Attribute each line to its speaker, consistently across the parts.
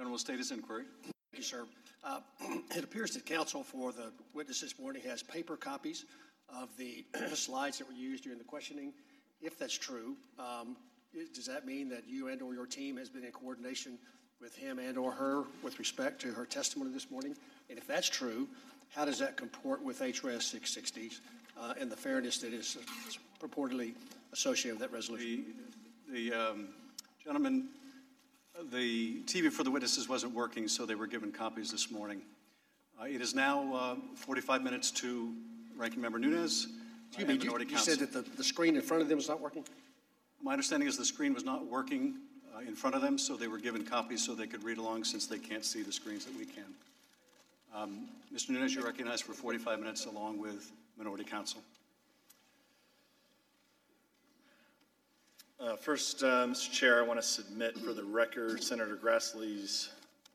Speaker 1: General his inquiry.
Speaker 2: Thank you, sir. Uh, It appears that counsel for the witness this morning has paper copies of the slides that were used during the questioning. If that's true, um, does that mean that you and/or your team has been in coordination with him and/or her with respect to her testimony this morning? And if that's true, how does that comport with HRS 660 uh, and the fairness that is purportedly associated with that resolution?
Speaker 1: The, the um, gentleman, the TV for the witnesses wasn't working, so they were given copies this morning. Uh, It is now uh, 45 minutes to Ranking Member Nunes
Speaker 2: Excuse
Speaker 1: and
Speaker 2: me, you you said that the, the screen in front of them is not working?
Speaker 1: My understanding is the screen was not working uh, in front of them, so they were given copies so they could read along since they can't see the screens that we can. Um, Mr. Nunes, you're recognized for 45 minutes along with Minority Counsel.
Speaker 3: Uh, First, uh, Mr. Chair, I want to submit for the record Senator Grassley's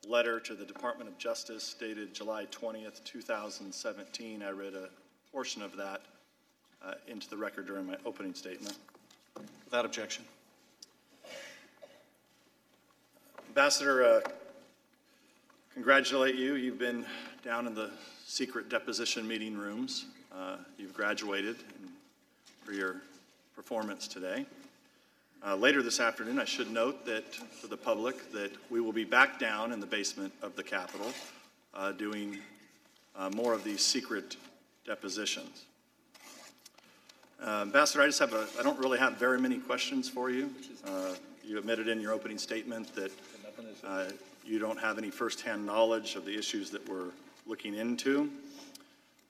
Speaker 3: letter to the Department of Justice dated July 20th, 2017. I read a portion of that uh, into the record during my opening statement.
Speaker 1: Without objection.
Speaker 3: Ambassador, uh, congratulate you. You've been down in the secret deposition meeting rooms. Uh, You've graduated for your performance today. Uh, Later this afternoon, I should note that, for the public, that we will be back down in the basement of the Capitol uh, doing uh, more of these secret depositions. Uh, Ambassador, I just have a, I don't really have very many questions for you. Uh, You admitted in your opening statement that uh, you don't have any firsthand knowledge of the issues that we're looking into.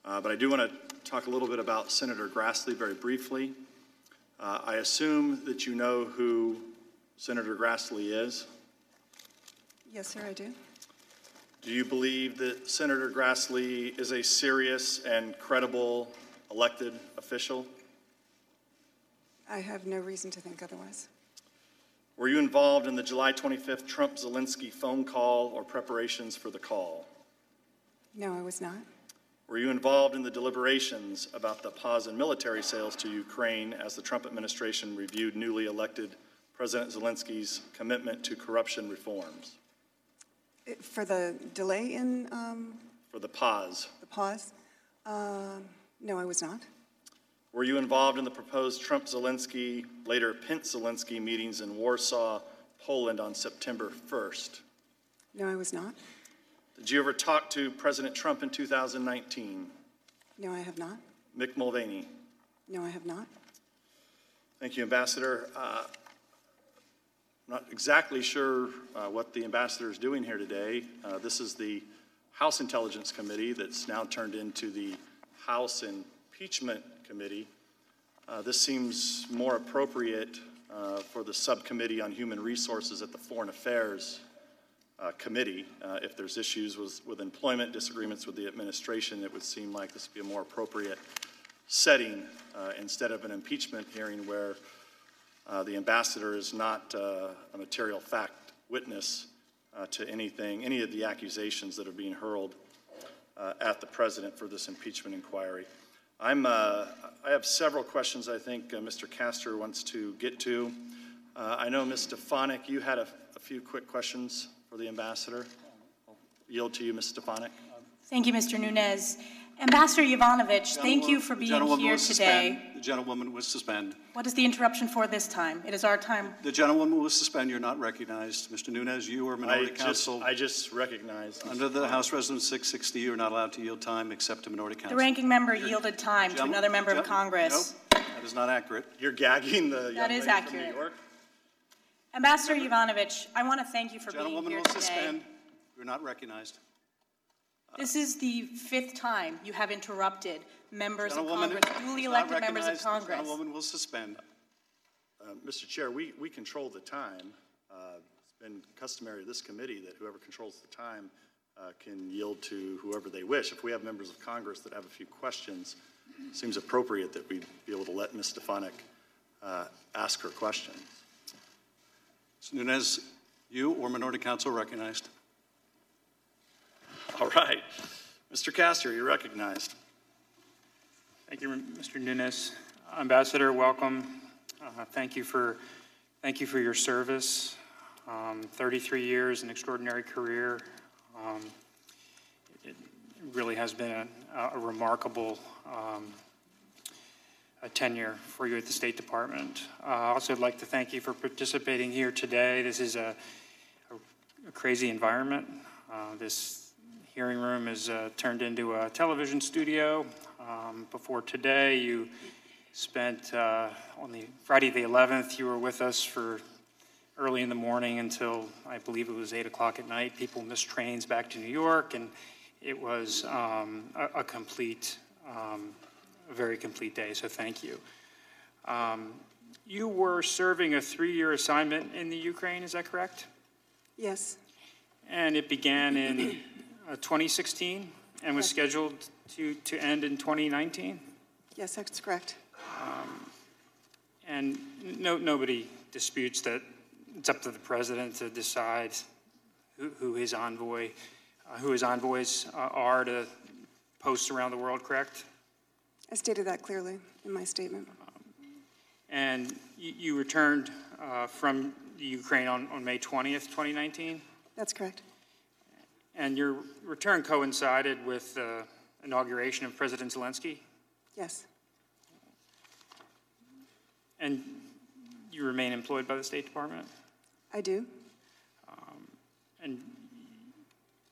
Speaker 3: But I do want to talk a little bit about Senator Grassley very briefly. Uh, I assume that you know who Senator Grassley is.
Speaker 4: Yes, sir, I do.
Speaker 3: Do you believe that Senator Grassley is a serious and credible elected official?
Speaker 4: I have no reason to think otherwise.
Speaker 3: Were you involved in the July 25th Trump Zelensky phone call or preparations for the call?
Speaker 4: No, I was not.
Speaker 3: Were you involved in the deliberations about the pause in military sales to Ukraine as the Trump administration reviewed newly elected President Zelensky's commitment to corruption reforms?
Speaker 4: For the delay in um,
Speaker 3: For the pause,
Speaker 4: the pause? Um, No, I was not.
Speaker 3: were you involved in the proposed Trump Zelensky, later Pence Zelensky meetings in Warsaw, Poland on September 1st?
Speaker 4: No, I was not.
Speaker 3: Did you ever talk to President Trump in 2019?
Speaker 4: No, I have not.
Speaker 3: Mick Mulvaney?
Speaker 4: No, I have not.
Speaker 3: Thank you, Ambassador. Uh, I'm not exactly sure uh, what the ambassador is doing here today. Uh, This is the House Intelligence Committee that's now turned into the House Impeachment Committee. Uh, This seems more appropriate uh, for the Subcommittee on Human Resources at the Foreign Affairs uh, Committee. Uh, If there's issues with with employment disagreements with the administration, it would seem like this would be a more appropriate setting uh, instead of an impeachment hearing where uh, the ambassador is not uh, a material fact witness uh, to anything, any of the accusations that are being hurled at the president for this impeachment inquiry. I'm, I have several questions I think Mr. Castor wants to get to. I know, Ms. Stefanik, you had a, a few quick questions for the ambassador. I'll yield to you, Ms. Stefanik.
Speaker 5: Thank you, Mr. Nunes. Ambassador Yovanovitch, thank you for being here
Speaker 1: will suspend.
Speaker 5: today.
Speaker 1: The gentlewoman will suspend.
Speaker 5: What is the interruption for this time? It is our time.
Speaker 1: The gentlewoman will suspend. You're not recognized. Mr. Nunes, you or
Speaker 3: I
Speaker 1: Minority
Speaker 3: just,
Speaker 1: Counsel,
Speaker 3: I just recognize.
Speaker 1: under the House Resolution 660, you are not allowed to yield time except to Minority Counsel.
Speaker 5: The ranking member yielded time to another member of Congress.
Speaker 1: Nope, that is not accurate.
Speaker 3: You're gagging the young
Speaker 5: That is
Speaker 3: lady from New
Speaker 5: accurate. Ambassador Yovanovitch, I want to thank you for being here.
Speaker 1: Will
Speaker 5: today.
Speaker 1: suspend. You're not recognized.
Speaker 5: This is the fifth time you have interrupted members of Congress, duly elected members of.
Speaker 1: The
Speaker 5: Congress.
Speaker 1: Gentlewoman will suspend.
Speaker 3: Uh, Mr. Chair, we, we control the time. Uh, It's been customary of this committee that whoever controls the time uh, can yield to whoever they wish. If we have members of Congress that have a few questions, it seems appropriate that we be able to let Ms. Stefanik uh, ask her questions.
Speaker 1: Mr. Nunes, you or Minority Counsel recognized.
Speaker 3: All right. Mr. Castor, you're recognized.
Speaker 6: Thank you, Mr. Nunes. Ambassador, welcome. Uh, Thank you for, thank you for your service. Um, 33 years, an extraordinary career. Um, It really has been a- a remarkable um, tenure for you at the State Department. Uh, I also would like to thank you for participating here today. This is a a crazy environment. Uh, This hearing room is uh, turned into a television studio. Um, Before today, you spent, uh, on the Friday the 11th, you were with us for early in the morning until, I believe it was 8 o'clock at night. People missed trains back to New York, and it was um, a a complete, um, a very complete day, so thank you. Um, You were serving a three-year assignment in the Ukraine, is that correct?
Speaker 4: Yes,
Speaker 6: And it began in uh, 2016 and was scheduled to, to end in 2019?
Speaker 4: yes, that's correct.
Speaker 6: And no, nobody disputes that it's up to the president to decide who, who his envoy, uh, who his envoys uh, are to posts around the world, correct?
Speaker 4: I stated that clearly in my statement.
Speaker 6: And you, you returned uh, from Ukraine on, on May 20th, 2019?
Speaker 4: That's correct.
Speaker 6: And your return coincided with the inauguration of President Zelensky?
Speaker 4: Yes,
Speaker 6: And you remain employed by the State Department?
Speaker 4: I do.
Speaker 6: And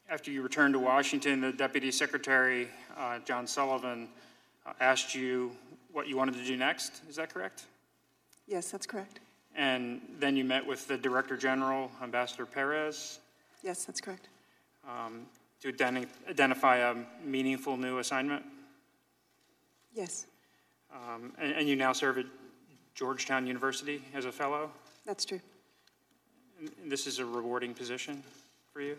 Speaker 6: after you returned to Washington, the Deputy Secretary, uh, John Sullivan, uh, asked you what you wanted to do next, is that correct?
Speaker 4: Yes, that's correct.
Speaker 6: And then you met with the Director General, Ambassador Perez,
Speaker 4: Yes, that's correct.
Speaker 6: um, to identi- identify a meaningful new assignment?
Speaker 4: Yes,
Speaker 6: Um, And and you now serve at Georgetown University as a fellow?
Speaker 4: that's true.
Speaker 6: And This is a rewarding position for you?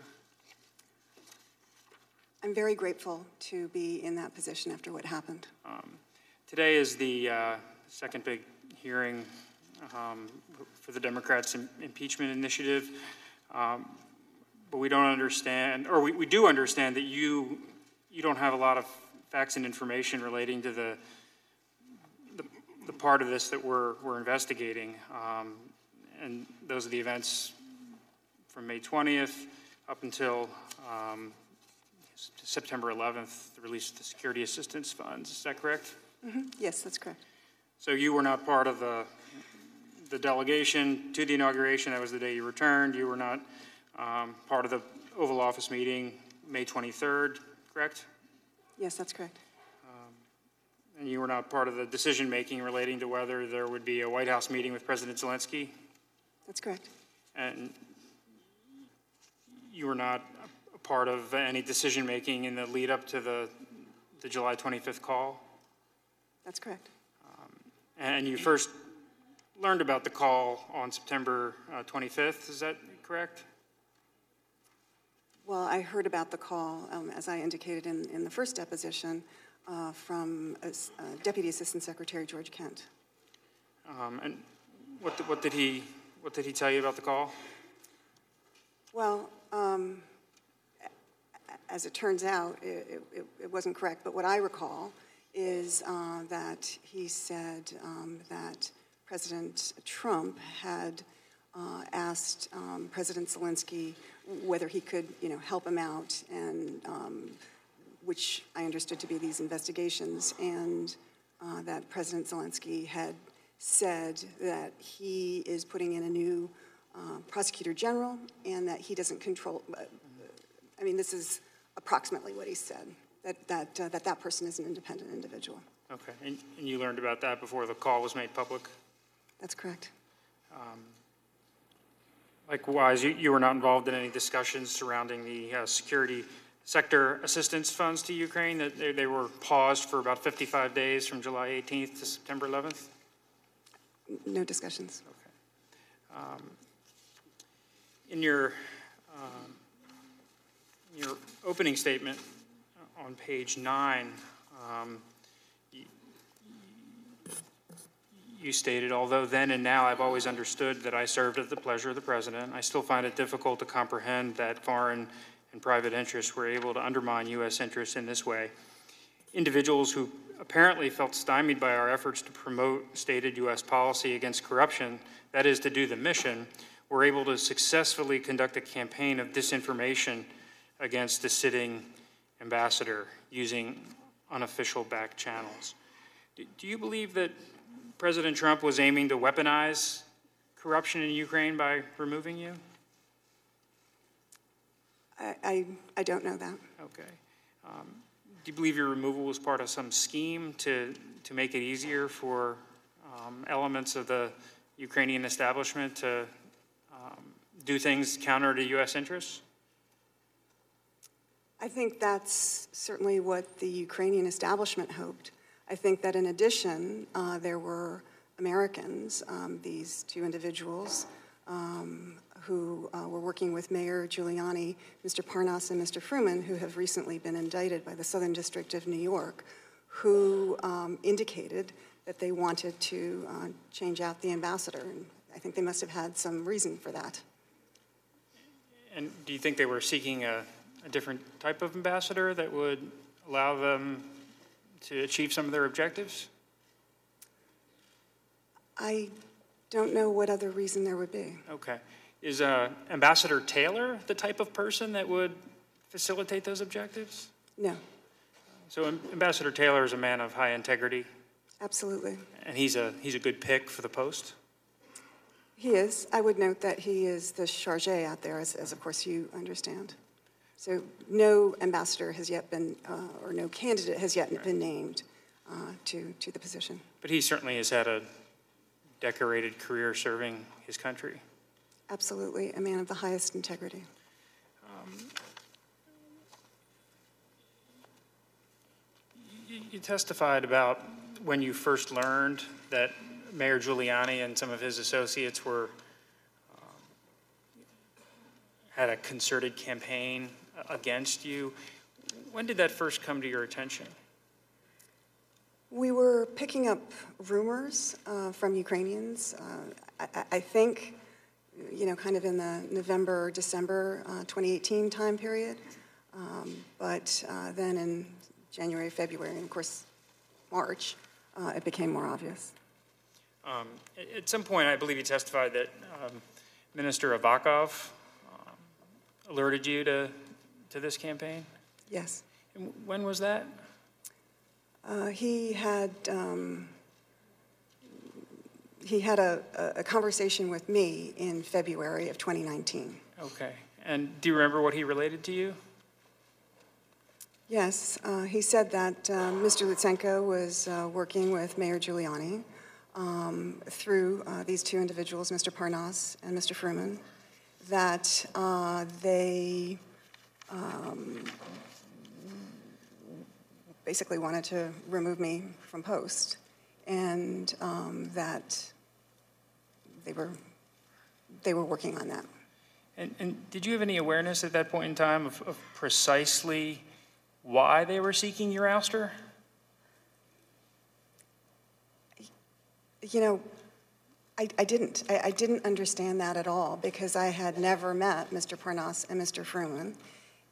Speaker 4: I'm very grateful to be in that position after what happened.
Speaker 6: Today is the uh, second big hearing um, for the Democrats' im- impeachment initiative. Um, But we don't understand, or we, we do understand that you, you don't have a lot of facts and information relating to the, the, the part of this that we're, we're investigating. Um, And those are the events from May 20th up until um, September 11th, the release of the security assistance funds. Is that correct?
Speaker 4: Yes, that's correct.
Speaker 6: So you were not part of the, the delegation to the inauguration, that was the day you returned. You were not um, part of the Oval Office meeting, May 23rd, correct?
Speaker 4: Yes, that's correct.
Speaker 6: And you were not part of the decision-making relating to whether there would be a White House meeting with President Zelensky?
Speaker 4: That's correct.
Speaker 6: And you were not part of any decision-making in the lead-up to the, the July 25th call?
Speaker 4: That's correct.
Speaker 6: And you first learned about the call on September uh, 25th, is that correct?
Speaker 4: Well, I heard about the call, um, as I indicated in, in the first deposition, uh, from uh, Deputy Assistant Secretary George Kent.
Speaker 6: Um, And what, did- what did he, what did he tell you about the call?
Speaker 4: Well, um, as it turns out, it, it, it wasn't correct, but what I recall is uh, that he said um, that President Trump had uh, asked um, President Zelensky whether he could, you know, help him out, and um, which I understood to be these investigations, and uh, that President Zelensky had said that he is putting in a new uh, prosecutor general and that he doesn't control. uh, I mean, this is approximately what he said. That that uh, that that person is an independent individual.
Speaker 6: Okay, and and you learned about that before the call was made public?
Speaker 4: That's correct.
Speaker 6: Likewise, you, you were not involved in any discussions surrounding the uh, security sector assistance funds to Ukraine, that they, they were paused for about 55 days from July 18th to September 11th?
Speaker 4: No discussions. Okay.
Speaker 6: Um, in your, um, your opening statement on page nine, um, y- you stated, although then and now I've always understood that I served at the pleasure of the president, I still find it difficult to comprehend that foreign and private interests were able to undermine U.S. interests in this way. Individuals who apparently felt stymied by our efforts to promote stated U.S. policy against corruption, that is, to do the mission, were able to successfully conduct a campaign of disinformation against the sitting ambassador using unofficial back channels. Do- you believe that President Trump was aiming to weaponize corruption in Ukraine by removing you?
Speaker 4: I, I, I don't know that.
Speaker 6: Okay. Um, Do you believe your removal was part of some scheme to, to make it easier for um, elements of the Ukrainian establishment to um, do things counter to U.S. interests?
Speaker 4: I think that's certainly what the Ukrainian establishment hoped. I think that in addition, uh, there were Americans, um, these two individuals, um, who uh, were working with Mayor Giuliani, Mr. Parnas, and Mr. Fruman, who have recently been indicted by the Southern District of New York, who um, indicated that they wanted to uh, change out the ambassador. And I think they must have had some reason for that.
Speaker 6: And do you think they were seeking a, a different type of ambassador that would allow them to achieve some of their objectives?
Speaker 4: I don't know what other reason there would be.
Speaker 6: Okay. Is uh, Ambassador Taylor the type of person that would facilitate those objectives?
Speaker 4: No,
Speaker 6: So Am- Ambassador Taylor is a man of high integrity,
Speaker 4: absolutely.
Speaker 6: and he's a, he's a good pick for the post?
Speaker 4: He is. I would note that he is the charge out there, as, as of course you understand. So no ambassador has yet been, uh, or no candidate has yet been named uh, to, to the position.
Speaker 6: But he certainly has had a decorated career serving his country.
Speaker 4: Absolutely, a man of the highest integrity.
Speaker 6: You you testified about when you first learned that Mayor Giuliani and some of his associates were, um, had a concerted campaign against you. When did that first come to your attention?
Speaker 4: We were picking up rumors uh, from Ukrainians. Uh, I, I- think, you know, kind of in the November, December uh, 2018 time period. Um, But uh, then in January, February, and of course, March, uh, it became more obvious.
Speaker 6: Um, At at some point, I believe you testified that um, Minister Avakov um, alerted you to, to this campaign?
Speaker 4: Yes.
Speaker 6: And when was that?
Speaker 4: Uh, He had, um, he had a, a- conversation with me in February of 2019.
Speaker 6: Okay. And do you remember what he related to you?
Speaker 4: Yes, uh, he said that um, Mr. Lutsenko was uh, working with Mayor Giuliani um, through uh, these two individuals, Mr. Parnas and Mr. Fruman, that uh, they um, basically wanted to remove me from post, and um, that they were they were working on that.
Speaker 6: And, and did you have any awareness at that point in time of, of precisely why they were seeking your ouster?
Speaker 4: You know, I, I didn't. I, I didn't understand that at all because I had never met Mr. Parnas and Mr. Fruman.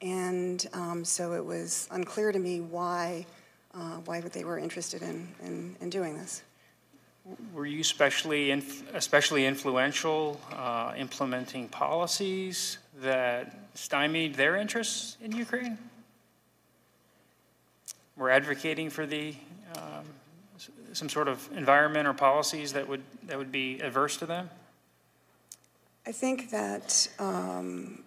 Speaker 4: And um, so it was unclear to me why, uh, why they were interested in, in, in doing this.
Speaker 6: Were you especially, inf- especially influential uh, implementing policies that stymied their interests in Ukraine? Were advocating for the, um, some sort of environment or policies that would, that would be adverse to them?
Speaker 4: I think that um,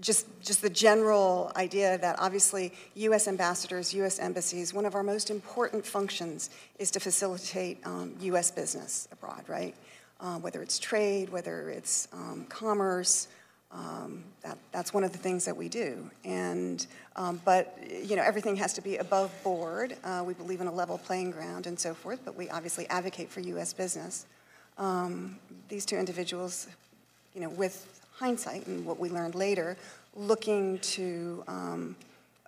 Speaker 4: just, just the general idea that obviously U.S. ambassadors, U.S. embassies, one of our most important functions is to facilitate um, U.S. business abroad, right? Uh, whether it's trade, whether it's um, commerce, um, that, that's one of the things that we do. And, um, but, you know, everything has to be above board. Uh, we believe in a level playing ground and so forth, but we obviously advocate for U.S. business. Um, these two individuals, you know, with hindsight and what we learned later, looking to um,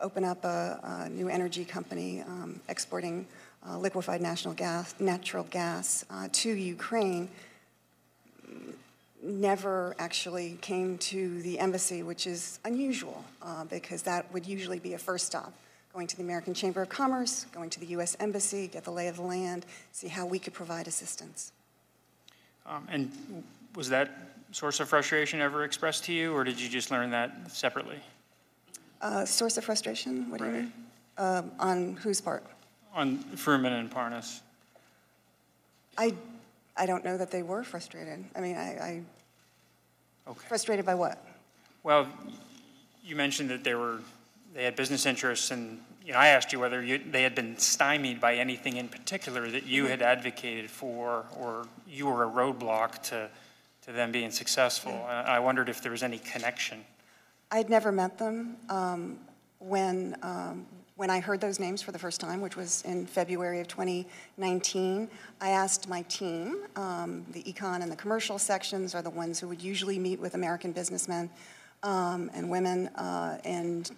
Speaker 4: open up a, a new energy company um, exporting uh, liquefied national gas, natural gas uh, to Ukraine, never actually came to the embassy, which is unusual uh, because that would usually be a first stop. Going to the American Chamber of Commerce, going to the U.S. Embassy, get the lay of the land, see how we could provide assistance.
Speaker 6: Um, And was that source of frustration ever expressed to you, or did you just learn that separately?
Speaker 4: Uh, Source of frustration, what do you mean? Um, On whose part?
Speaker 6: On Fruman and Parnas?
Speaker 4: I, I don't know that they were frustrated. I mean, I, I,
Speaker 6: Okay.
Speaker 4: frustrated by what?
Speaker 6: Well, you mentioned that they were, they had business interests, and, you know, I asked you whether you, they had been stymied by anything in particular that you had advocated for, or you were a roadblock to, to them being successful. And I wondered if there was any connection.
Speaker 4: I'd never met them. Um, When, um, when I heard those names for the first time, which was in February of 2019, I asked my team, um, the econ and the commercial sections are the ones who would usually meet with American businessmen um, and women, uh, and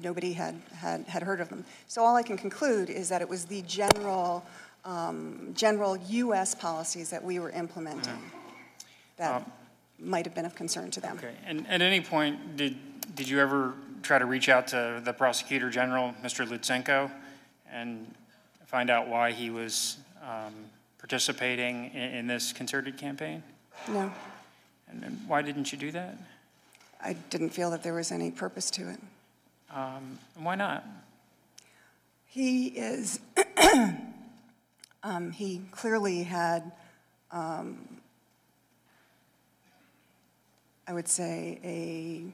Speaker 4: nobody had, had, had heard of them. So all I can conclude is that it was the general, um, general U.S. policies that we were implementing that might have been of concern to them.
Speaker 6: Okay, and at any point, did, did you ever try to reach out to the prosecutor general, Mr. Lutsenko, and find out why he was um, participating in, in this concerted campaign?
Speaker 4: No,
Speaker 6: And why didn't you do that?
Speaker 4: I didn't feel that there was any purpose to it.
Speaker 6: Um, why not?
Speaker 4: He is, um, he clearly had, um, I would say, a,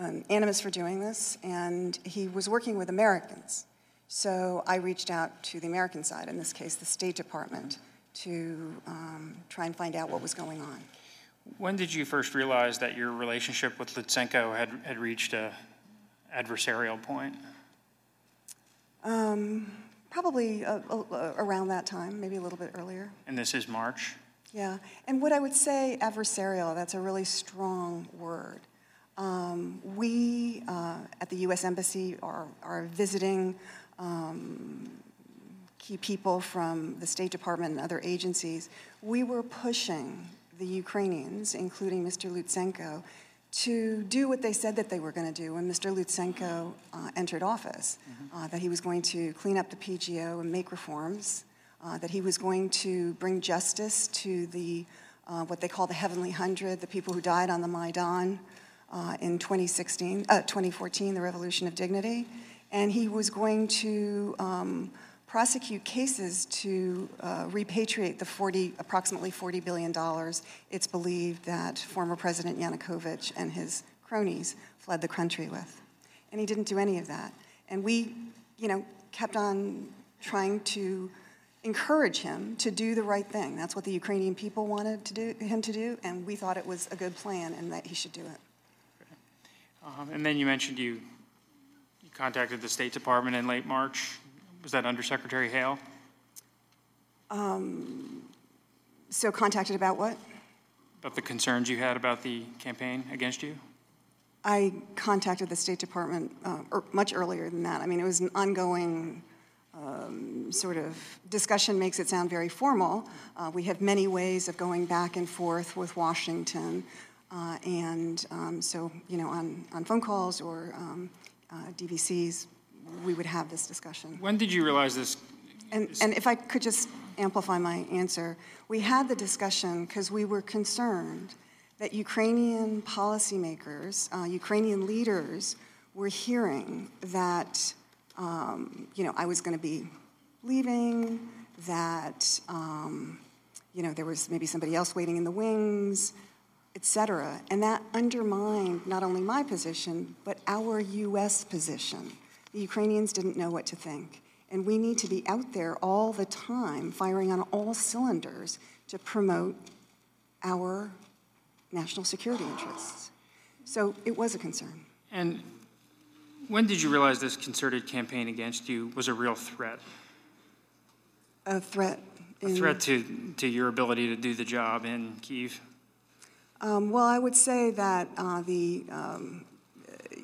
Speaker 4: an animus for doing this, and he was working with Americans. So I reached out to the American side, in this case, the State Department, to um, try and find out what was going on.
Speaker 6: When did you first realize that your relationship with Lutsenko had, had reached a adversarial point?
Speaker 4: Um, Probably uh, uh, around that time, maybe a little bit earlier.
Speaker 6: And this is March?
Speaker 4: Yeah, and what I would say, adversarial, that's a really strong word. Um, we uh, at the U.S. Embassy are, are visiting um, key people from the State Department and other agencies. We were pushing the Ukrainians, including Mr. Lutsenko, to do what they said that they were going to do when Mr. Lutsenko uh, entered office, uh, that he was going to clean up the PGO and make reforms, uh, that he was going to bring justice to the uh, what they call the Heavenly Hundred, the people who died on the Maidan uh, in 2016, uh, 2014, the Revolution of Dignity, and he was going to um, prosecute cases to uh, repatriate the 40, approximately 40 billion dollars. It's believed that former President Yanukovych and his cronies fled the country with, and he didn't do any of that. And we, you know, kept on trying to encourage him to do the right thing. That's what the Ukrainian people wanted to do, him to do, and we thought it was a good plan and that he should do it.
Speaker 6: Um, and then you mentioned you, you contacted the State Department in late March. Was that Under Secretary Hale?
Speaker 4: So contacted about what?
Speaker 6: About the concerns you had about the campaign against you?
Speaker 4: I contacted the State Department uh, er, much earlier than that. I mean, it was an ongoing um, sort of discussion, makes it sound very formal. Uh, we have many ways of going back and forth with Washington. Uh, and um, so, you know, on, on phone calls or um, uh, DVCs, we would have this discussion.
Speaker 6: When did you realize this?
Speaker 4: And, and if I could just amplify my answer, we had the discussion because we were concerned that Ukrainian policymakers, uh, Ukrainian leaders, were hearing that, um, you know, I was going to be leaving, that, um, you know, there was maybe somebody else waiting in the wings, et cetera. And that undermined not only my position, but our U.S. position. The Ukrainians didn't know what to think. And we need to be out there all the time, firing on all cylinders to promote our national security interests. So it was a concern.
Speaker 6: And when did you realize this concerted campaign against you was a real threat?
Speaker 4: A threat.
Speaker 6: A threat to, to your ability to do the job in Kiev?
Speaker 4: Um, well, I would say that uh, the, um,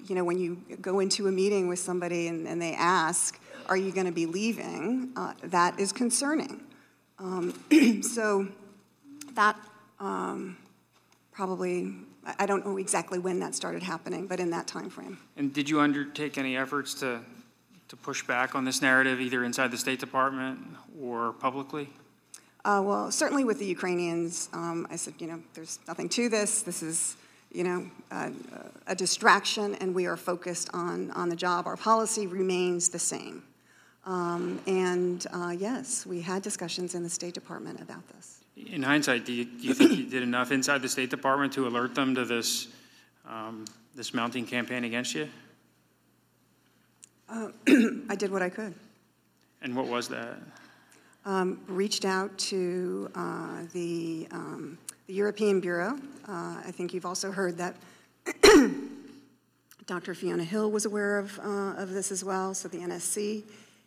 Speaker 4: you know, when you go into a meeting with somebody and, and they ask, are you going to be leaving, uh, that is concerning. Um, so that um, probably, I don't know exactly when that started happening, but in that time frame.
Speaker 6: And did you undertake any efforts to, to push back on this narrative, either inside the State Department or publicly?
Speaker 4: Uh, Well, certainly with the Ukrainians, um, I said, you know, there's nothing to this. This is, you know, a a distraction, and we are focused on, on the job. Our policy remains the same. Um, And uh, yes, we had discussions in the State Department about this.
Speaker 6: In hindsight, do you, do you think you did enough inside the State Department to alert them to this, um, this mounting campaign against you?
Speaker 4: I did what I could.
Speaker 6: And what was that?
Speaker 4: Um, Reached out to uh, the um, the European Bureau. Uh, I think you've also heard that Dr. Fiona Hill was aware of, uh, of this as well, so the NSC,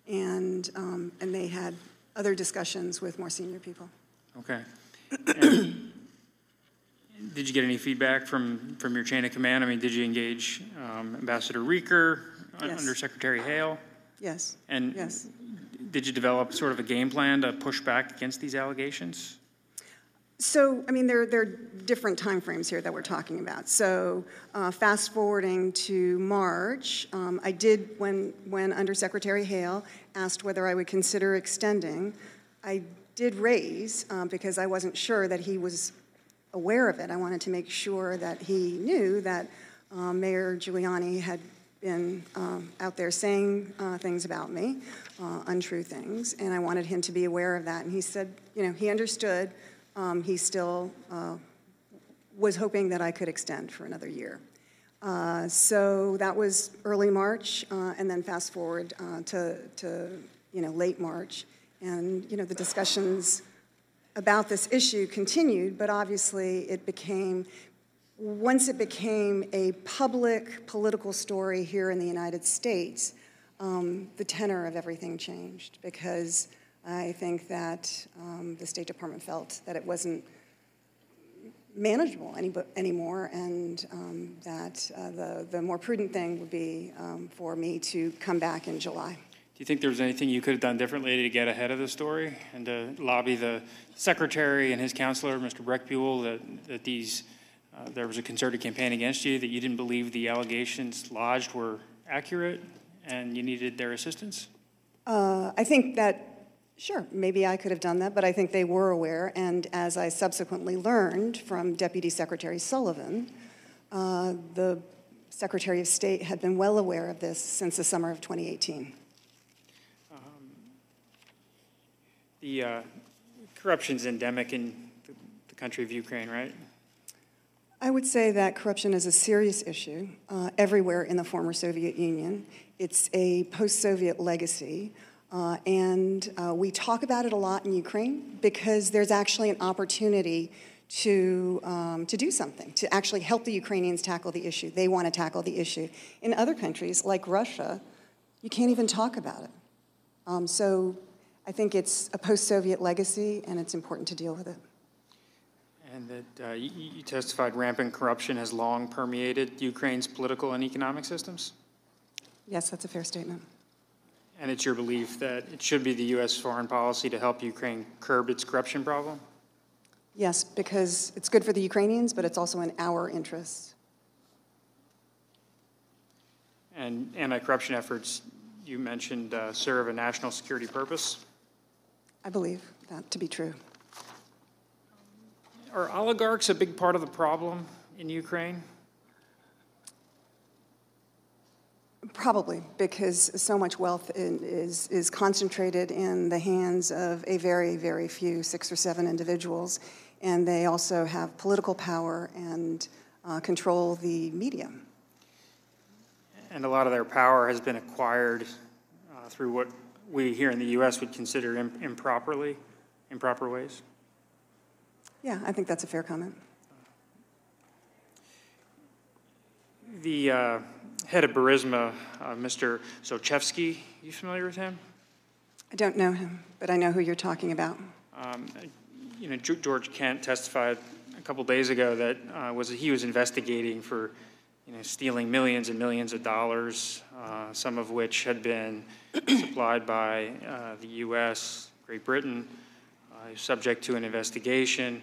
Speaker 4: and, um, and they had other discussions with more senior people.
Speaker 6: Okay. And Did you get any feedback from, from your chain of command? I mean, did you engage um, Ambassador Reeker,
Speaker 4: Yes.
Speaker 6: Under Secretary Hale?
Speaker 4: Yes,
Speaker 6: And
Speaker 4: yes.
Speaker 6: did you develop sort of a game plan to push back against these allegations?
Speaker 4: So, I mean, there, there are different timeframes here that we're talking about. So, uh, fast forwarding to March, um, I did, when, when Undersecretary Hale asked whether I would consider extending, I did raise, um, because I wasn't sure that he was aware of it. I wanted to make sure that he knew that uh, Mayor Giuliani had been um, out there saying uh, things about me, uh, untrue things, and I wanted him to be aware of that. And he said, you know, he understood. Um, he still uh, was hoping that I could extend for another year. Uh, so that was early March, uh, and then fast forward uh, to, to, you know, late March. And, you know, the discussions about this issue continued, but obviously it became, once it became a public political story here in the United States, um, the tenor of everything changed because I think that um, the State Department felt that it wasn't manageable any, anymore, and um, that uh, the, the more prudent thing would be um, for me to come back in July.
Speaker 6: Do you think there was anything you could have done differently to get ahead of the story and to lobby the secretary and his counselor, Mr. Brechbuhl, that, that these, uh, there was a concerted campaign against you, that you didn't believe the allegations lodged were accurate and you needed their assistance?
Speaker 4: Uh, I think that, sure, maybe I could have done that, but I think they were aware. And as I subsequently learned from Deputy Secretary Sullivan, uh, the Secretary of State had been well aware of this since the summer of 2018.
Speaker 6: The uh, corruption's endemic in the- the country of Ukraine, right?
Speaker 4: I would say that corruption is a serious issue uh, everywhere in the former Soviet Union. It's a post Soviet legacy. Uh, and uh, we talk about it a lot in Ukraine because there's actually an opportunity to, um, to do something, to actually help the Ukrainians tackle the issue. They want to tackle the issue. In other countries, like Russia, you can't even talk about it. Um, so I think it's a post Soviet legacy, and it's important to deal with it.
Speaker 6: And that uh, you you testified rampant corruption has long permeated Ukraine's political and economic systems?
Speaker 4: Yes, that's a fair statement.
Speaker 6: And it's your belief that it should be the U.S. foreign policy to help Ukraine curb its corruption problem?
Speaker 4: Yes, because it's good for the Ukrainians, but it's also in our interests.
Speaker 6: And anti-corruption efforts, you mentioned, uh, serve a national security purpose.
Speaker 4: I believe that to be true.
Speaker 6: Are oligarchs a big part of the problem in Ukraine?
Speaker 4: Probably, because so much wealth in, is, is concentrated in the hands of a very, very few, six or seven individuals, and they also have political power and uh, control the media.
Speaker 6: And a lot of their power has been acquired uh, through what we here in the U.S. would consider im- improperly, improper ways.
Speaker 4: Yeah, I think that's a fair comment.
Speaker 6: The uh, head of Burisma, uh, Mr. Zlochevsky, you familiar with him?
Speaker 4: I don't know him, but I know who you're talking about.
Speaker 6: Um, You know, George Kent testified a couple days ago that uh, was, he was investigating for, you know, stealing millions and millions of dollars, uh, some of which had been supplied by uh, the U.S., Great Britain, uh, subject to an investigation,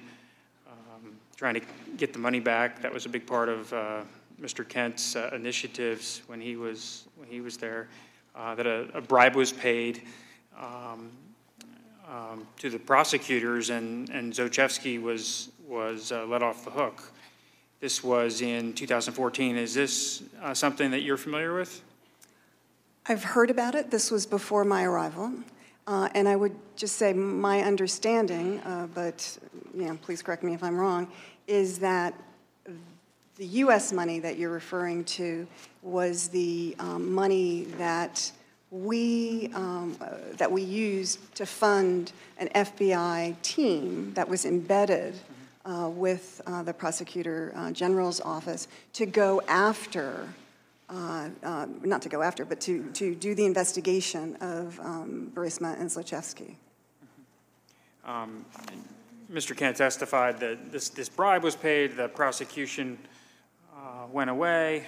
Speaker 6: um, trying to get the money back. That was a big part of uh, Mr. Kent's uh, initiatives when he was, when he was there, uh, that a a bribe was paid. Um, um, to the prosecutors, and, and Zlochevsky was, was uh, let off the hook. This was in 2014. Is this uh, something that you're familiar with?
Speaker 4: I've heard about it. This was before my arrival. Uh, And I would just say my understanding, uh, but, you know, please correct me if I'm wrong, is that the U.S. money that you're referring to was the um, money that we, um, uh, that we used to fund an FBI team that was embedded uh, with uh, the Prosecutor uh, General's office to go after uh, uh, not to go after, but to, to do the investigation of um, Burisma and Zlochevsky.
Speaker 6: Mr. Kent testified that this, this bribe was paid, the prosecution went away,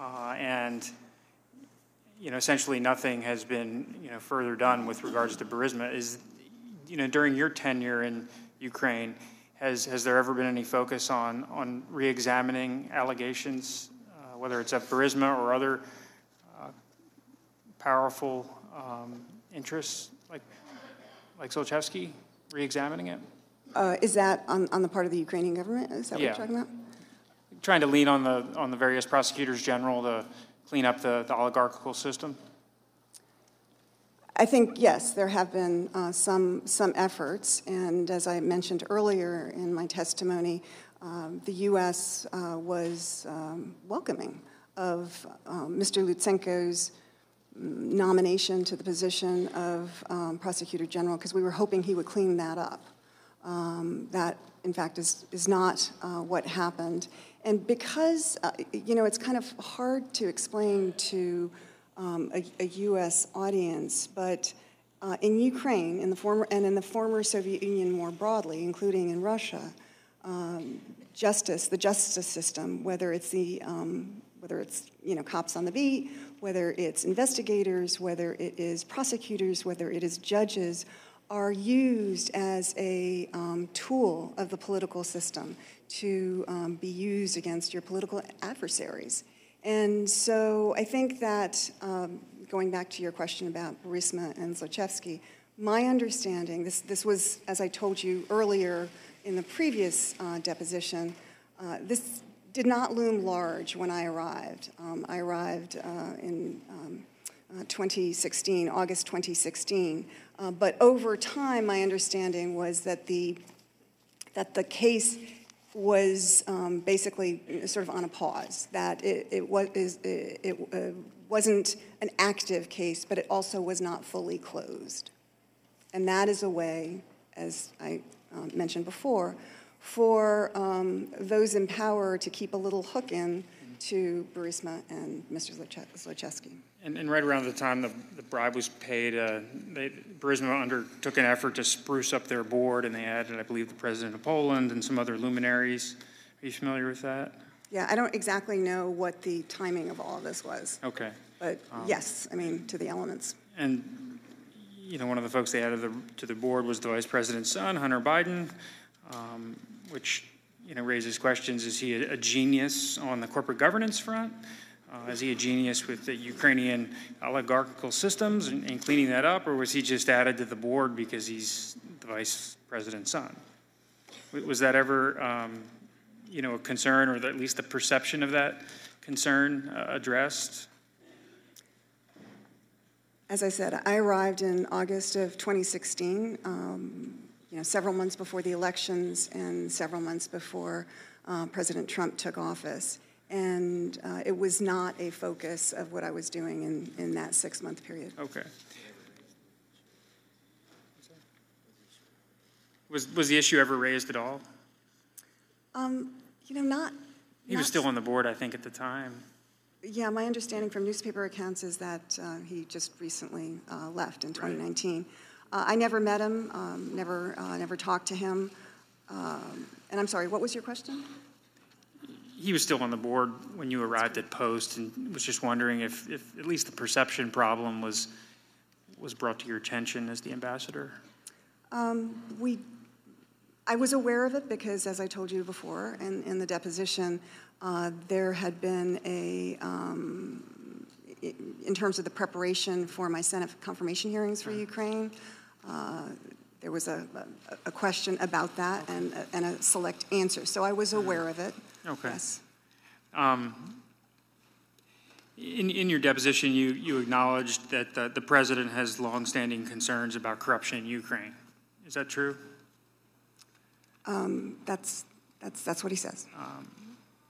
Speaker 6: and, you know, essentially nothing has been, you know, further done with regards to Burisma. Is, you know, during your tenure in Ukraine, has, has there ever been any focus on, on re-examining allegations, uh, whether it's of Burisma or other uh, powerful um, interests like, like Zlochevsky, reexamining it?
Speaker 4: Uh, is that on, on the part of the Ukrainian government? Is that what
Speaker 6: Yeah.
Speaker 4: you're talking about?
Speaker 6: trying to lean on the, on the various prosecutors general to clean up the, the oligarchical system?
Speaker 4: I think, yes, there have been uh, some, some efforts, and as I mentioned earlier in my testimony, um, the U.S. uh, was um, welcoming of um, Mr. Lutsenko's nomination to the position of um, Prosecutor General, because we were hoping he would clean that up. Um, That, in fact, is, is not uh, what happened. And because, uh, you know, it's kind of hard to explain to um, a, a U.S. audience, but uh, in Ukraine, in the former, and in the former Soviet Union more broadly, including in Russia, um, justice, the justice system, whether it's the, um, whether it's you know cops on the beat, whether it's investigators, whether it is prosecutors, whether it is judges, are used as a um, tool of the political system to um, be used against your political adversaries. And so I think that, um, going back to your question about Burisma and Zlochevsky, my understanding, this, this was, as I told you earlier in the previous uh, deposition, uh, this did not loom large when I arrived. Um, I arrived uh, in um, uh, 2016, August 2016. Uh, but over time, my understanding was that the that the case was um, basically sort of on a pause. That it, it was it, it uh, wasn't an active case, but it also was not fully closed. And that is a way, as I um, mentioned before, for um, those in power to keep a little hook in to Burisma and Mr. Zloche- Zlochevsky.
Speaker 6: And, and right around the time the, the bribe was paid, uh, they, Burisma undertook an effort to spruce up their board, and they added, I believe, the president of Poland and some other luminaries. Are you familiar with that?
Speaker 4: Yeah, I don't exactly know what the timing of all of this was,
Speaker 6: Okay.
Speaker 4: but yes, I mean, to the elements.
Speaker 6: And, you know, one of the folks they added the, to the board was the vice president's son, Hunter Biden, um, which, you know, raises questions. Is he a, a genius on the corporate governance front? Uh, is he a genius with the Ukrainian oligarchical systems and, and cleaning that up, or was he just added to the board because he's the vice president's son? Was that ever, um, you know, a concern, or at least the perception of that concern uh, addressed?
Speaker 4: As I said, I arrived in August of 2016, um, you know, several months before the elections and several months before uh, President Trump took office. And uh, it was not a focus of what I was doing in, in that six-month period.
Speaker 6: Okay. Was, was the issue ever raised at all?
Speaker 4: Um, you know, not.
Speaker 6: He was still on the board, I think, at the time.
Speaker 4: Yeah, my understanding from newspaper accounts is that uh, he just recently uh, left in 2019. Uh, I never met him, um, never, uh, never talked to him. Um, and I'm sorry, what was your question?
Speaker 6: He was still on the board when you arrived at Post, and was just wondering if, if at least the perception problem was, was brought to your attention as the ambassador?
Speaker 4: Um, we, I was aware of it because, as I told you before, in, in the deposition, uh, there had been a, um, in terms of the preparation for my Senate confirmation hearings for Ukraine, uh, there was a, a- a question about that and, and a select answer. So I was aware of it.
Speaker 6: Okay.
Speaker 4: Yes.
Speaker 6: Um, in, in your deposition, you, you acknowledged that the, the president has longstanding concerns about corruption in Ukraine. Is that true?
Speaker 4: Um, that's, that's, that's what he says.
Speaker 6: Um,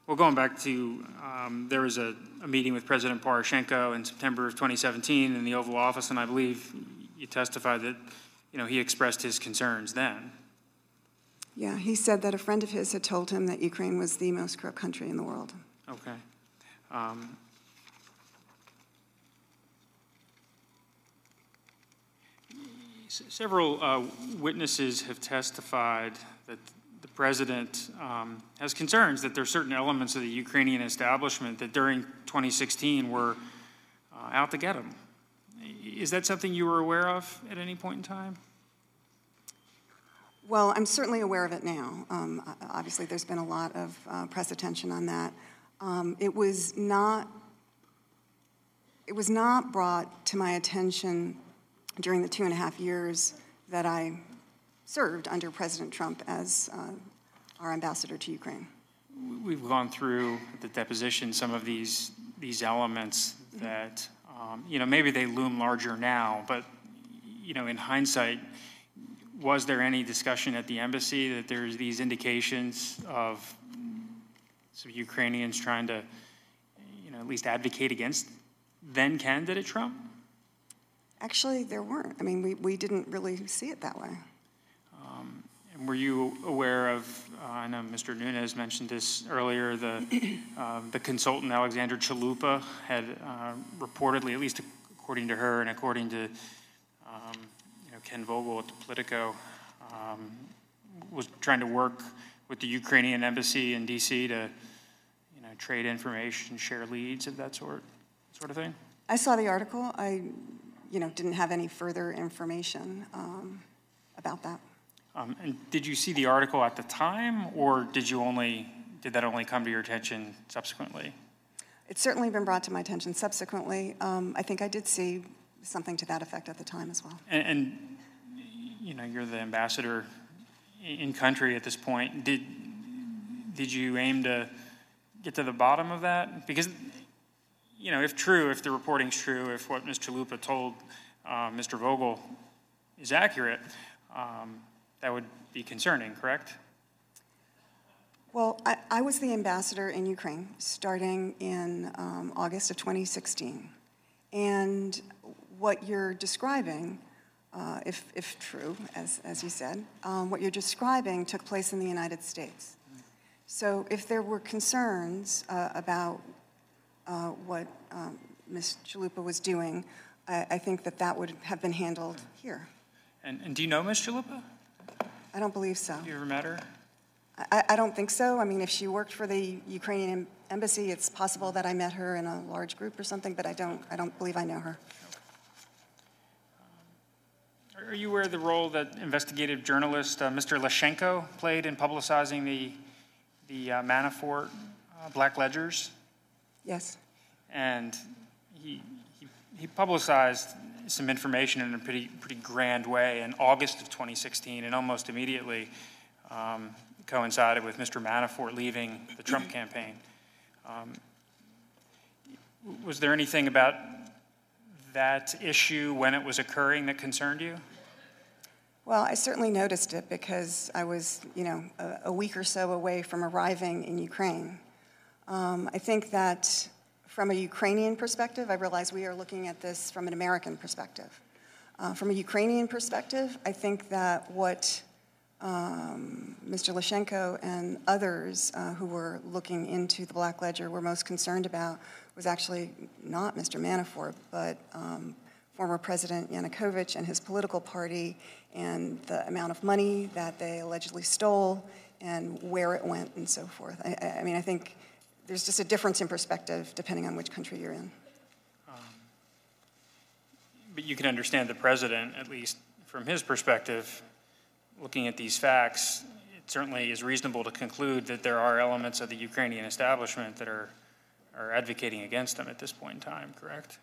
Speaker 6: well, going back to, um, there was a, a meeting with President Poroshenko in September of 2017 in the Oval Office, and I believe you testified that, you know, he expressed his concerns then.
Speaker 4: Yeah, he said that a friend of his had told him that Ukraine was the most corrupt country in the world.
Speaker 6: Okay. Um, Several uh, witnesses have testified that the president um, has concerns that there are certain elements of the Ukrainian establishment that during 2016 were uh, out to get him. Is that something you were aware of at any point in time?
Speaker 4: Well, I'm certainly aware of it now. Um, Obviously, there's been a lot of uh, press attention on that. Um, It was not, it was not brought to my attention during the two and a half years that I served under President Trump as uh, our ambassador to Ukraine.
Speaker 6: We've gone through the deposition, some of these, these elements that, um, you know, maybe they loom larger now, but, you know, in hindsight, was there any discussion at the embassy that there's these indications of some Ukrainians trying to, you know, at least advocate against then candidate Trump?
Speaker 4: Actually, there weren't. I mean, we, we didn't really see it that way.
Speaker 6: And were you aware of, uh, I know Mr. Nunes mentioned this earlier, the, um, the consultant Alexandra Chalupa had uh, reportedly, at least according to her and according to, um, Ken Vogel at the Politico, um, was trying to work with the Ukrainian embassy in DC to, you know, trade information, share leads of that sort, sort of thing?
Speaker 4: I saw the article. I, you know, didn't have any further information um, about that.
Speaker 6: Um, And did you see the article at the time, or did you only, did that only come to your attention subsequently?
Speaker 4: It's certainly been brought to my attention subsequently. Um, I think I did see something to that effect at the time as well.
Speaker 6: And, and, you know, you're the ambassador in country at this point. Did, did you aim to get to the bottom of that? Because, you know, if true, if the reporting's true, if what Mr. Lupa told uh, Mr. Vogel is accurate, um, that would be concerning, correct?
Speaker 4: Well, I, I was the ambassador in Ukraine starting in um, August of 2016. And what you're describing, uh, if, if true, as, as you said, um, what you're describing took place in the United States. So if there were concerns uh, about uh, what um, Ms. Chalupa was doing, I, I think that that would have been handled here.
Speaker 6: And, and do you know Ms. Chalupa?
Speaker 4: I don't believe so.
Speaker 6: Have you ever met her?
Speaker 4: I, I don't think so. I mean, if she worked for the Ukrainian embassy, it's possible that I met her in a large group or something, but I don't, I don't believe I know her.
Speaker 6: Are you aware of the role that investigative journalist uh, Mr. Leshchenko played in publicizing the, the uh, Manafort uh, black ledgers?
Speaker 4: Yes.
Speaker 6: And he, he, he publicized some information in a pretty, pretty grand way in August of 2016, and almost immediately um, coincided with Mr. Manafort leaving the Trump campaign. Um, was there anything about that issue when it was occurring that concerned you?
Speaker 4: Well, I certainly noticed it because I was, you know, a, a week or so away from arriving in Ukraine. Um, I think that from a Ukrainian perspective, I realize we are looking at this from an American perspective. Uh, from a Ukrainian perspective, I think that what um, Mr. Leshchenko and others uh, who were looking into the Black Ledger were most concerned about was actually not Mr. Manafort, but um, former President Yanukovych and his political party and the amount of money that they allegedly stole and where it went and so forth. I- I, mean, I think there's just a difference in perspective depending on which country you're in.
Speaker 6: But you can understand the president, at least from his perspective, looking at these facts, it certainly is reasonable to conclude that there are elements of the Ukrainian establishment that are, are advocating against them at this point in time, correct?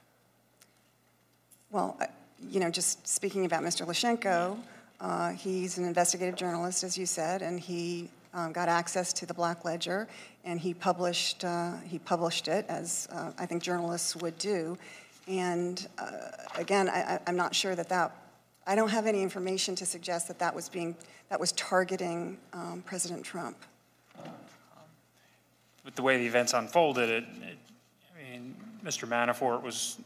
Speaker 4: Well, you know, just speaking about Mr. Leshchenko, Uh, He's an investigative journalist, as you said, and he um, got access to the Black Ledger, and he published, uh, he published it, as uh, I think journalists would do. And uh, again, I, I'm not sure that that, I don't have any information to suggest that that was being, that was targeting um, President Trump.
Speaker 6: With the way the events unfolded, it, it- I mean, Mr. Manafort was,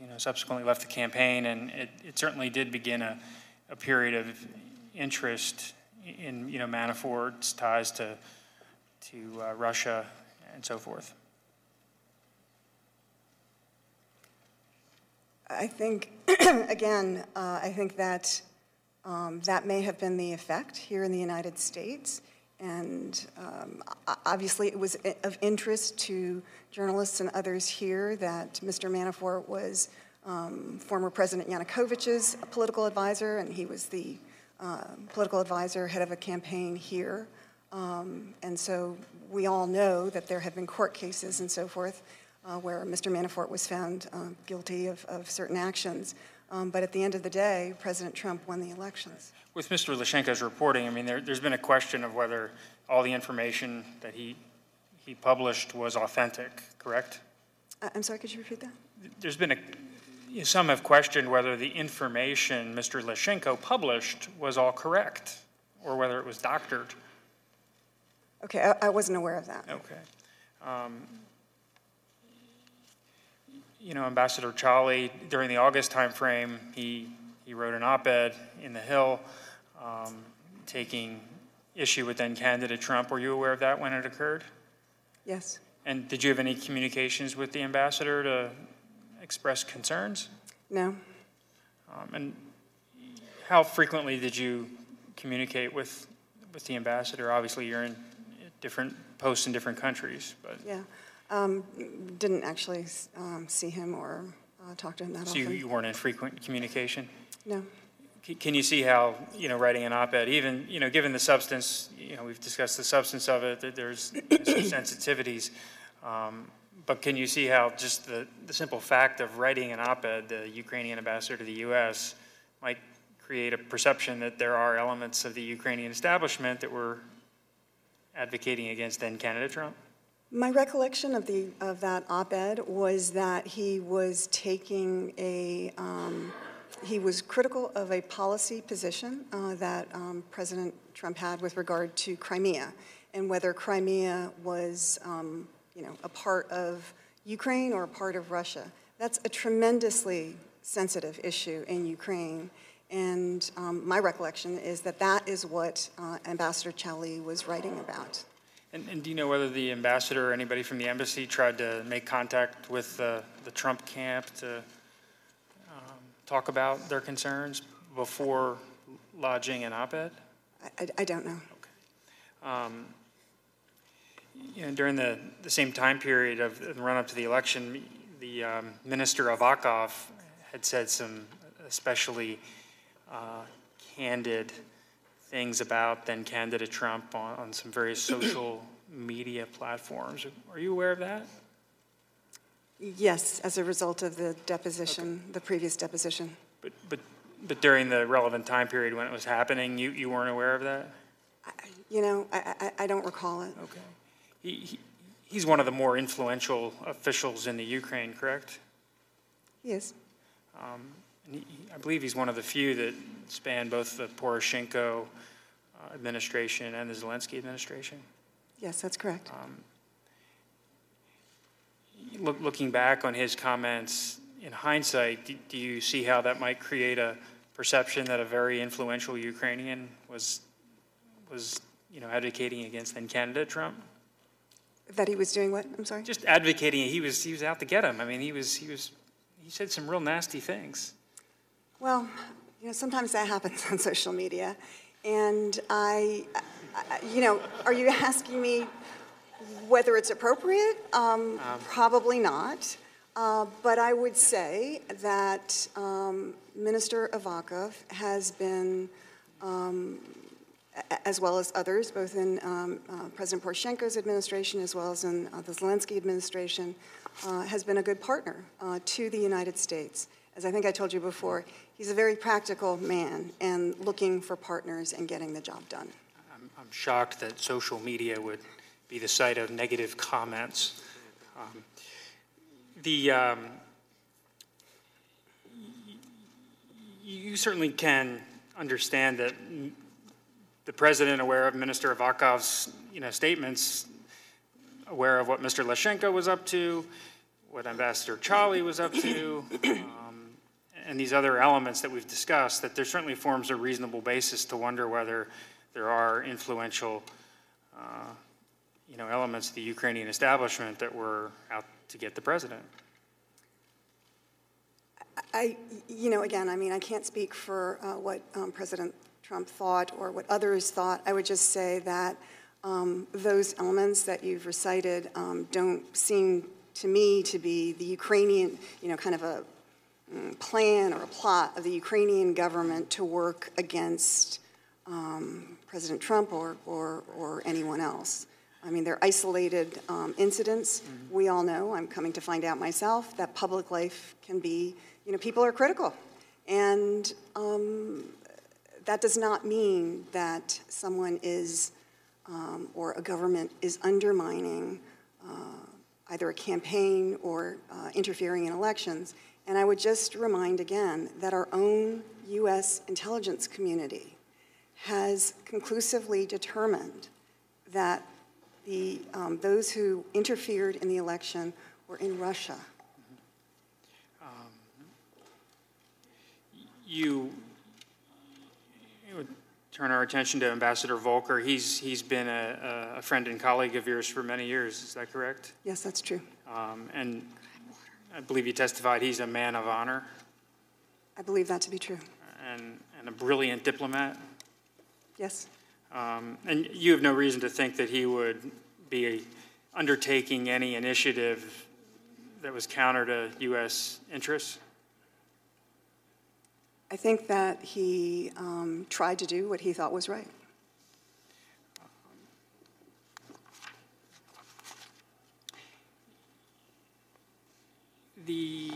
Speaker 6: you know, subsequently left the campaign, and it, it certainly did begin a, a period of interest in, you know, Manafort's ties to, to uh, Russia and so forth.
Speaker 4: I think, again, uh, I think that um, that may have been the effect here in the United States. And um, obviously, it was of interest to journalists and others here that Mr. Manafort was um, former President Yanukovych's political advisor, and he was the uh, political advisor, head of a campaign here. Um, And so we all know that there have been court cases and so forth uh, where Mr. Manafort was found uh, guilty of, of certain actions. Um, But at the end of the day, President Trump won the elections.
Speaker 6: With Mr. Leshchenko's reporting, I mean, there, there's been a question of whether all the information that he, he published was authentic, correct?
Speaker 4: I- I'm sorry, could you repeat that?
Speaker 6: There's been a, some have questioned whether the information Mr. Leshchenko published was all correct, or whether it was doctored.
Speaker 4: Okay, I, I wasn't aware of that.
Speaker 6: Okay. Um, You know, Ambassador Chaly, during the August timeframe, he, he wrote an op-ed in The Hill um, taking issue with then candidate Trump. Were you aware of that when it occurred?
Speaker 4: Yes.
Speaker 6: And did you have any communications with the ambassador to express concerns?
Speaker 4: No?
Speaker 6: Um, And how frequently did you communicate with, with the ambassador? Obviously, you're in different posts in different countries, but,
Speaker 4: Yeah. Um, Didn't actually um, see him or uh, talk to him that often.
Speaker 6: so you- you weren't in frequent communication?
Speaker 4: No.
Speaker 6: Can you see how, you know, writing an op-ed, even, you know, given the substance, you know, we've discussed the substance of it, that there's some sensitivities, um, but can you see how just the, the simple fact of writing an op-ed, the Ukrainian ambassador to the U.S., might create a perception that there are elements of the Ukrainian establishment that were advocating against then candidate Trump?
Speaker 4: My recollection of the, of that op-ed was that he was taking a, um, he was critical of a policy position uh, that um, President Trump had with regard to Crimea, and whether Crimea was, um, you know, a part of Ukraine or a part of Russia. That's a tremendously sensitive issue in Ukraine, and um, my recollection is that that is what uh, Ambassador Chaly was writing about.
Speaker 6: And, and do you know whether the ambassador or anybody from the embassy tried to make contact with the, the Trump camp to talk about their concerns before lodging an op-ed?
Speaker 4: I- I, I don't know.
Speaker 6: Um, You know, during the, the same time period of the run-up to the election, the um, Minister Avakov had said some especially uh, candid things about then candidate Trump on, on some various social media platforms. Are you aware of that?
Speaker 4: Yes, as a result of the deposition, the previous deposition.
Speaker 6: But, but, but during the relevant time period when it was happening, you, you weren't aware of that?
Speaker 4: You know, I, I, I don't recall it.
Speaker 6: Okay. He, he, he's one of the more influential officials in the Ukraine, correct?
Speaker 4: He is.
Speaker 6: Um, and he, I believe he's one of the few that span both the Poroshenko uh, administration and the Zelensky administration.
Speaker 4: Yes, that's correct.
Speaker 6: Look, looking back on his comments in hindsight, do, do you see how that might create a perception that a very influential Ukrainian was, was, you know, advocating against then candidate Trump?
Speaker 4: That he was doing what? I'm sorry?
Speaker 6: Just advocating, he was, he was out to get him. I mean, he was, he was, he said some real nasty things.
Speaker 4: Well, you know, sometimes that happens on social media. And I, I- you know, are you asking me whether it's appropriate? Um, Probably not. Uh, But I would say that um, Minister Avakov has been, um, as well as others, both in um, uh, President Poroshenko's administration as well as in uh, the Zelensky administration, uh, has been a good partner uh, to the United States. as I think I told you before, he's a very practical man and looking for partners and getting the job done.
Speaker 6: I'm I'm shocked that social media would be the site of negative comments. Um, The, um, you certainly can understand that the president, aware of Minister Avakov's, you know, statements, aware of what Mr. Leshchenko was up to, what Ambassador Chaly was up to, um, and these other elements that we've discussed, that there certainly forms a reasonable basis to wonder whether there are influential, uh, you know, elements of the Ukrainian establishment that were out to get the president.
Speaker 4: I, you know, again, I mean, I can't speak for uh, what um, President Trump thought or what others thought. I would just say that um, those elements that you've recited um, don't seem to me to be the Ukrainian, you know, kind of a mm, plan or a plot of the Ukrainian government to work against um, President Trump or, or, or anyone else. I mean, they're isolated um, incidents. We all know, I'm coming to find out myself, that public life can be, you know, people are critical. And um, that does not mean that someone is, um, or a government is undermining uh, either a campaign or uh, interfering in elections. And I would just remind again that our own U.S. intelligence community has conclusively determined that the, um, those who interfered in the election were in Russia.
Speaker 6: You, you would turn our attention to Ambassador Volker. He's, he's been a, a friend and colleague of yours for many years, is that correct?
Speaker 4: Yes, that's true.
Speaker 6: Um, And I believe you testified he's a man of honor
Speaker 4: I believe that to be true.
Speaker 6: and, and a brilliant diplomat.
Speaker 4: Yes.
Speaker 6: Um, And you have no reason to think that he would be undertaking any initiative that was counter to U.S. interests?
Speaker 4: I think that he um, tried to do what he thought was right.
Speaker 6: The,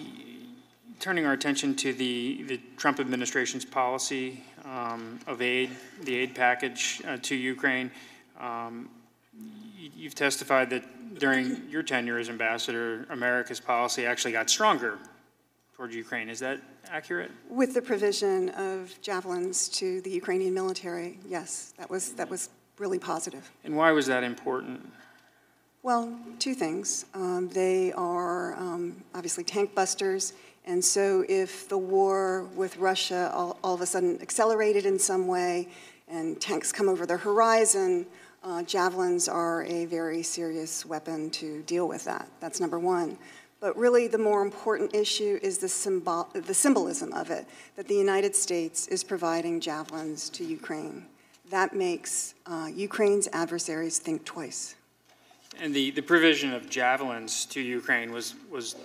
Speaker 6: turning our attention to the, the Trump administration's policy um, of aid, the aid package uh, to Ukraine, um, you- you've testified that during your tenure as ambassador, America's policy actually got stronger towards Ukraine. Is that accurate?
Speaker 4: With the provision of javelins to the Ukrainian military, yes, that was, that was really positive.
Speaker 6: And why was that important?
Speaker 4: Well, two things. Um, they are um, obviously tank busters, and so if the war with Russia all, all of a sudden accelerated in some way and tanks come over the horizon, uh, javelins are a very serious weapon to deal with that. That's number one. But really, the more important issue is the, symbol, the symbolism of it that the United States is providing javelins to Ukraine. That makes uh, Ukraine's adversaries think twice.
Speaker 6: And the, the provision of javelins to Ukraine was, was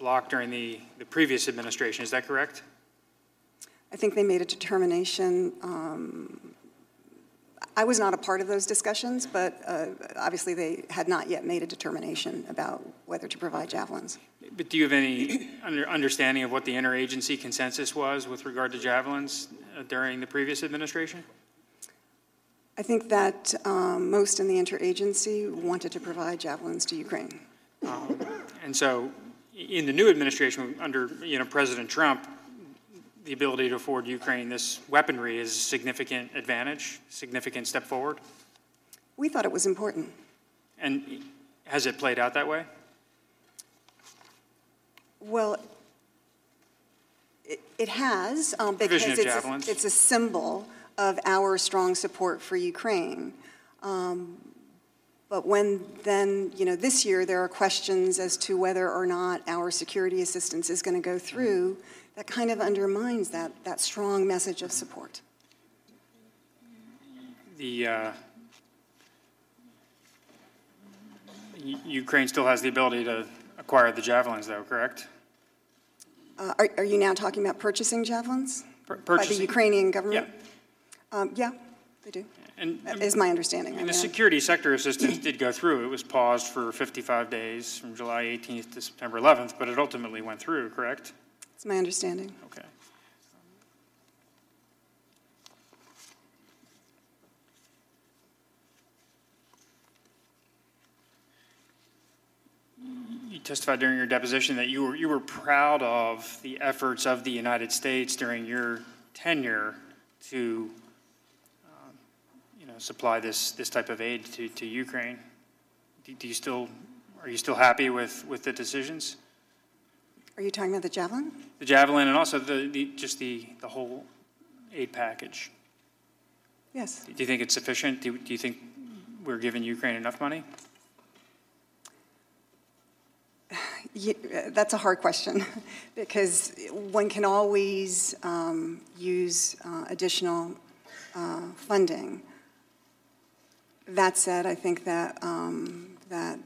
Speaker 6: blocked during the, the previous administration, is that correct?
Speaker 4: I think they made a determination. Um, I was not a part of those discussions, but uh, obviously they had not yet made a determination about whether to provide javelins.
Speaker 6: But do you have any under, understanding of what the interagency consensus was with regard to javelins uh, during the previous administration?
Speaker 4: I think that um, most in the interagency wanted to provide javelins to Ukraine.
Speaker 6: And so, in the new administration, under you know President Trump, the ability to afford Ukraine this weaponry is a significant advantage, significant step forward.
Speaker 4: We thought it was important.
Speaker 6: And has it played out that way?
Speaker 4: Well, it, it has, um, because it's a, it's a symbol of our strong support for Ukraine. Um, but when then, you know, this year there are questions as to whether or not our security assistance is going to go through, that kind of undermines that, that strong message of support.
Speaker 6: The uh, Ukraine still has the ability to acquire the javelins, though, correct?
Speaker 4: Uh, are, are you now talking about purchasing javelins?
Speaker 6: Pur-
Speaker 4: By the Ukrainian government?
Speaker 6: Yeah.
Speaker 4: Um, yeah, they do.
Speaker 6: And
Speaker 4: That is my understanding.
Speaker 6: And the security sector assistance did go through. It was paused for 55 days from July 18th to September 11th, but it ultimately went through, correct?
Speaker 4: It's my understanding.
Speaker 6: Okay. You testified during your deposition that you were, you were proud of the efforts of the United States during your tenure to, um, supply this, this type of aid to, to Ukraine. Do do you still, are you still happy with, with the decisions?
Speaker 4: Are you talking about the Javelin?
Speaker 6: The Javelin and also the, the, just the, the whole aid package.
Speaker 4: Yes.
Speaker 6: Do you think it's sufficient? Do, do you think we're giving Ukraine enough money?
Speaker 4: Ye- uh, That's a hard question, because one can always um, use uh, additional uh, funding. That said, I think that, um, that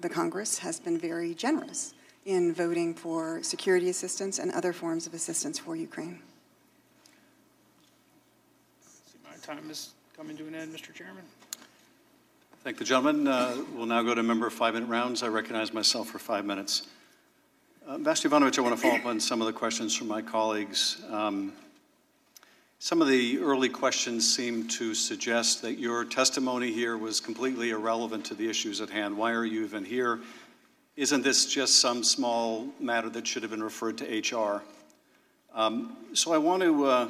Speaker 4: the Congress has been very generous in voting for security assistance and other forms of assistance for Ukraine.
Speaker 6: See, My time is coming to an end, Mr. Chairman.
Speaker 1: Thank the gentleman. Uh, We'll now go to member five-minute rounds. I recognize myself for five minutes. Uh, Ambassador Yovanovitch, I want to follow up on some of the questions from my colleagues. Um, Some of the early questions seem to suggest that your testimony here was completely irrelevant to the issues at hand. Why are you even here? Isn't this just some small matter that should have been referred to HR? Um, So I want to uh,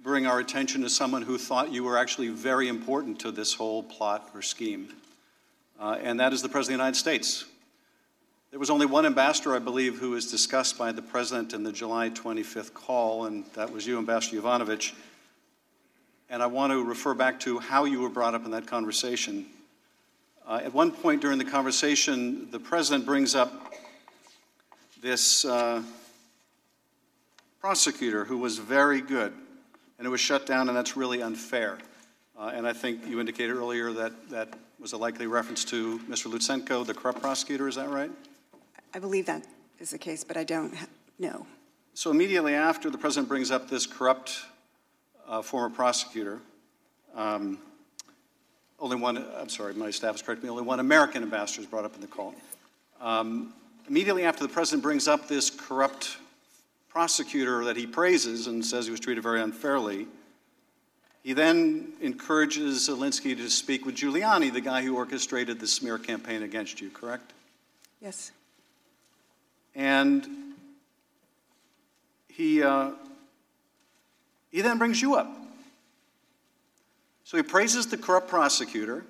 Speaker 1: bring our attention to someone who thought you were actually very important to this whole plot or scheme, uh, and that is the President of the United States. There was only one ambassador, I believe, who was discussed by the President in the July 25th call, and that was you, Ambassador Yovanovitch. And I want to refer back to how you were brought up in that conversation. Uh, at one point during the conversation, the President brings up this uh, prosecutor who was very good and it was shut down, and that's really unfair. Uh, and I think you indicated earlier that that was a likely reference to Mr. Lutsenko, the corrupt prosecutor, is that right?
Speaker 4: I believe that is the case, but I don't know.
Speaker 1: So immediately after the president brings up this corrupt uh, former prosecutor, um, only one, I'm sorry, my staff is corrected me, only one American ambassador is brought up in the call. Um, immediately after the president brings up this corrupt prosecutor that he praises and says he was treated very unfairly, he then encourages Zelensky to speak with Giuliani, the guy who orchestrated the smear campaign against you, correct?
Speaker 4: Yes.
Speaker 1: And he, uh, he then brings you up. So he praises the corrupt prosecutor.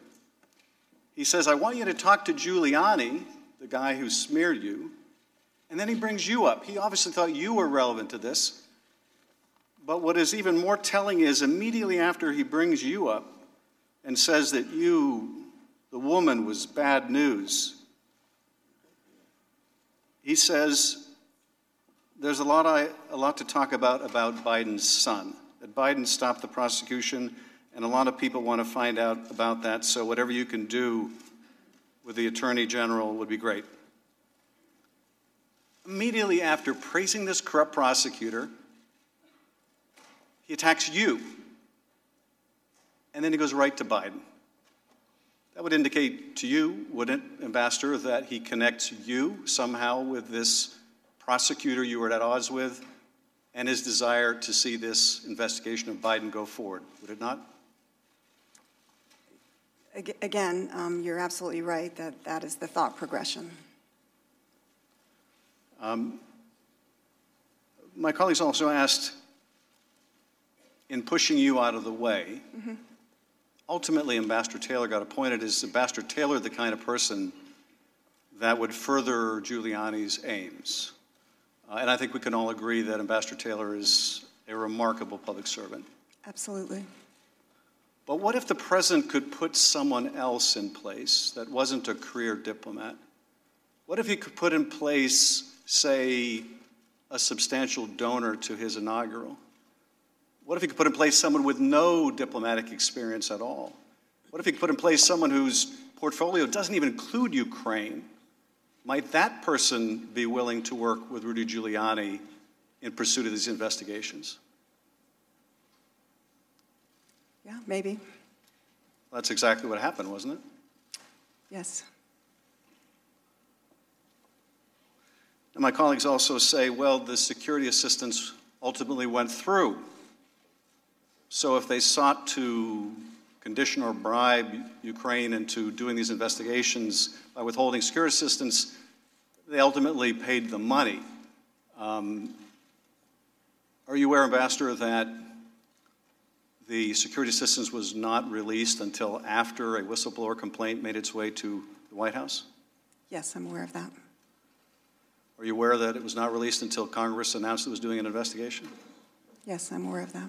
Speaker 1: He says, I want you to talk to Giuliani, the guy who smeared you. And then he brings you up. He obviously thought you were relevant to this. But what is even more telling is immediately after he brings you up and says that you, the woman, was bad news, he says there's a lot, I, a lot to talk about about Biden's son, that Biden stopped the prosecution, and a lot of people want to find out about that. So whatever you can do with the attorney general would be great. Immediately after praising this corrupt prosecutor, he attacks you. And then he goes right to Biden. That would indicate to you, wouldn't it, Ambassador, that he connects you somehow with this prosecutor you were at odds with and his desire to see this investigation of Biden go forward, would it not?
Speaker 4: Again, um, you're absolutely right that that is the thought progression.
Speaker 1: Um, my colleagues also asked, in pushing you out of the way, ultimately Ambassador Taylor got appointed. Is Ambassador Taylor the kind of person that would further Giuliani's aims? Uh, and I think we can all agree that Ambassador Taylor is a remarkable public servant.
Speaker 4: Absolutely.
Speaker 1: But what if the president could put someone else in place that wasn't a career diplomat? What if he could put in place, say, a substantial donor to his inaugural? What if he could put in place someone with no diplomatic experience at all? What if he could put in place someone whose portfolio doesn't even include Ukraine? Might that person be willing to work with Rudy Giuliani in pursuit of these investigations?
Speaker 4: Yeah, maybe.
Speaker 1: That's exactly what happened, wasn't it?
Speaker 4: Yes.
Speaker 1: And my colleagues also say, well, the security assistance ultimately went through. So if they sought to condition or bribe Ukraine into doing these investigations by withholding security assistance, they ultimately paid the money. Um, are you aware, Ambassador, that the security assistance was not released until after a whistleblower complaint made its way to the White House?
Speaker 4: Yes, I'm aware of that.
Speaker 1: Are you aware that it was not released until Congress announced it was doing an investigation?
Speaker 4: Yes, I'm aware of that.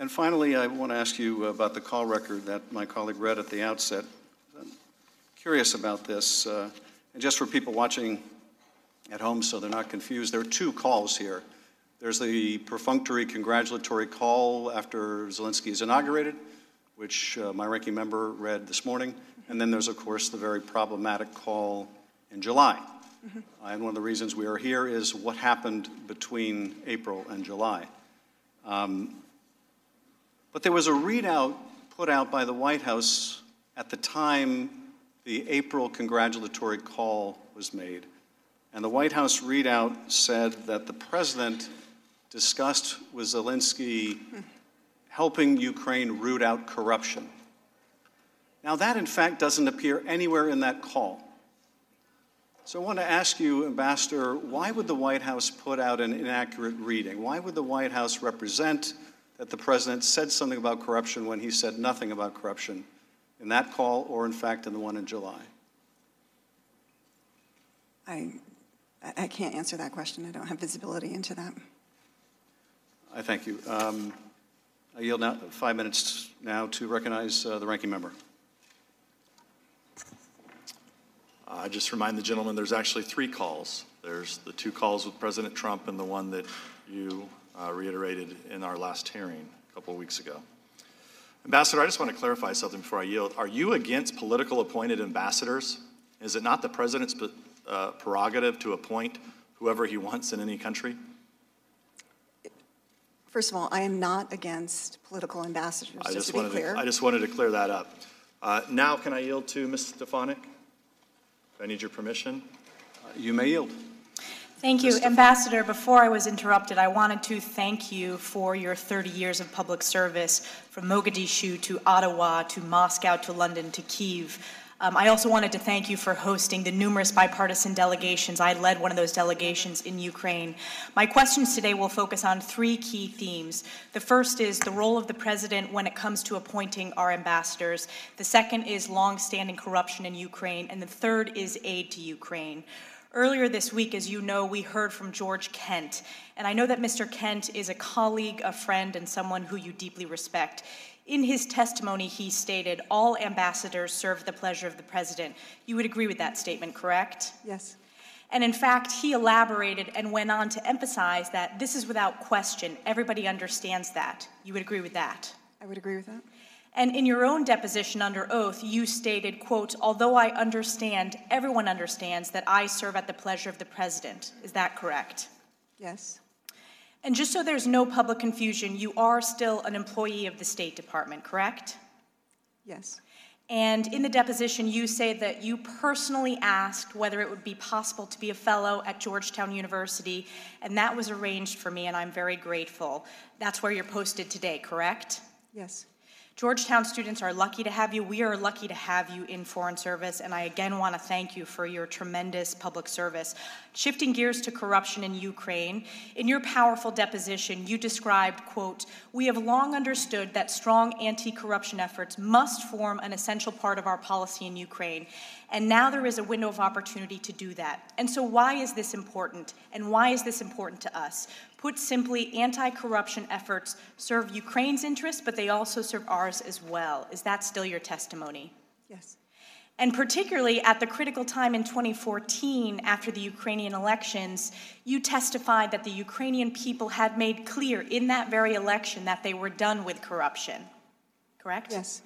Speaker 1: And finally, I want to ask you about the call record that my colleague read at the outset. I'm curious about this. Uh, and just for people watching at home so they're not confused, there are two calls here. There's the perfunctory congratulatory call after Zelensky is inaugurated, which uh, my ranking member read this morning. And then there's, of course, the very problematic call in July. Uh, and one of the reasons we are here is what happened between April and July. Um, but there was a readout put out by the White House at the time the April congratulatory call was made. And the White House readout said that the president discussed with Zelensky helping Ukraine root out corruption. Now, that in fact doesn't appear anywhere in that call. So I want to ask you, Ambassador, why would the White House put out an inaccurate reading? Why would the White House represent that the president said something about corruption when he said nothing about corruption in that call or, in fact, in the one in July?
Speaker 4: I, I can't answer that question. I don't have visibility into that.
Speaker 1: I thank you. Um, I yield now five minutes now to recognize uh, the ranking member.
Speaker 3: I just remind the gentleman there's actually three calls. There's the two calls with President Trump and the one that you uh, reiterated in our last hearing a couple of weeks ago. Ambassador, I just want to clarify something before I yield. Are you against political appointed ambassadors? Is it not the president's uh, prerogative to appoint whoever he wants in any country?
Speaker 4: First of all, I am not against political ambassadors,
Speaker 3: I
Speaker 4: just
Speaker 3: just
Speaker 4: to be
Speaker 3: wanted
Speaker 4: clear.
Speaker 3: to, I just wanted to clear that up. Uh, now, can I yield to Ms. Stefanik? I need your permission.
Speaker 1: Uh, you may yield.
Speaker 5: Thank you. Ambassador, before I was interrupted, I wanted to thank you for your 30 years of public service from Mogadishu to Ottawa to Moscow to London to Kiev. Um, I also wanted to thank you for hosting the numerous bipartisan delegations. I led one of those delegations in Ukraine. My questions today will focus on three key themes. The first is the role of the president when it comes to appointing our ambassadors. The second is longstanding corruption in Ukraine. And the third is aid to Ukraine. Earlier this week, as you know, we heard from George Kent. And I know that Mr. Kent is a colleague, a friend, and someone who you deeply respect. In his testimony, he stated, all ambassadors serve the pleasure of the president. You would agree with that statement, correct?
Speaker 4: Yes,
Speaker 5: And in fact, he elaborated and went on to emphasize that this is without question. Everybody understands that. You would agree with that?
Speaker 4: I would agree with that.
Speaker 5: And in your own deposition under oath, you stated, quote, although I understand, everyone understands that I serve at the pleasure of the president. Is that correct?
Speaker 4: Yes,
Speaker 5: And just so there's no public confusion, you are still an employee of the State Department, correct?
Speaker 4: yes,
Speaker 5: And in the deposition, you say that you personally asked whether it would be possible to be a fellow at Georgetown University, and that was arranged for me, and I'm very grateful. That's where you're posted today, correct?
Speaker 4: yes.
Speaker 5: Georgetown students are lucky to have you. We are lucky to have you in Foreign Service, and I again want to thank you for your tremendous public service. Shifting gears to corruption in Ukraine, in your powerful deposition, you described, quote, We have long understood that strong anti corruption efforts must form an essential part of our policy in Ukraine, and now there is a window of opportunity to do that. And so, why is this important? And why is this important to us? Put simply, anti corruption efforts serve Ukraine's interests, but they also serve ours as well. Is that still your testimony?
Speaker 4: Yes,
Speaker 5: And particularly at the critical time in 2014, after the Ukrainian elections, you testified that the Ukrainian people had made clear in that very election that they were done with corruption. Correct?
Speaker 4: yes,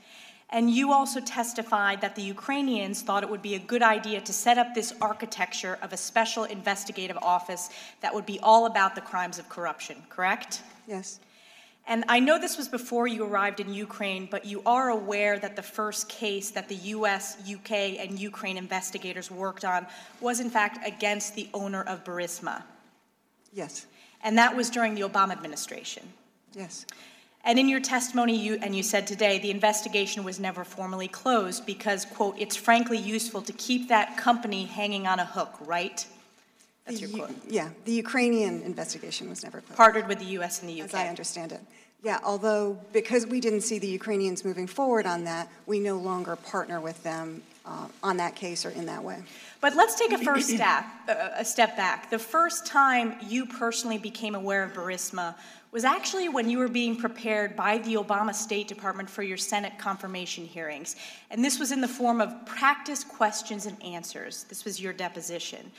Speaker 5: And you also testified that the Ukrainians thought it would be a good idea to set up this architecture of a special investigative office that would be all about the crimes of corruption, correct?
Speaker 4: yes,
Speaker 5: And I know this was before you arrived in Ukraine, but you are aware that the first case that the US, UK, and Ukraine investigators worked on was, in fact, against the owner of Burisma.
Speaker 4: Yes,
Speaker 5: And that was during the Obama administration.
Speaker 4: yes.
Speaker 5: And in your testimony, you, and you said today, the investigation was never formally closed because, quote, it's frankly useful to keep that company hanging on a hook, right? That's your
Speaker 4: The U-
Speaker 5: quote.
Speaker 4: Yeah, the Ukrainian investigation was never closed.
Speaker 5: Partnered with the US and the UK.
Speaker 4: As I understand it. Yeah, although, because we didn't see the Ukrainians moving forward on that, we no longer partner with them uh, on that case or in that way.
Speaker 5: But let's take a first step, a a step back. The first time you personally became aware of Burisma was actually when you were being prepared by the Obama State Department for your Senate confirmation hearings. And this was in the form of practice questions and answers. This was your deposition.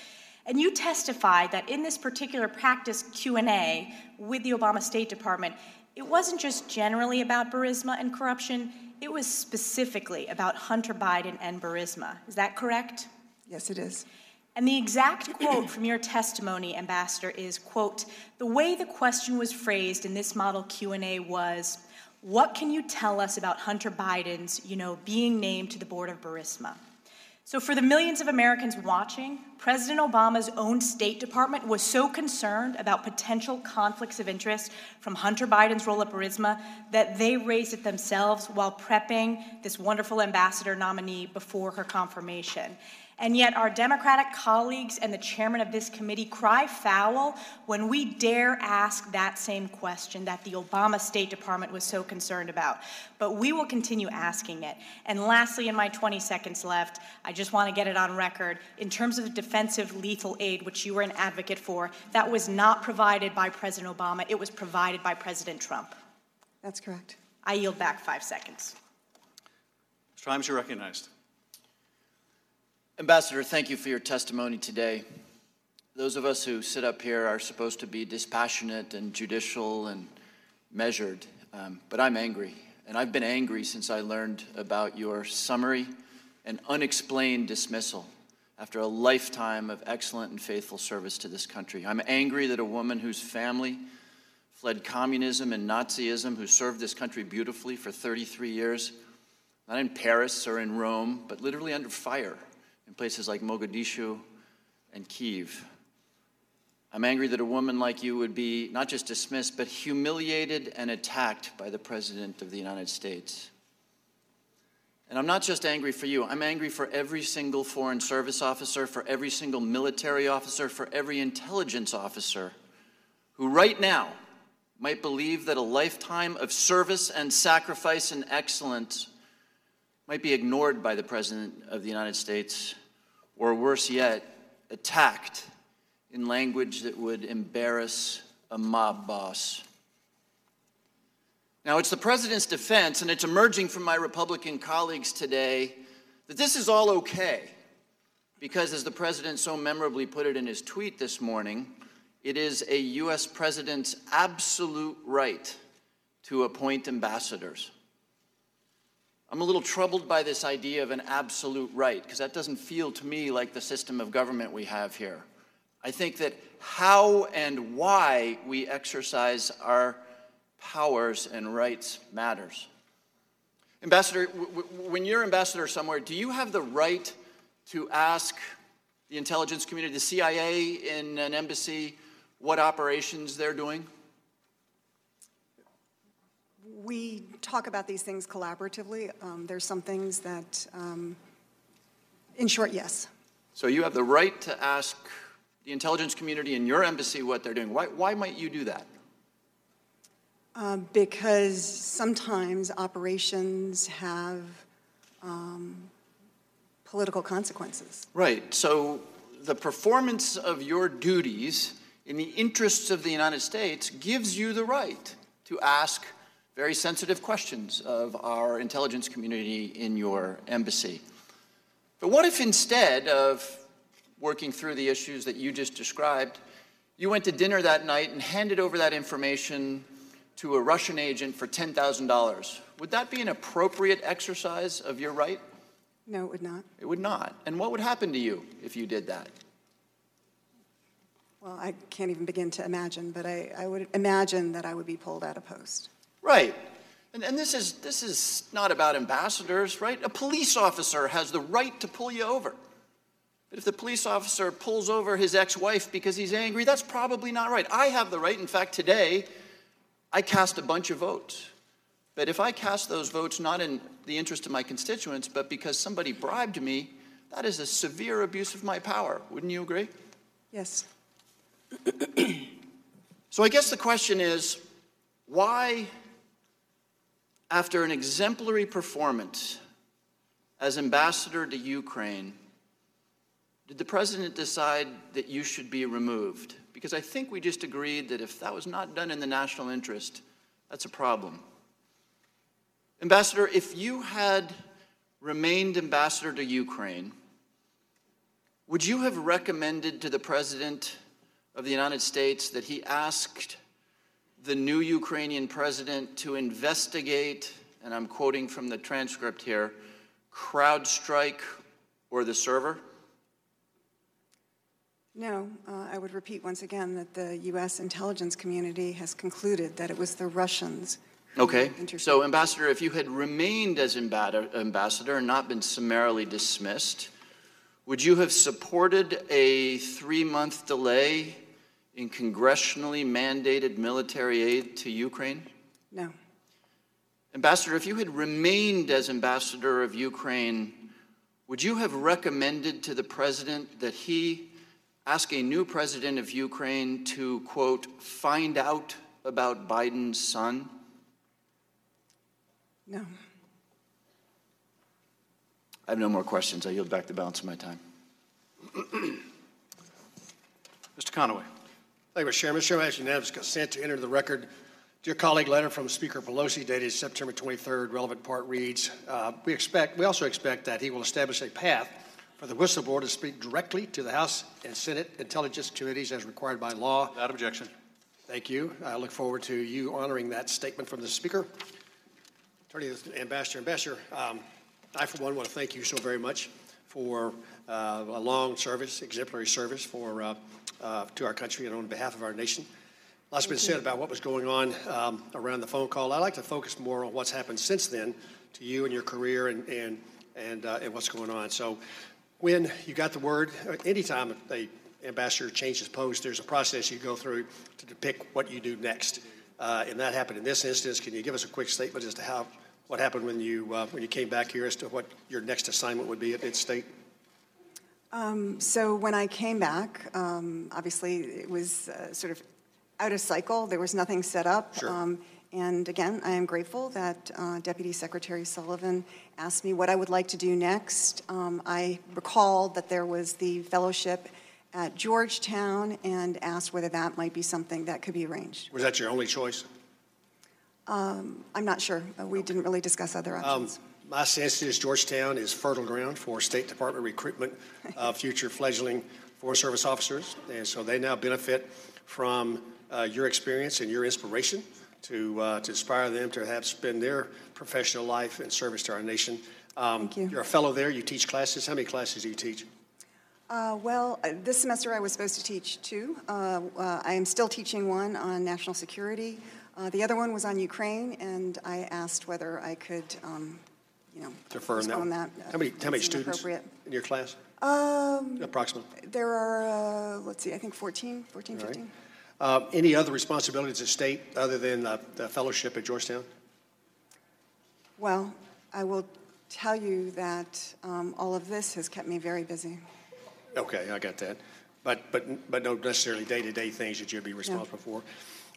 Speaker 5: And you testified that in this particular practice Q&A with the Obama State Department, it wasn't just generally about Burisma and corruption, it was specifically about Hunter Biden and Burisma. Is that correct?
Speaker 4: Yes, it is.
Speaker 5: And the exact quote from your testimony, Ambassador, is, quote, "The way the question was phrased in this model Q&A was, what can you tell us about Hunter Biden's, you know, being named to the board of Burisma?" So for the millions of Americans watching, President Obama's own State Department was so concerned about potential conflicts of interest from Hunter Biden's role at Burisma that they raised it themselves while prepping this wonderful ambassador nominee before her confirmation. And yet, our Democratic colleagues and the chairman of this committee cry foul when we dare ask that same question that the Obama State Department was so concerned about. But we will continue asking it. And lastly, in my 20 seconds left, I just want to get it on record. In terms of defensive lethal aid, which you were an advocate for, that was not provided by President Obama, it was provided by President Trump.
Speaker 4: That's correct.
Speaker 5: I yield back five seconds.
Speaker 1: Mr. Himes, you're recognized.
Speaker 7: Ambassador, thank you for your testimony today. Those of us who sit up here are supposed to be dispassionate and judicial and measured, um, but I'm angry. And I've been angry since I learned about your summary and unexplained dismissal after a lifetime of excellent and faithful service to this country. I'm angry that a woman whose family fled communism and Nazism, who served this country beautifully for 33 years, not in Paris or in Rome, but literally under fire in places like Mogadishu and Kiev. I'm angry that a woman like you would be not just dismissed, but humiliated and attacked by the President of the United States. And I'm not just angry for you, I'm angry for every single Foreign Service officer, for every single military officer, for every intelligence officer who right now might believe that a lifetime of service and sacrifice and excellence might be ignored by the President of the United States, or worse yet, attacked in language that would embarrass a mob boss. Now, it's the President's defense, and it's emerging from my Republican colleagues today, that this is all okay. Because, as the President so memorably put it in his tweet this morning, it is a U.S. President's absolute right to appoint ambassadors. I'm a little troubled by this idea of an absolute right, because that doesn't feel to me like the system of government we have here. I think that how and why we exercise our powers and rights matters. Ambassador, w- w- when you're ambassador somewhere, do you have the right to ask the intelligence community, the CIA in an embassy, what operations they're doing?
Speaker 4: We talk about these things collaboratively. Um, There's some things that, um, in short, yes.
Speaker 7: So you have the right to ask the intelligence community in your embassy what they're doing. Why, why might you do that?
Speaker 4: Uh, Because sometimes operations have um, political consequences.
Speaker 7: Right. So the performance of your duties in the interests of the United States gives you the right to ask very sensitive questions of our intelligence community in your embassy. But what if instead of working through the issues that you just described, you went to dinner that night and handed over that information to a Russian agent for $10,000? Would that be an appropriate exercise of your right?
Speaker 4: No, it would not.
Speaker 7: It would not. And what would happen to you if you did that?
Speaker 4: Well, I can't even begin to imagine, but I, I would imagine that I would be pulled out of post.
Speaker 7: Right. And, and this is this is not about ambassadors, right? A police officer has the right to pull you over. But if the police officer pulls over his ex-wife because he's angry, that's probably not right. I have the right. In fact, today, I cast a bunch of votes. But if I cast those votes not in the interest of my constituents, but because somebody bribed me, that is a severe abuse of my power. Wouldn't you agree?
Speaker 4: Yes.
Speaker 7: So I guess the question is why, after an exemplary performance as ambassador to Ukraine, did the president decide that you should be removed? Because I think we just agreed that if that was not done in the national interest, that's a problem. Ambassador, if you had remained ambassador to Ukraine, would you have recommended to the president of the United States that he asked the new Ukrainian president to investigate, and I'm quoting from the transcript here, CrowdStrike or the server?
Speaker 4: No, uh, I would repeat once again that the U.S. intelligence community has concluded that it was the Russians.
Speaker 7: Okay, so Ambassador, if you had remained as ambassador and not been summarily dismissed, would you have supported a three-month delay in congressionally mandated military aid to Ukraine?
Speaker 4: No,
Speaker 7: Ambassador, if you had remained as ambassador of Ukraine, would you have recommended to the president that he ask a new president of Ukraine to, quote, find out about Biden's son?
Speaker 4: no.
Speaker 7: I have no more questions. I yield back the balance of my time.
Speaker 1: Mr. Conaway.
Speaker 2: Thank you, Mr. Chairman. Mr. Chairman, I ask unanimous consent to enter the record. Dear colleague, letter from Speaker Pelosi dated September 23rd. Relevant part reads, uh, we expect, we also expect that he will establish a path for the whistleblower to speak directly to the House and Senate Intelligence Committees as required by law.
Speaker 1: Without objection.
Speaker 2: Thank you. I look forward to you honoring that statement from the Speaker. Attorney Ambassador, Ambassador, um, I for one want to thank you so very much for uh, a long service, exemplary service for uh, uh, to our country and on behalf of our nation. Lots been said about what was going on um, around the phone call. I'd like to focus more on what's happened since then to you and your career and and and, uh, and what's going on. So, when you got the word, uh, anytime a ambassador changes post, there's a process you go through to depict what you do next. Uh, and that happened in this instance. Can you give us a quick statement as to how what happened when you uh, when you came back here as to what your next assignment would be at, at state?
Speaker 4: So when I came back, um, obviously it was uh, sort of out of cycle. There was nothing set up.
Speaker 2: Sure.
Speaker 4: Um, and again, I am grateful that uh, Deputy Secretary Sullivan asked me what I would like to do next. Um, I recalled that there was the fellowship at Georgetown and asked whether that might be something that could be arranged.
Speaker 2: Was that your only choice?
Speaker 4: I'm not sure. Uh, We didn't really discuss other
Speaker 2: Um,
Speaker 4: options.
Speaker 2: My sense is Georgetown is fertile ground for State Department recruitment of future fledgling Foreign Service officers, and so they now benefit from uh, your experience and your inspiration to uh, to inspire them to have spend their professional life in service to our nation. Um,
Speaker 4: Thank you.
Speaker 2: You're a fellow there. You teach classes. How many classes do you teach?
Speaker 4: Uh, Well, uh, this semester I was supposed to teach two. Uh, uh, I am still teaching one on national security. Uh, The other one was on Ukraine, and I asked whether I could, um, you know,
Speaker 2: that.
Speaker 4: that.
Speaker 2: How many how many students in your class?
Speaker 4: Um,
Speaker 2: Approximately.
Speaker 4: There are, uh, let's see, I think 14, 14,
Speaker 2: All right.
Speaker 4: 15.
Speaker 2: Uh, any other responsibilities at state other than uh, the fellowship at Georgetown?
Speaker 4: Well, I will tell you that um, all of this has kept me very busy.
Speaker 2: Okay, I got that. But, but, but no necessarily day-to-day things that you'd be responsible for.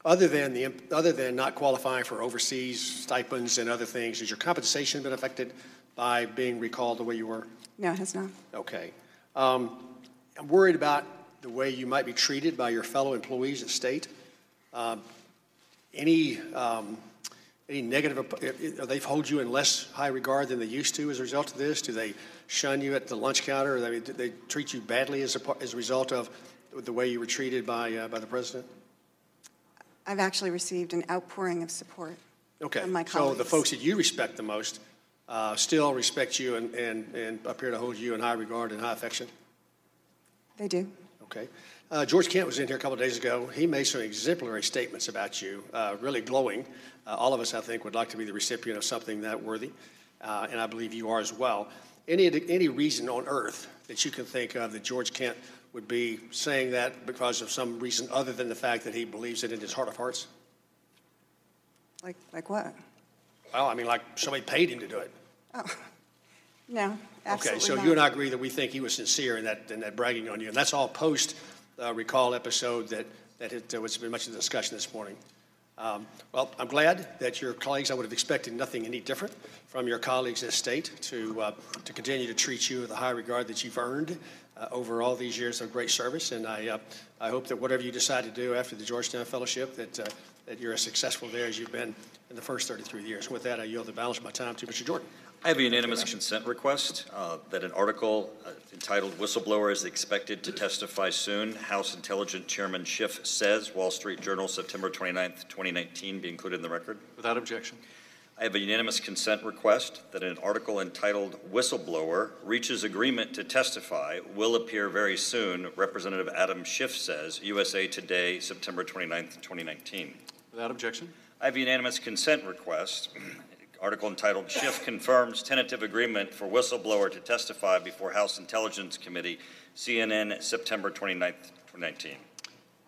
Speaker 2: Other than the, other than not qualifying for overseas stipends and other things, has your compensation been affected by being recalled the way you were?
Speaker 4: No, it has not.
Speaker 2: Okay. Um, I'm worried about the way you might be treated by your fellow employees at state. Um, Any, um, any negative, are they hold you in less high regard than they used to as a result of this? Do they shun you at the lunch counter? Or they, do they treat you badly as a, as a result of the way you were treated by, uh, by the president?
Speaker 4: I've actually received an outpouring of support
Speaker 2: Okay.
Speaker 4: from my colleagues.
Speaker 2: So the folks that you respect the most uh, still respect you and, and, and appear to hold you in high regard and high affection?
Speaker 4: They do.
Speaker 2: Okay. Uh, George Kent was in here a couple of days ago. He made some exemplary statements about you, uh, really glowing. Uh, all of us, I think, would like to be the recipient of something that worthy, uh, and I believe you are as well. Any, any reason on earth that you can think of that George Kent would be saying that because of some reason other than the fact that he believes it in his heart of hearts?
Speaker 4: Like, like what?
Speaker 2: Well, I mean, like somebody paid him to do it.
Speaker 4: Oh, No, absolutely
Speaker 2: Okay, so
Speaker 4: not.
Speaker 2: you and I agree that we think he was sincere in that, in that bragging on you, and that's all post uh, recall episode that, that it uh, was been much of the discussion this morning. Um, Well, I'm glad that your colleagues, I would have expected nothing any different from your colleagues the state to, uh, to continue to treat you with the high regard that you've earned uh, over all these years of great service, and I, uh, I hope that whatever you decide to do after the Georgetown Fellowship, that, uh, that you're as successful there as you've been in the first 33 years. With that, I yield the balance of my time to Mr. Jordan.
Speaker 8: I have a unanimous consent request uh, that an article uh, entitled Whistleblower is expected to testify soon, House Intelligence Chairman Schiff says, Wall Street Journal, September 29th, 2019, be included in the record.
Speaker 1: Without objection.
Speaker 8: I have a unanimous consent request that an article entitled Whistleblower Reaches Agreement to Testify will appear very soon, Representative Adam Schiff says, USA Today, September 29th, 2019.
Speaker 1: Without objection.
Speaker 8: I have a unanimous consent request, article entitled Schiff Confirms Tentative Agreement for Whistleblower to Testify Before House Intelligence Committee, CNN, September 29th, 2019.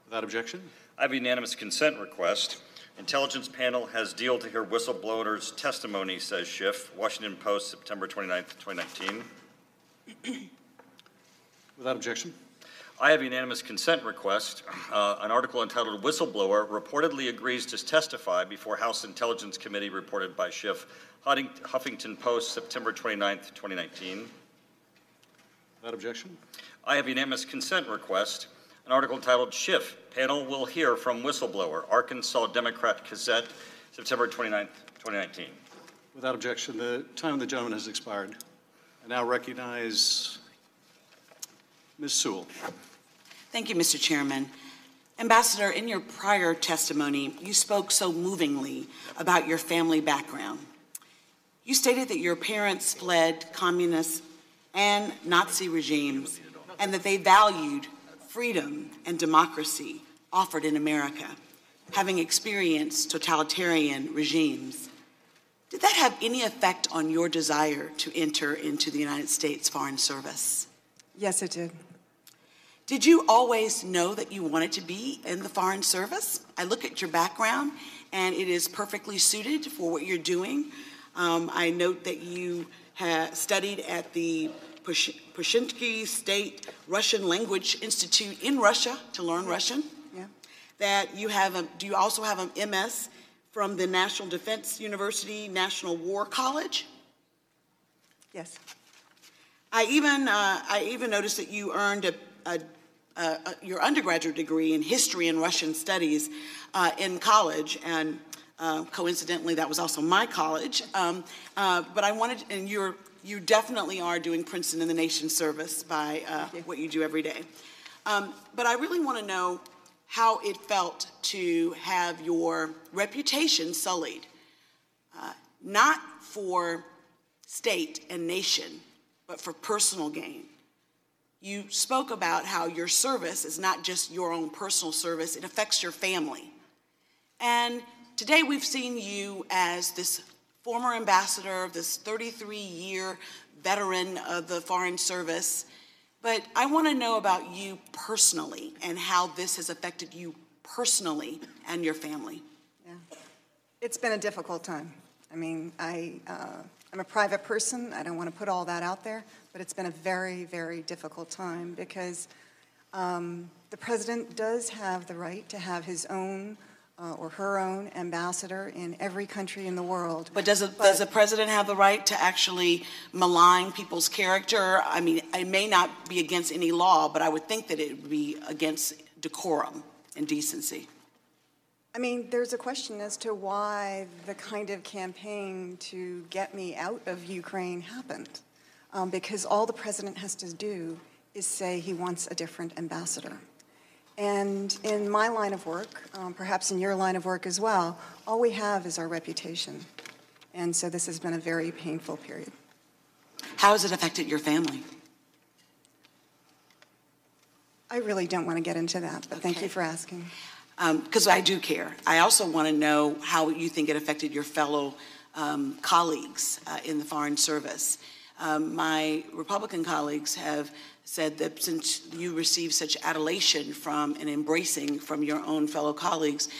Speaker 1: Without objection.
Speaker 8: I have a unanimous consent request. Intelligence panel has deal to hear whistleblowers' testimony, says Schiff, Washington Post, September 29th, 2019.
Speaker 1: Without objection.
Speaker 8: I have a unanimous consent request. Uh, An article entitled Whistleblower reportedly agrees to testify before House Intelligence Committee reported by Schiff, Huffington Post, September 29th, 2019.
Speaker 1: Without objection.
Speaker 8: I have unanimous consent request. An article entitled Schiff, Panel Will Hear from Whistleblower, Arkansas Democrat Gazette, September 29th, 2019.
Speaker 1: Without objection. The time of the gentleman has expired. I now recognize Ms. Sewell.
Speaker 9: Thank you, Mr. Chairman. Ambassador, in your prior testimony, you spoke so movingly about your family background. You stated that your parents fled communist and Nazi regimes and that they valued freedom and democracy offered in America, having experienced totalitarian regimes. Did that have any effect on your desire to enter into the United States Foreign Service?
Speaker 4: Yes, it did.
Speaker 9: Did you always know that you wanted to be in the Foreign Service? I look at your background, and it is perfectly suited for what you're doing. Um, I note that you have studied at the Pushkin State Russian Language Institute in Russia to learn Russian.
Speaker 4: Yeah.
Speaker 9: That you have a, do you also have an MS from the National Defense University National War College?
Speaker 4: Yes.
Speaker 9: I even, uh, I even noticed that you earned a, a, a, a, your undergraduate degree in history and Russian studies uh, in college, and uh, coincidentally, that was also my college. Um, uh, but I wanted, and you're, you definitely are doing Princeton and the nation service by uh, what you do every day. Um, but I really want to know how it felt to have your reputation sullied, uh, not for state and nation, but for personal gain. You spoke about how your service is not just your own personal service, it affects your family. And today we've seen you as this former ambassador, this 33 year veteran of the Foreign Service. But I want to know about you personally and how this has affected you personally and your family.
Speaker 4: Yeah. It's been a difficult time. I mean, I, uh, I'm a private person. I don't want to put all that out there, but it's been a very, very difficult time because um, the president does have the right to have his own uh, or her own ambassador in every country in the world.
Speaker 9: But does, it, does the president have the right to actually malign people's character? I mean, it may not be against any law, but I would think that it would be against decorum and decency.
Speaker 4: I mean, there's a question as to why the kind of campaign to get me out of Ukraine happened. Um, because all the president has to do is say he wants a different ambassador. And in my line of work, um, perhaps in your line of work as well, all we have is our reputation. And so this has been a very painful period.
Speaker 9: How has it affected your family?
Speaker 4: I really don't want to get into that, but thank you for asking.
Speaker 9: Because I do care. I also want to know how you think it affected your fellow um, colleagues uh, in the Foreign Service. Um, My Republican colleagues have said that since you received such adulation from and embracing from your own fellow colleagues,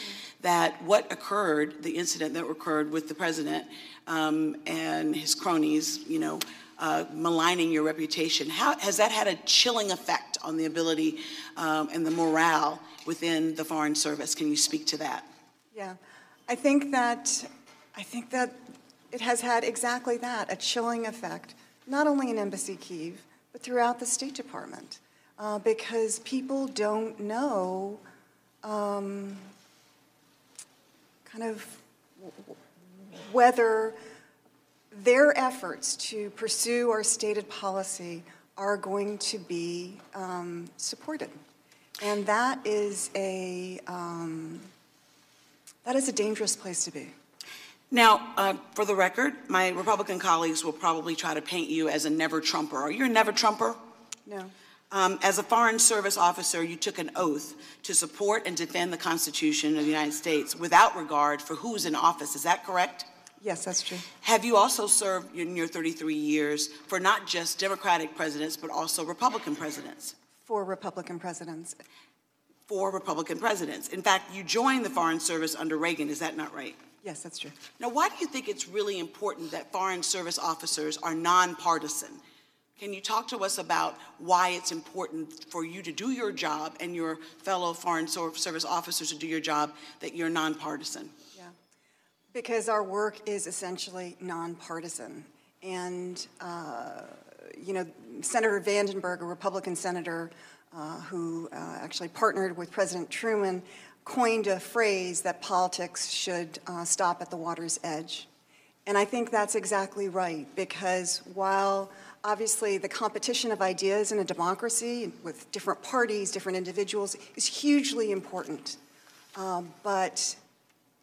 Speaker 9: that what occurred, the incident that occurred with the president um, and his cronies, you know, uh, maligning your reputation, how, has that had a chilling effect on the ability um, and the morale within the Foreign Service? Can you speak to that?
Speaker 4: Yeah, I think that, I think that it has had exactly that, a chilling effect, not only in Embassy Kiev, but throughout the State Department, uh, because people don't know um, kind of whether their efforts to pursue our stated policy are going to be um, supported. And that is a, um, that is a dangerous place to be.
Speaker 9: Now, uh, for the record, my Republican colleagues will probably try to paint you as a never Trumper. Are you a never Trumper?
Speaker 4: No.
Speaker 9: Um, as a Foreign Service officer, you took an oath to support and defend the Constitution of the United States without regard for who's in office. Is that correct?
Speaker 4: Yes, that's true.
Speaker 9: Have you also served in your 33 years for not just Democratic presidents, but also Republican presidents?
Speaker 4: For Republican presidents.
Speaker 9: For Republican presidents. In fact, you joined the Foreign Service under Reagan. Is that not right?
Speaker 4: Yes, that's true.
Speaker 9: Now, why do you think it's really important that Foreign Service officers are nonpartisan? Can you talk to us about why it's important for you to do your job and your fellow Foreign Service officers to do your job that you're nonpartisan?
Speaker 4: Yeah. Because our work is essentially nonpartisan. And, uh, you know, Senator Vandenberg, a Republican senator uh, who uh, actually partnered with President Truman, coined a phrase that politics should uh, stop at the water's edge. And I think that's exactly right, because while obviously the competition of ideas in a democracy with different parties, different individuals, is hugely important. Um, but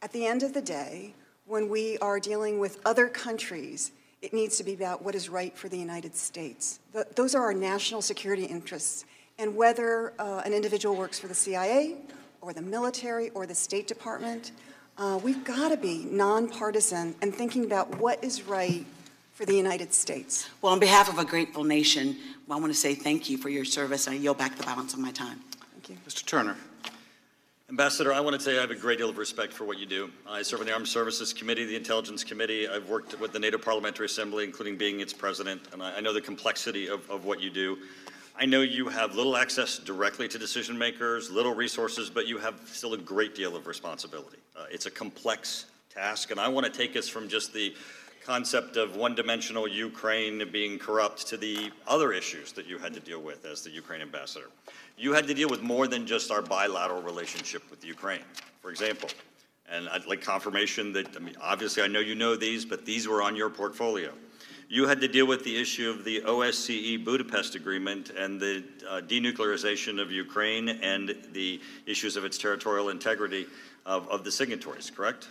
Speaker 4: at the end of the day, when we are dealing with other countries, it needs to be about what is right for the United States. Th- those are our national security interests. And whether uh, an individual works for the CIA or the military or the State Department, uh, we've got to be nonpartisan and thinking about what is right for the United States.
Speaker 9: Well, on behalf of a grateful nation, I want to say thank you for your service, and I yield back the balance of my time.
Speaker 4: Thank you.
Speaker 1: Mr. Turner.
Speaker 8: Ambassador, I want to tell you I have a great deal of respect for what you do. I serve on the Armed Services Committee, the Intelligence Committee. I've worked with the NATO Parliamentary Assembly, including being its president, and I, I know the complexity of, of what you do. I know you have little access directly to decision makers, little resources, but you have still a great deal of responsibility. Uh, it's a complex task, and I want to take us from just the concept of one-dimensional Ukraine being corrupt to the other issues that you had to deal with as the Ukraine ambassador. You had to deal with more than just our bilateral relationship with Ukraine, for example. And I'd like confirmation that, I mean, obviously I know you know these, but these were on your portfolio. You had to deal with the issue of the OSCE Budapest Agreement and the uh, denuclearization of Ukraine and the issues of its territorial integrity of, of the signatories, correct?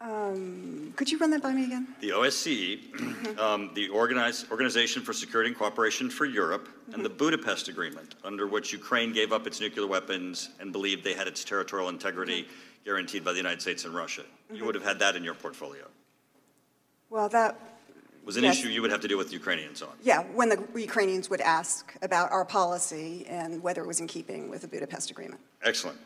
Speaker 4: Um, could you run that by me again?
Speaker 8: the OSCE, um, the Organized, Organization for Security and Cooperation for Europe, and the Budapest Agreement, under which Ukraine gave up its nuclear weapons and believed they had its territorial integrity guaranteed by the United States and Russia. You would have had that in your portfolio.
Speaker 4: Well, that,
Speaker 8: was an
Speaker 4: Yes.
Speaker 8: issue you would have to deal with the Ukrainians on.
Speaker 4: yeah, when the Ukrainians would ask about our policy and whether it was in keeping with the Budapest Agreement.
Speaker 8: Excellent.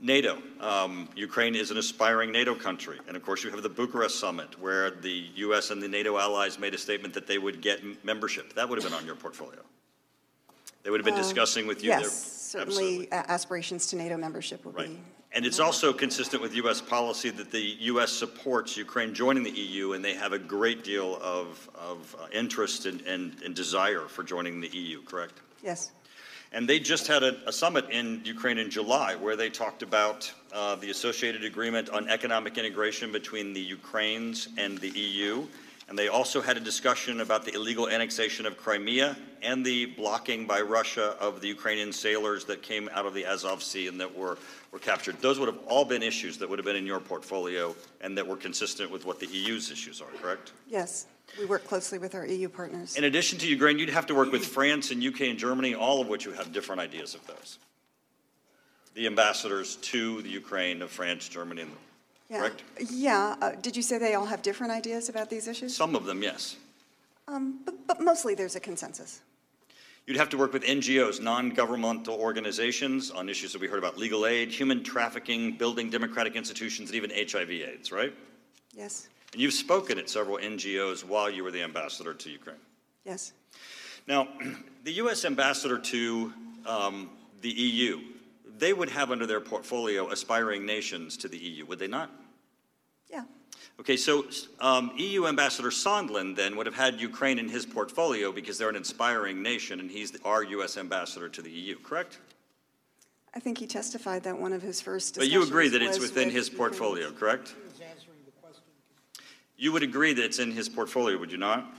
Speaker 8: NATO. Um, Ukraine is an aspiring NATO country. And of course, you have the Bucharest summit, where the U.S. and the NATO allies made a statement that they would get m- membership. That would have been on your portfolio. They would have been discussing with you. their-
Speaker 4: Yes, certainly a- aspirations to NATO membership would
Speaker 8: Right.
Speaker 4: be.
Speaker 8: And it's also consistent with U.S. policy that the U.S. supports Ukraine joining the EU, and they have a great deal of, of uh, interest and, and, and desire for joining the EU, correct?
Speaker 4: Yes.
Speaker 8: And they just had a, a summit in Ukraine in July where they talked about uh, the associated agreement on economic integration between the Ukraines and the EU. And they also had a discussion about the illegal annexation of Crimea and the blocking by Russia of the Ukrainian sailors that came out of the Azov Sea and that were, were captured. Those would have all been issues that would have been in your portfolio and that were consistent with what the EU's issues are, correct?
Speaker 4: Yes. We work closely with our EU partners.
Speaker 8: In addition to Ukraine, you'd have to work with France and UK and Germany, all of which you have different ideas of those. The ambassadors to the Ukraine of France, Germany, and
Speaker 4: Yeah.
Speaker 8: correct?
Speaker 4: Yeah, uh, did you say they all have different ideas about these issues?
Speaker 8: some of them, yes.
Speaker 4: Um, But but mostly there's a consensus.
Speaker 8: You'd have to work with NGOs, non-governmental organizations, on issues that we heard about legal aid, human trafficking, building democratic institutions, and even HIV AIDS, right?
Speaker 4: Yes,
Speaker 8: And you've spoken at several NGOs while you were the ambassador to Ukraine.
Speaker 4: yes.
Speaker 8: Now, the U.S. ambassador to um, the EU, they would have under their portfolio aspiring nations to the EU, would they not? Okay, so um, EU Ambassador Sondland then would have had Ukraine in his portfolio because they're an inspiring nation and he's our U.S. ambassador to the EU, correct?
Speaker 4: I think he testified that one of his first
Speaker 8: But you agree that it's within
Speaker 4: with
Speaker 8: his portfolio, correct? You would agree that it's in his portfolio, would you not?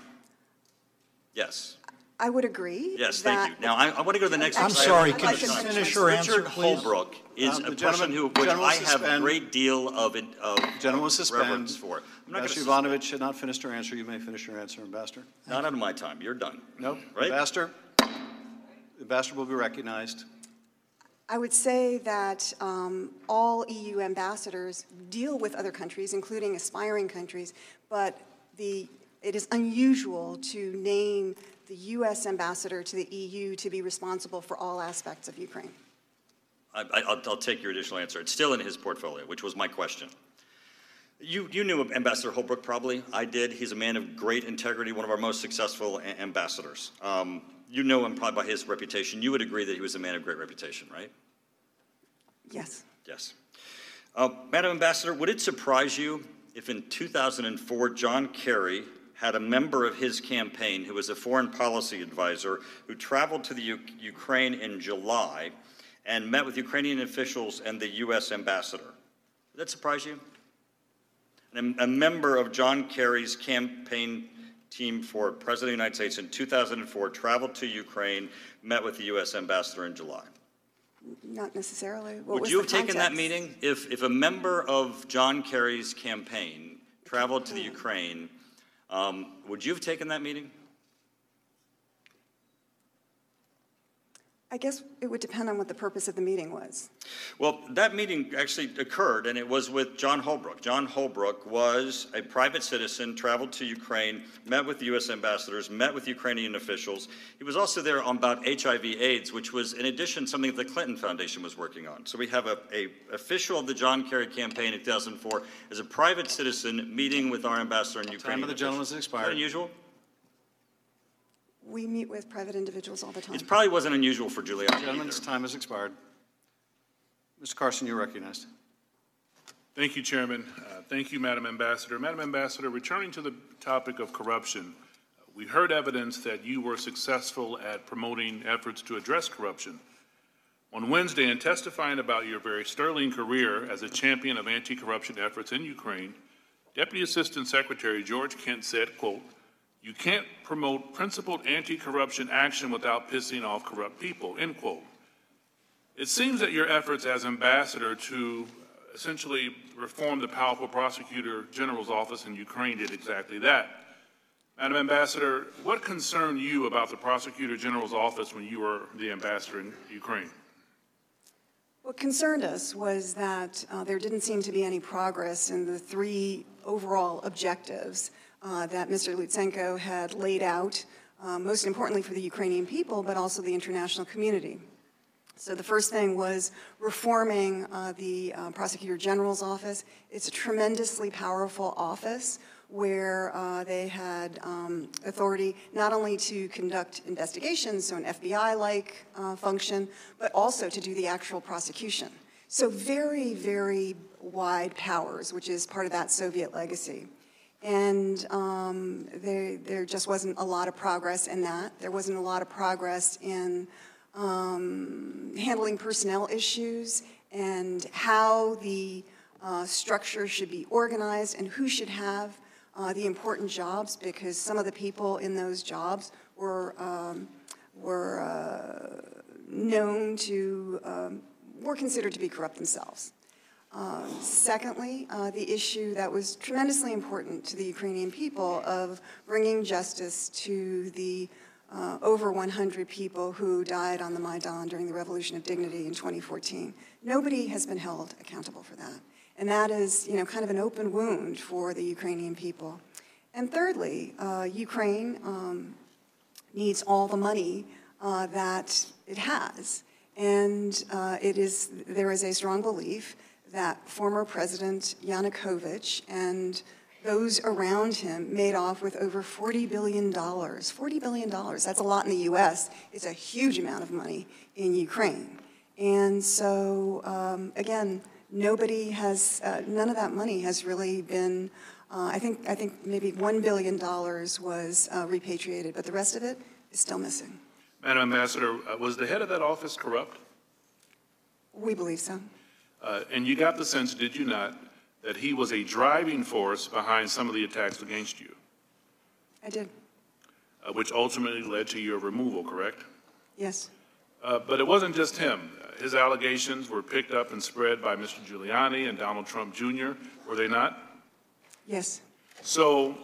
Speaker 8: Yes.
Speaker 4: I would agree.
Speaker 8: Yes, thank you.
Speaker 4: that-
Speaker 8: Now, I, I want to go to the next. Question.
Speaker 4: I'm
Speaker 8: because I
Speaker 4: sorry,
Speaker 8: have-
Speaker 4: can you
Speaker 8: Sorry.
Speaker 4: finish
Speaker 10: your
Speaker 8: Richard
Speaker 10: answer, please?
Speaker 8: Holbrooke is
Speaker 1: Um,
Speaker 8: a person
Speaker 1: gentleman-
Speaker 8: who, which
Speaker 1: gentleman
Speaker 8: I
Speaker 1: will
Speaker 8: have
Speaker 1: suspend.
Speaker 8: great deal of, of
Speaker 1: Gentleman will suspend.
Speaker 8: reverence for. I'm not
Speaker 1: Ambassador
Speaker 8: going
Speaker 1: Yovanovitch had not finished her answer. You may finish your answer, Ambassador.
Speaker 8: to, not out of my time, you're done.
Speaker 1: No?
Speaker 8: Right?
Speaker 1: Ambassador? Ambassador will be recognized.
Speaker 4: I would say that um, all EU ambassadors deal with other countries, including aspiring countries, but the, it is unusual to name the U.S. ambassador to the EU to be responsible for all aspects of Ukraine.
Speaker 8: I, I- I'll, I'll take your additional answer. It's still in his portfolio, which was my question. You, you knew Ambassador Holbrooke, probably. I did. He's a man of great integrity, one of our most successful a- ambassadors. Um, you know him probably by his reputation. You would agree that he was a man of great reputation, right?
Speaker 4: Yes.
Speaker 8: Yes. Uh, Madam Ambassador, would it surprise you if in 2004 John Kerry had a member of his campaign who was a foreign policy advisor who traveled to the U- Ukraine in July and met with Ukrainian officials and the U.S. ambassador? Did that surprise you? And a, a member of John Kerry's campaign team for President of the United States in 2004 traveled to Ukraine, met with the U.S. ambassador in July.
Speaker 4: Not necessarily. What
Speaker 8: Would you have taken that meeting if, if a member of John Kerry's campaign traveled to the Ukraine? Um, would you have taken that meeting?
Speaker 4: I guess it would depend on what the purpose of the meeting was.
Speaker 8: Well, that meeting actually occurred, and it was with John Holbrooke. John Holbrooke was a private citizen, traveled to Ukraine, met with U.S. ambassadors, met with Ukrainian officials. He was also there on about HIV/AIDS, which was, in addition, something that the Clinton Foundation was working on. So we have a, a official of the John Kerry campaign in 2004 as a private citizen meeting with our ambassador in Ukraine.
Speaker 1: Time of the gentleman has
Speaker 8: Is
Speaker 1: expired.
Speaker 8: that unusual?
Speaker 4: We meet with private individuals all the time.
Speaker 8: It probably wasn't unusual for Giuliani
Speaker 1: Gentleman's
Speaker 8: either.
Speaker 1: time has expired. Mr. Carson, you're recognized.
Speaker 11: Thank you, Chairman. Uh, Thank you, Madam Ambassador. Madam Ambassador, returning to the topic of corruption, we heard evidence that you were successful at promoting efforts to address corruption. On Wednesday, in testifying about your very sterling career as a champion of anti-corruption efforts in Ukraine, Deputy Assistant Secretary George Kent said, quote, "You can't promote principled anti-corruption action without pissing off corrupt people," end quote. It seems that your efforts as ambassador to essentially reform the powerful prosecutor general's office in Ukraine did exactly that. Madam Ambassador, what concerned you about the prosecutor general's office when you were the ambassador in Ukraine?
Speaker 4: What concerned us was that uh, there didn't seem to be any progress in the three overall objectives uh, that Mr. Lutsenko had laid out, uh, most importantly for the Ukrainian people, but also the international community. So the first thing was reforming uh, the uh, Prosecutor General's office. It's a tremendously powerful office where uh, they had um, authority not only to conduct investigations, so an FBI-like uh, function, but also to do the actual prosecution. So very, very wide powers, which is part of that Soviet legacy. And um, there, there just wasn't a lot of progress in that. There wasn't a lot of progress in um, handling personnel issues and how the uh, structure should be organized and who should have uh, the important jobs because some of the people in those jobs were, um, were uh, known to, um, were considered to be corrupt themselves. Uh, Secondly, uh, the issue that was tremendously important to the Ukrainian people of bringing justice to the uh, over 100 people who died on the Maidan during the Revolution of Dignity in 2014. Nobody has been held accountable for that. And that is, you know, kind of an open wound for the Ukrainian people. And thirdly, uh, Ukraine um, needs all the money uh, that it has. And uh, it is, there is a strong belief that former President Yanukovych and those around him made off with over $40 billion. $40 billion, that's a lot in the US. It's a huge amount of money in Ukraine. And so, um, again, nobody has, uh, none of that money has really been, uh, I, think, I think maybe $1 billion was uh, repatriated, but the rest of it is still missing.
Speaker 11: Madam Ambassador, uh, was the head of that office corrupt?
Speaker 4: We believe so.
Speaker 11: Uh, And you got the sense, did you not, that he was a driving force behind some of the attacks against you,
Speaker 4: I did,
Speaker 11: uh, which ultimately led to your removal, correct?
Speaker 4: yes.
Speaker 11: Uh, But it wasn't just him. His allegations were picked up and spread by Mr. Giuliani and Donald Trump Jr., were they not?
Speaker 4: Yes,
Speaker 11: So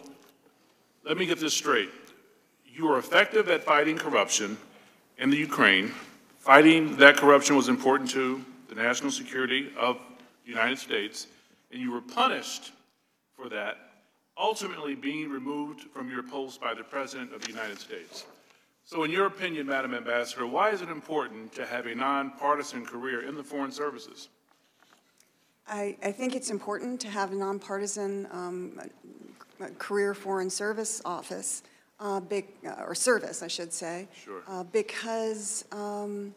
Speaker 11: let me get this straight. You were effective at fighting corruption in the Ukraine. Fighting that corruption was important to the national security of the United States, and you were punished for that, ultimately being removed from your post by the President of the United States. So in your opinion, Madam Ambassador, why is it important to have a nonpartisan career in the foreign services?
Speaker 4: I, I think it's important to have a nonpartisan um, career foreign service office, uh, big, uh, or service, I should say.
Speaker 11: Sure.
Speaker 4: uh, Because um,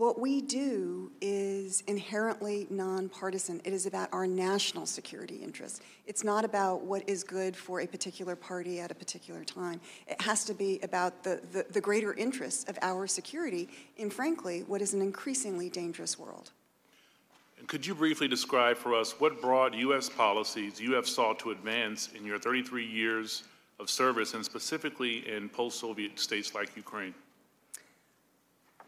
Speaker 4: what we do is inherently nonpartisan. It is about our national security interests. It's not about what is good for a particular party at a particular time. It has to be about the, the, the greater interests of our security in, frankly, what is an increasingly dangerous world.
Speaker 11: And could you briefly describe for us what broad U.S. policies you have sought to advance in your 33 years of service, and specifically in post-Soviet states like Ukraine?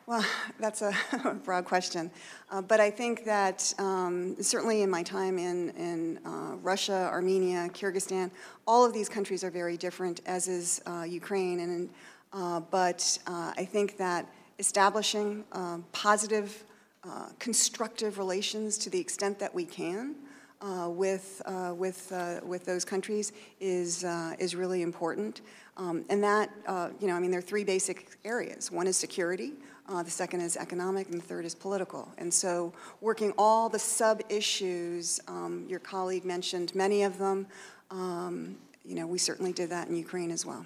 Speaker 4: Well, that's a broad question. Uh, but I think that um, certainly in my time in, in uh, Russia, Armenia, Kyrgyzstan, all of these countries are very different, as is uh, Ukraine. And, uh, but uh, I think that establishing um, positive, uh, constructive relations to the extent that we can uh, with, uh, with, uh, with those countries is, uh, is really important. Um, and that, uh, you know, I mean, there are three basic areas. One is security, uh, the second is economic, and the third is political. And so, working all the sub issues, um, your colleague mentioned many of them. Um, you know, we certainly did that in Ukraine as well.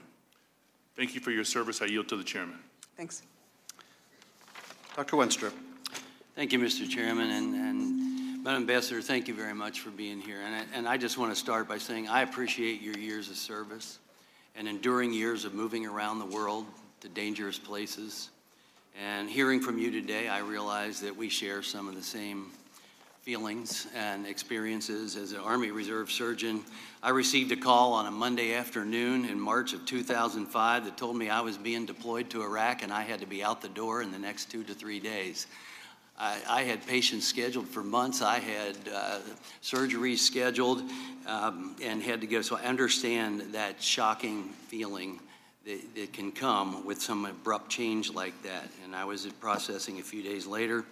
Speaker 11: Thank you for your service. I yield to the chairman.
Speaker 4: Thanks.
Speaker 1: Dr. Wenstrup.
Speaker 10: Thank you, Mr. Chairman, and, and Madam Ambassador, thank you very much for being here. And I, and I just want to start by saying I appreciate your years of service and enduring years of moving around the world to dangerous places. And hearing from you today, I realize that we share some of the same feelings and experiences as an Army Reserve surgeon. I received a call on a Monday afternoon in March of 2005 that told me I was being deployed to Iraq and I had to be out the door in the next two to three days. I, I had patients scheduled for months. I had uh, surgeries scheduled um, and had to go. So I understand that shocking feeling that, that can come with some abrupt change like that. And I was processing a few days later,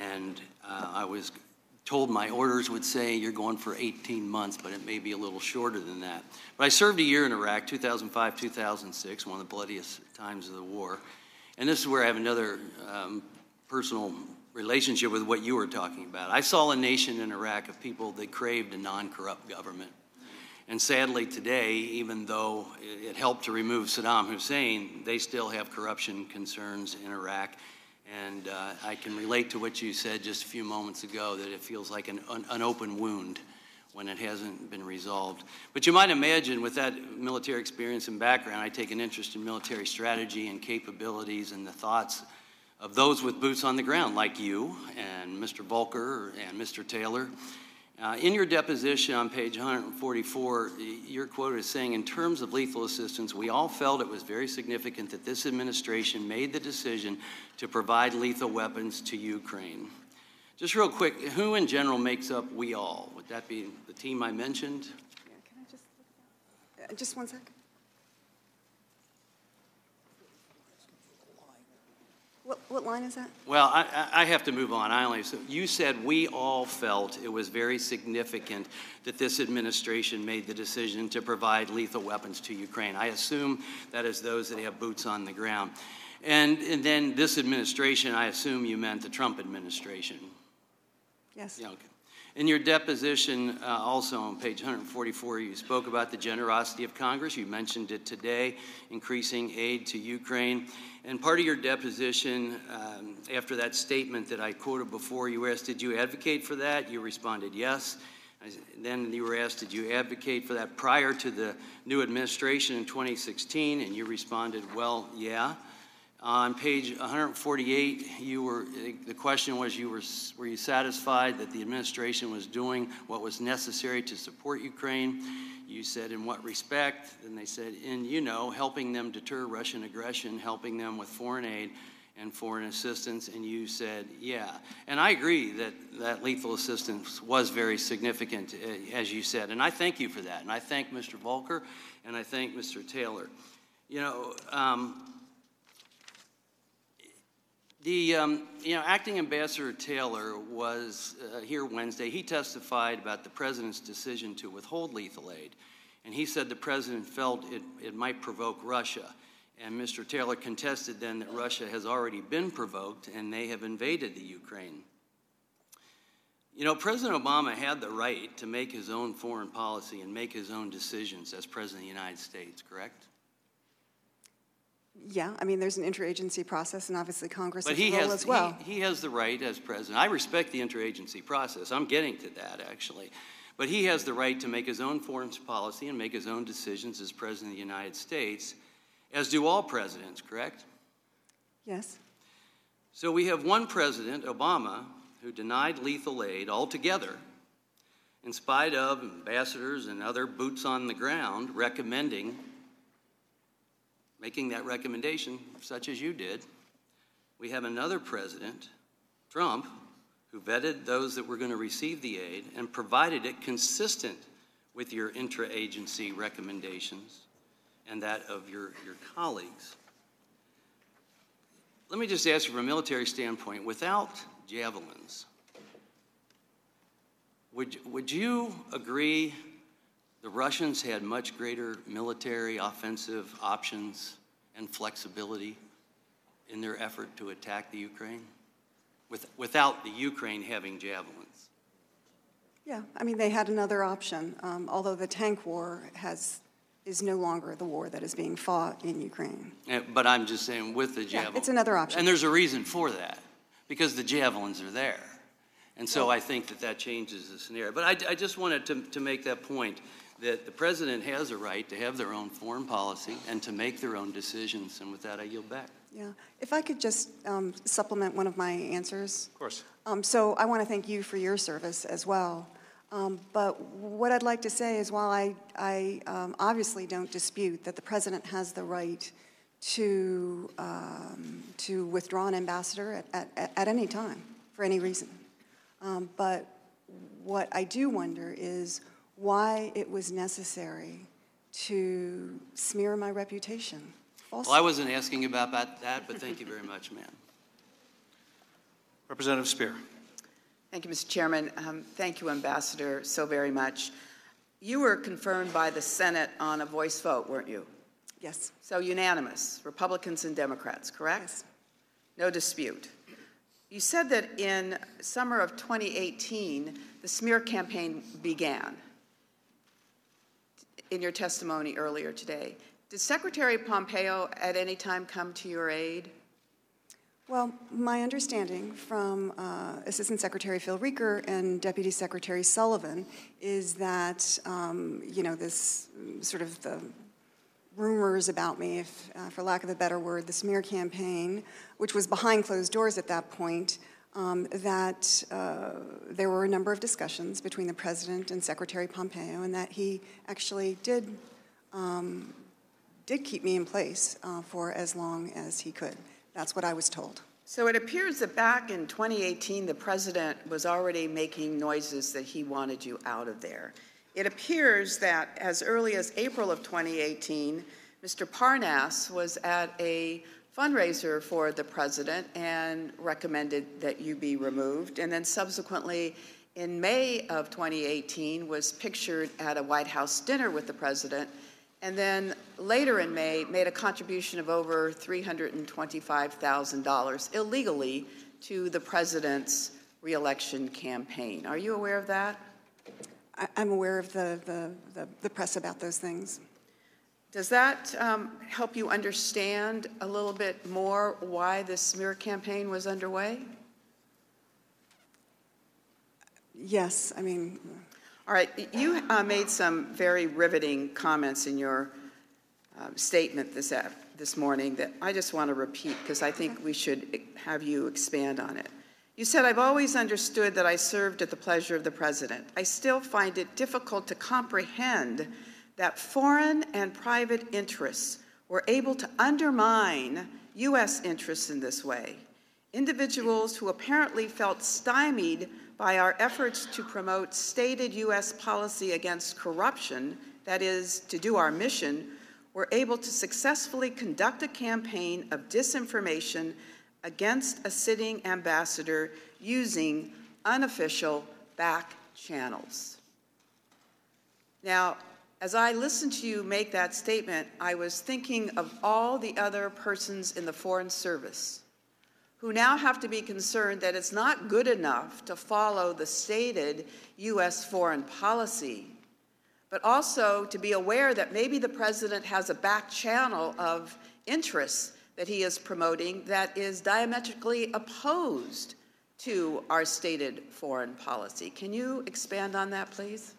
Speaker 10: and uh, I was told my orders would say you're going for 18 months, but it may be a little shorter than that. But I served a year in Iraq, 2005, 2006, one of the bloodiest times of the war. And this is where I have another um, personal relationship with what you were talking about. I saw a nation in Iraq of people that craved a non corrupt government. And sadly, today, even though it helped to remove Saddam Hussein, they still have corruption concerns in Iraq. And uh, I can relate to what you said just a few moments ago that it feels like an, an, an open wound when it hasn't been resolved. But you might imagine, with that military experience and background, I take an interest in military strategy and capabilities and the thoughts of those with boots on the ground, like you and Mr. Volker and Mr. Taylor. Uh, in your deposition on page 144, your quote is saying, in terms of lethal assistance, we all felt it was very significant that this administration made the decision to provide lethal weapons to Ukraine. Just real quick, who in general makes up We All? Would that be the team I mentioned?
Speaker 4: Yeah, Can I just, uh, just one sec? What, what line is that?
Speaker 10: Well, I, I have to move on. I only, so you said we all felt it was very significant that this administration made the decision to provide lethal weapons to Ukraine. I assume that is those that have boots on the ground. And, and then this administration, I assume you meant the Trump administration.
Speaker 4: Yes.
Speaker 10: Yeah, okay. In your deposition, uh, also on page 144, you spoke about the generosity of Congress. You mentioned it today, increasing aid to Ukraine. And part of your deposition, um, after that statement that I quoted before, you asked, Did you advocate for that? You responded, Yes. I Then you were asked, Did you advocate for that prior to the new administration in 2016? And you responded, Well, yeah. On page 148, you were, the question was, you were, were you satisfied that the administration was doing what was necessary to support Ukraine? You said, in what respect? And they said, in, you know, helping them deter Russian aggression, helping them with foreign aid and foreign assistance. And you said, yeah. And I agree that, that lethal assistance was very significant, eh, as you said. And I thank you for that. And I thank Mr. Volker and I thank Mr. Taylor. You know, um, the, um, you know, acting ambassador Taylor was uh, here Wednesday. He testified about the president's decision to withhold lethal aid. And he said the president felt it, it might provoke Russia. And Mr. Taylor contested then that Russia has already been provoked and they have invaded the Ukraine. You know, President Obama had the right to make his own foreign policy and make his own decisions as President of the United States, correct?
Speaker 4: Yeah, I mean, there's an interagency process, and obviously Congress
Speaker 10: But
Speaker 4: has
Speaker 10: he has,
Speaker 4: as well.
Speaker 10: he, he has the right as president. I respect the interagency process. I'm getting to that, actually. But he has the right to make his own foreign policy and make his own decisions as president of the United States, as do all presidents, correct?
Speaker 4: Yes.
Speaker 10: So we have one president, Obama, who denied lethal aid altogether, in spite of ambassadors and other boots on the ground recommending, making that recommendation, such as you did. We have another president, Trump, who vetted those that were going to receive the aid and provided it consistent with your intra-agency recommendations and that of your, your colleagues. Let me just ask you from a military standpoint, without javelins, would, would you agree the Russians had much greater military offensive options and flexibility in their effort to attack the Ukraine? With, without the Ukraine having javelins?
Speaker 4: Yeah, I mean, they had another option, um, although the tank war has, is no longer the war that is being fought in Ukraine.
Speaker 10: Eh, But I'm just saying with the
Speaker 4: Yeah,
Speaker 10: javelins.
Speaker 4: it's another option.
Speaker 10: And there's a reason for that, because the javelins are there. And so I think that that changes the scenario. But I, I just wanted to, to make that point, that the president has a right to have their own foreign policy and to make their own decisions. And with that, I yield back.
Speaker 4: Yeah, if I could just um, supplement one of my answers.
Speaker 3: Of course.
Speaker 4: Um, So I want to thank you for your service as well. Um, But what I'd like to say is while I, I um, obviously don't dispute that the president has the right to, um, to withdraw an ambassador at, at, at any time, for any reason. Um, But what I do wonder is why it was necessary to smear my reputation falsely.
Speaker 10: Well, I wasn't asking about that, that, but thank you very much, ma'am.
Speaker 1: Representative Speier.
Speaker 12: Thank you, Mr. Chairman. Um, Thank you, Ambassador, so very much. You were confirmed by the Senate on a voice vote, weren't you?
Speaker 4: Yes.
Speaker 12: So unanimous, Republicans and Democrats, correct?
Speaker 4: Yes.
Speaker 12: No dispute. You said that in summer of 2018, the smear campaign began in your testimony earlier today. Did Secretary Pompeo at any time come to your aid?
Speaker 4: Well, my understanding from uh, Assistant Secretary Phil Reeker and Deputy Secretary Sullivan is that, um, you know, this sort of the rumors about me, if, uh, for lack of a better word, the smear campaign, which was behind closed doors at that point, um, that uh, there were a number of discussions between the President and Secretary Pompeo, and that he actually did um, did keep me in place uh, for as long as he could. That's what I was told.
Speaker 12: So it appears that back in 2018, the president was already making noises that he wanted you out of there. It appears that as early as April of 2018, Mr. Parnas was at a fundraiser for the president and recommended that you be removed. And then subsequently, in May of 2018, was pictured at a White House dinner with the president. And then later in May, made a contribution of over $325,000 illegally to the president's reelection campaign. Are you aware of that?
Speaker 4: I- I'm aware of the, the, the- the press about those things.
Speaker 12: Does that um, help you understand a little bit more why this smear campaign was underway?
Speaker 4: Yes, I mean,
Speaker 12: All right, you uh, made some very riveting comments in your um, statement this, af- this morning that I just want to repeat because I think we should have you expand on it. You said, I've always understood that I served at the pleasure of the president. I still find it difficult to comprehend that foreign and private interests were able to undermine U.S. interests in this way. Individuals who apparently felt stymied by our efforts to promote stated U.S. policy against corruption, that is, to do our mission, were able to successfully conduct a campaign of disinformation against a sitting ambassador using unofficial back channels. Now, as I listened to you make that statement, I was thinking of all the other persons in the Foreign Service who now have to be concerned that it's not good enough to follow the stated U.S. foreign policy, but also to be aware that maybe the president has a back channel of interests that he is promoting that is diametrically opposed to our stated foreign policy. Can you expand on that, please?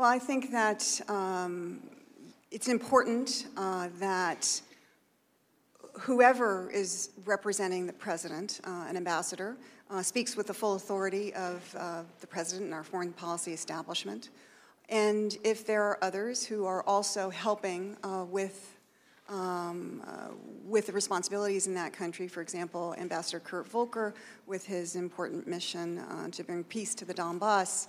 Speaker 4: Well, I think that um, it's important uh, that whoever is representing the president, uh, an ambassador, uh, speaks with the full authority of uh, the president and our foreign policy establishment. And if there are others who are also helping uh, with um, uh, with the responsibilities in that country, for example, Ambassador Kurt Volker with his important mission uh, to bring peace to the Donbass,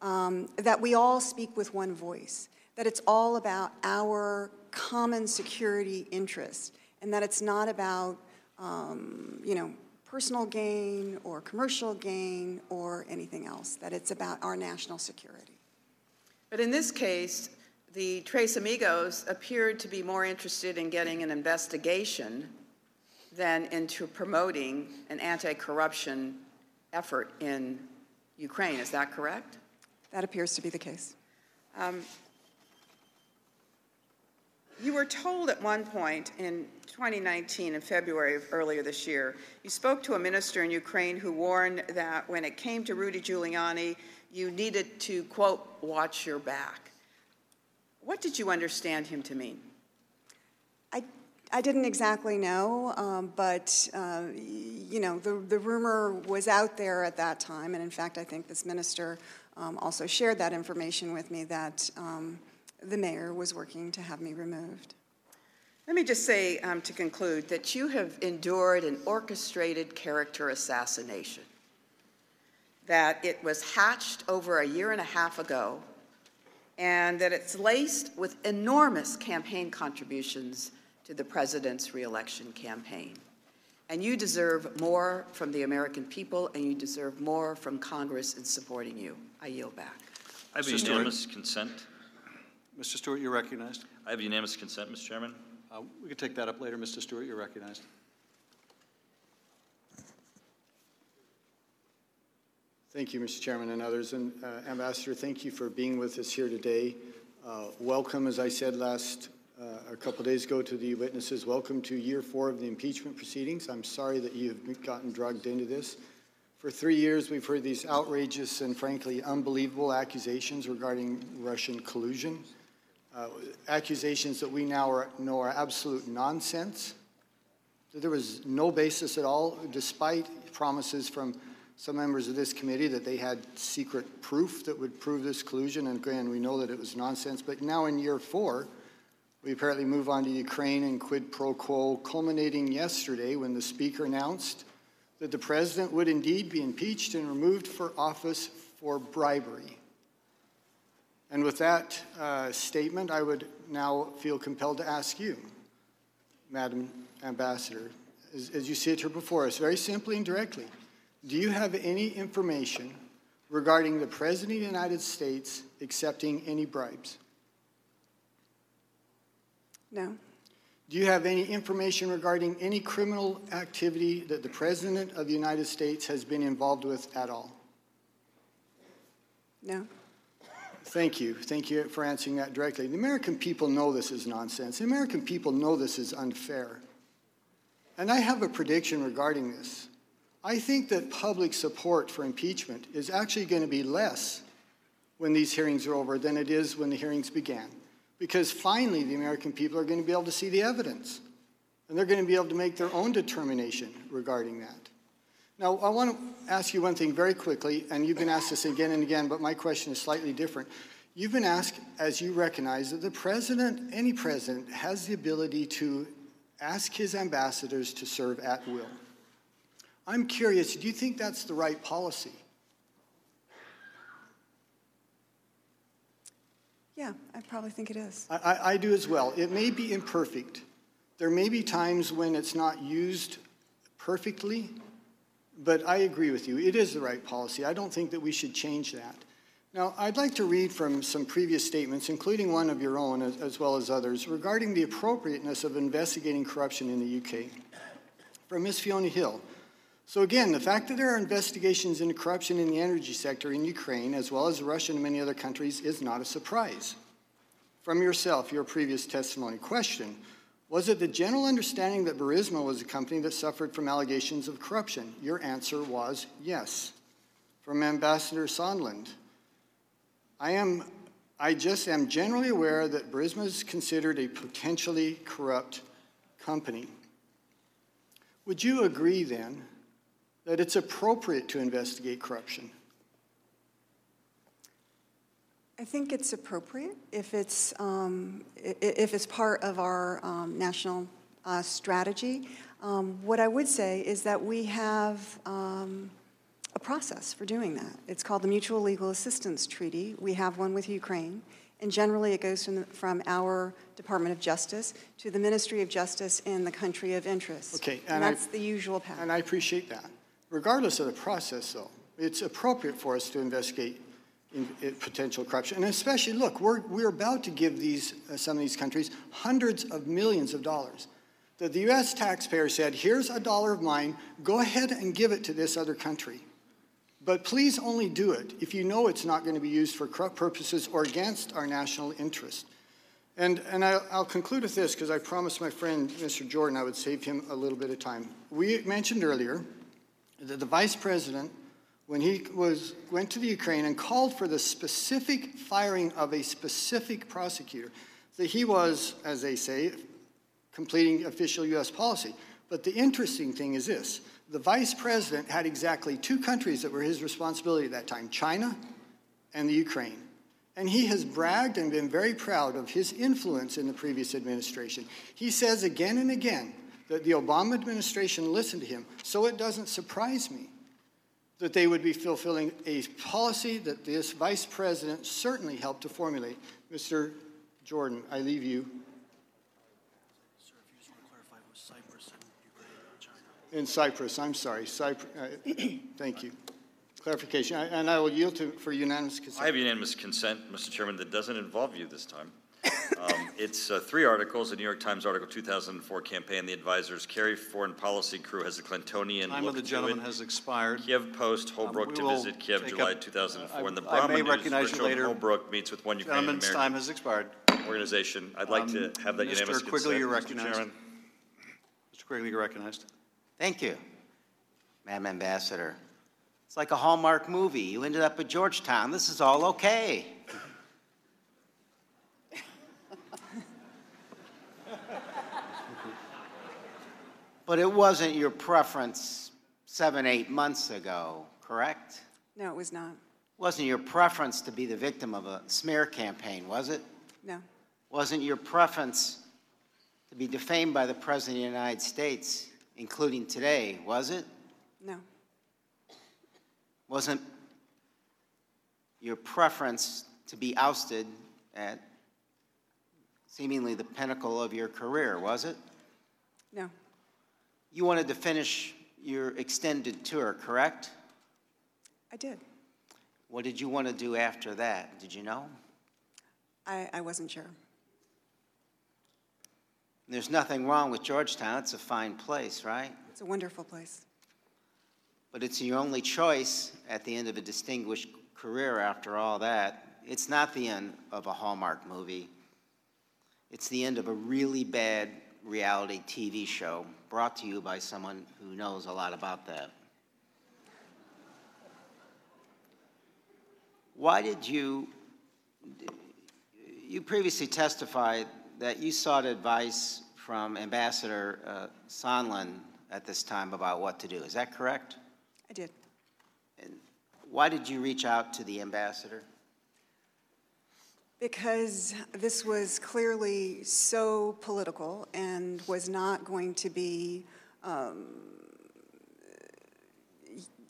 Speaker 4: um, that we all speak with one voice, that it's all about our common security interests, and that it's not about, um, you know, personal gain or commercial gain or anything else, that it's about our national security.
Speaker 12: But in this case, the Tres Amigos appeared to be more interested in getting an investigation than into promoting an anti corruption effort in Ukraine. Is that correct?
Speaker 4: That appears to be the case.
Speaker 12: Um, you were told at one point in 2019, in February of earlier this year, you spoke to a minister in Ukraine who warned that when it came to Rudy Giuliani, you needed to, quote, watch your back. What did you understand him to mean?
Speaker 4: I, I didn't exactly know, um, but, uh, you know, the, the rumor was out there at that time, and in fact, I think this minister um, also shared that information with me that um, the mayor was working to have me removed.
Speaker 12: Let me just say um, to conclude that you have endured an orchestrated character assassination, that it was hatched over a year and a half ago, and that it's laced with enormous campaign contributions to the president's reelection campaign. And you deserve more from the American people, and you deserve more from Congress in supporting you. I yield back.
Speaker 8: I have
Speaker 1: Mr. Stewart.
Speaker 8: unanimous consent.
Speaker 1: Mr. Stewart, you're recognized.
Speaker 8: I have unanimous consent, Mr. Chairman.
Speaker 1: Uh, We can take that up later. Mr. Stewart, you're recognized.
Speaker 13: Thank you, Mr. Chairman and others. And uh, Ambassador, thank you for being with us here today. Uh, Welcome, as I said last, uh, a couple days ago to the witnesses, welcome to year four of the impeachment proceedings. I'm sorry that you've gotten drugged into this. For three years, we've heard these outrageous and frankly unbelievable accusations regarding Russian collusion. Uh, Accusations that we now are- know are absolute nonsense. There was no basis at all, despite promises from some members of this committee that they had secret proof that would prove this collusion. And again, we know that it was nonsense. But now in year four, we apparently move on to Ukraine and quid pro quo, culminating yesterday when the speaker announced that the president would indeed be impeached and removed for office for bribery. And with that uh, statement, I would now feel compelled to ask you, Madam Ambassador, as, as you sit here before us, very simply and directly, do you have any information regarding the President of the United States accepting any bribes?
Speaker 4: No.
Speaker 13: Do you have any information regarding any criminal activity that the President of the United States has been involved with at all?
Speaker 4: No.
Speaker 13: Thank you. Thank you for answering that directly. The American people know this is nonsense. The American people know this is unfair. And I have a prediction regarding this. I think that public support for impeachment is actually going to be less when these hearings are over than it is when the hearings began. Because finally, the American people are going to be able to see the evidence. And they're going to be able to make their own determination regarding that. Now, I want to ask you one thing very quickly, and you've been asked this again and again, but my question is slightly different. You've been asked, as you recognize, that the president, any president, has the ability to ask his ambassadors to serve at will. I'm curious, do you think that's the right policy?
Speaker 4: Yeah, I probably think it is.
Speaker 13: I, I, I do as well. It may be imperfect. There may be times when it's not used perfectly, but I agree with you. It is the right policy. I don't think that we should change that. Now, I'd like to read from some previous statements, including one of your own as, as well as others, regarding the appropriateness of investigating corruption in the UK. From Ms. Fiona Hill. So, again, the fact that there are investigations into corruption in the energy sector in Ukraine, as well as Russia and many other countries, is not a surprise. From yourself, your previous testimony. Question Was it the general understanding that Burisma was a company that suffered from allegations of corruption? Your answer was yes. From Ambassador Sondland I am I just am generally aware that Burisma is considered a potentially corrupt company. Would you agree then that it's appropriate to investigate corruption?
Speaker 4: I think it's appropriate if it's, um, if it's part of our um, national uh, strategy. Um, what I would say is that we have um, a process for doing that. It's called the Mutual Legal Assistance Treaty. We have one with Ukraine. And generally, it goes from, the, from our Department of Justice to the Ministry of Justice in the country of interest.
Speaker 13: Okay,
Speaker 4: and,
Speaker 13: and
Speaker 4: that's
Speaker 13: I,
Speaker 4: the usual path.
Speaker 13: And I appreciate that. Regardless of the process, though, it's appropriate for us to investigate in, in potential corruption. And especially, look, we're, we're about to give these, uh, some of these countries hundreds of millions of dollars. That the U.S. taxpayer said, here's a dollar of mine, go ahead and give it to this other country. But please only do it if you know it's not going to be used for corrupt purposes or against our national interest. And, and I'll, I'll conclude with this because I promised my friend, Mr. Jordan, I would save him a little bit of time. We mentioned earlier that the vice president, when he was, went to the Ukraine and called for the specific firing of a specific prosecutor, that he was, as they say, completing official U.S. policy. But the interesting thing is this the vice president had exactly two countries that were his responsibility at that time China and the Ukraine. And he has bragged and been very proud of his influence in the previous administration. He says again and again that the Obama administration listened to him, so it doesn't surprise me that they would be fulfilling a policy that this vice president certainly helped to formulate. Mr. Jordan, I leave you. In Cyprus, I'm sorry, Cyprus, uh, thank you. Clarification, I- and I will yield to, for unanimous consent.
Speaker 8: I have unanimous consent, Mr. Chairman, that doesn't involve you this time. Um, It's uh, three articles, the New York Times article 2004 campaign, the advisors, Kerry Foreign Policy Crew has a Clintonian
Speaker 1: Time
Speaker 8: look
Speaker 1: of the
Speaker 8: to
Speaker 1: gentleman
Speaker 8: it.
Speaker 1: has expired.
Speaker 8: Kiev Post,
Speaker 1: Um,
Speaker 8: Holbrooke
Speaker 1: we
Speaker 8: to
Speaker 1: will
Speaker 8: visit Kiev,
Speaker 1: take
Speaker 8: July
Speaker 1: up-
Speaker 8: 2004, and the
Speaker 1: I- I may
Speaker 8: News,
Speaker 1: recognize you
Speaker 8: Richard
Speaker 1: later.
Speaker 8: Holbrooke meets with one Ukrainian
Speaker 1: Gentleman's time
Speaker 8: American
Speaker 1: has expired.
Speaker 8: organization. I'd like to
Speaker 1: Um,
Speaker 8: have that
Speaker 1: Mr.
Speaker 8: unanimous
Speaker 1: Quigley,
Speaker 8: consent,
Speaker 1: you're
Speaker 8: Mr.
Speaker 1: recognized.
Speaker 8: Chairman.
Speaker 1: Mr. Quigley, you're recognized.
Speaker 14: Thank you, Madam Ambassador. It's like a Hallmark movie. You ended up at Georgetown. This is all okay. But it wasn't your preference seven, eight months ago, correct?
Speaker 4: No, it was not.
Speaker 14: Wasn't your preference to be the victim of a smear campaign, was it?
Speaker 4: No.
Speaker 14: Wasn't your preference to be defamed by the President of the United States, including today, was it?
Speaker 4: No.
Speaker 14: Wasn't your preference to be ousted at seemingly the pinnacle of your career, was it?
Speaker 4: No.
Speaker 14: You wanted to finish your extended tour, correct?
Speaker 4: I did.
Speaker 14: What did you want to do after that? Did you know?
Speaker 4: I, I wasn't sure.
Speaker 14: There's nothing wrong with Georgetown. It's a fine place, right?
Speaker 4: It's a wonderful place.
Speaker 14: But it's your only choice at the end of a distinguished career after all that. It's not the end of a Hallmark movie. It's the end of a really bad reality TV show brought to you by someone who knows a lot about that. Why did you, you previously testified that you sought advice from Ambassador uh, Sondland at this time about what to do. Is that correct?
Speaker 4: I did.
Speaker 14: And why did you reach out to the ambassador?
Speaker 4: Because this was clearly so political and was not going to be, um,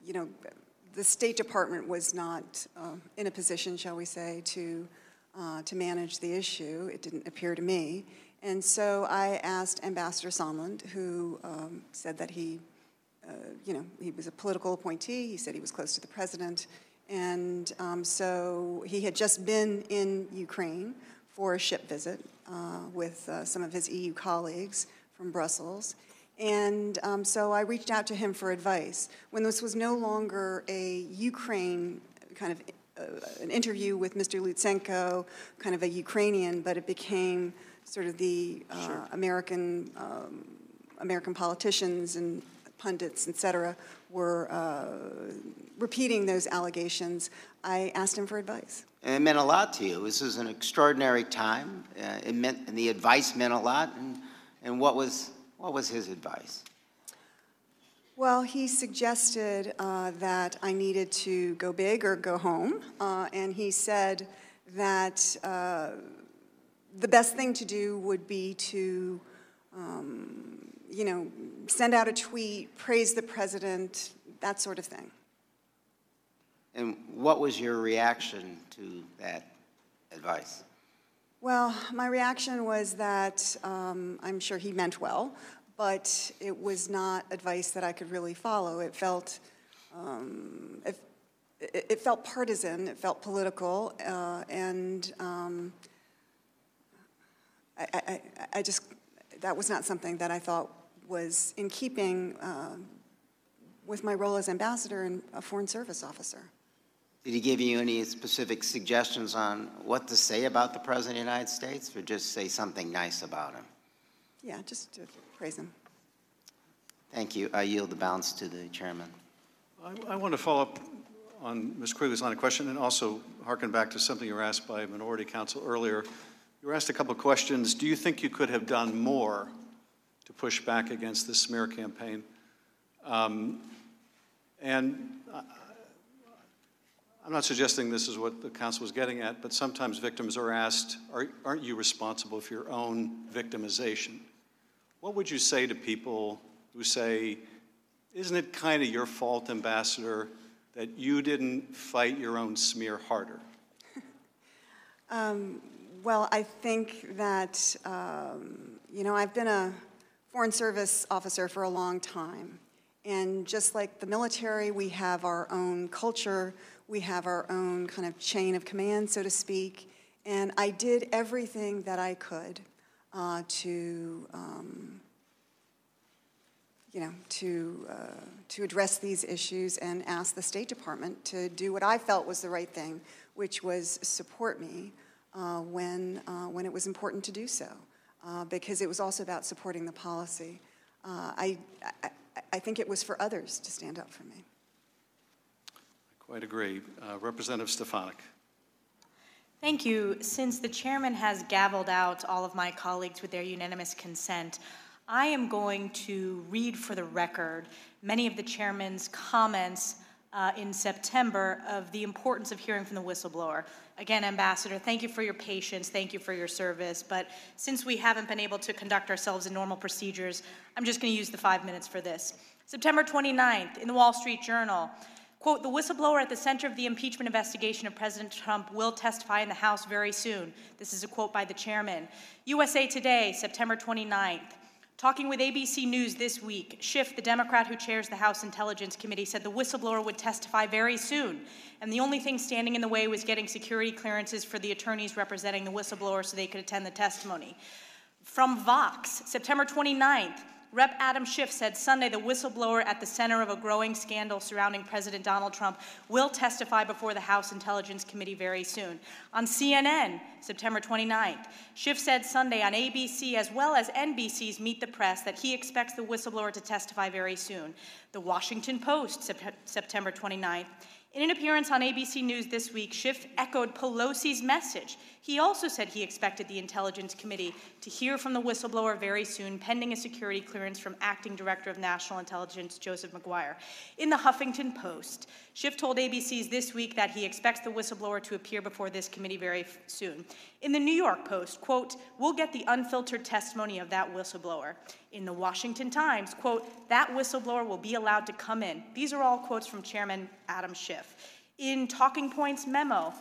Speaker 4: you know, the State Department was not uh, in a position, shall we say, to, uh, to manage the issue. It didn't appear to me. And so I asked Ambassador Sondland, who um, said that he, uh, you know, he was a political appointee. He said he was close to the president. And um, so he had just been in Ukraine for a ship visit uh, with uh, some of his EU colleagues from Brussels. And um, so I reached out to him for advice. When this was no longer a Ukraine kind of uh, an interview with Mr. Lutsenko, kind of a Ukrainian, but it became sort of the uh, sure. American um, American politicians and pundits, et cetera, were uh, repeating those allegations, I asked him for advice.
Speaker 14: And it meant a lot to you. This was an extraordinary time. Uh, it meant, and the advice meant a lot. And, and what was what was his advice?
Speaker 4: Well, he suggested uh, that I needed to go big or go home, uh, and he said that uh, the best thing to do would be to, um, you know, send out a tweet, praise the president, that sort of thing.
Speaker 14: And what was your reaction to that advice?
Speaker 4: Well, my reaction was that um, I'm sure he meant well, but it was not advice that I could really follow. It felt, um, it, it, felt partisan, it felt political, uh, and um, I, I, I, just, that was not something that I thought was in keeping uh, with my role as ambassador and a foreign service officer.
Speaker 14: Did he give you any specific suggestions on what to say about the President of the United States, or just say something nice about him?
Speaker 4: Yeah, just to praise him.
Speaker 14: Thank you. I yield the balance to the chairman.
Speaker 1: I, I want to follow up on Ms. Quigley's line of question and also harken back to something you were asked by minority counsel earlier. You were asked a couple of questions. Do you think you could have done more to push back against this smear campaign? Um, and I'm not suggesting this is what the council was getting at, but sometimes victims are asked, are, aren't you responsible for your own victimization? What would you say to people who say, isn't it kind of your fault, Ambassador, that you didn't fight your own smear harder?
Speaker 4: um, well, I think that, um, you know, I've been a Foreign Service officer for a long time. And just like the military, we have our own culture, we have our own kind of chain of command, so to speak. And I did everything that I could uh, to, um, you know, to, uh, to address these issues and ask the State Department to do what I felt was the right thing, which was support me uh, when, uh, when it was important to do so, uh, because it was also about supporting the policy. Uh, I, I, I think it was for others to stand up for me.
Speaker 1: Quite agree. Uh, Representative Stefanik.
Speaker 5: Thank you. Since the chairman has gavelled out all of my colleagues with their unanimous consent, I am going to read for the record many of the chairman's comments uh, in September of the importance of hearing from the whistleblower. Again, Ambassador, thank you for your patience, thank you for your service, but since we haven't been able to conduct ourselves in normal procedures, I'm just going to use the five minutes for this. September 29th, in the Wall Street Journal, quote, the whistleblower at the center of the impeachment investigation of President Trump will testify in the House very soon. This is a quote by the chairman. USA Today, September 29th. Talking with ABC News this week, Schiff, the Democrat who chairs the House Intelligence Committee, said the whistleblower would testify very soon. And the only thing standing in the way was getting security clearances for the attorneys representing the whistleblower so they could attend the testimony. From Vox, September 29th, Rep. Adam Schiff said Sunday the whistleblower at the center of a growing scandal surrounding President Donald Trump will testify before the House Intelligence Committee very soon. On CNN, September 29th, Schiff said Sunday on ABC as well as NBC's Meet the Press that he expects the whistleblower to testify very soon. The Washington Post, September 29th, in an appearance on ABC News this week, Schiff echoed Pelosi's message. He also said he expected the Intelligence Committee to hear from the whistleblower very soon, pending a security clearance from Acting Director of National Intelligence Joseph Maguire. In the Huffington Post, Schiff told ABC's this week that he expects the whistleblower to appear before this committee very soon. In the New York Post, quote, we'll get the unfiltered testimony of that whistleblower. In the Washington Times, quote, that whistleblower will be allowed to come in. These are all quotes from Chairman Adam Schiff. In Talking Points memo,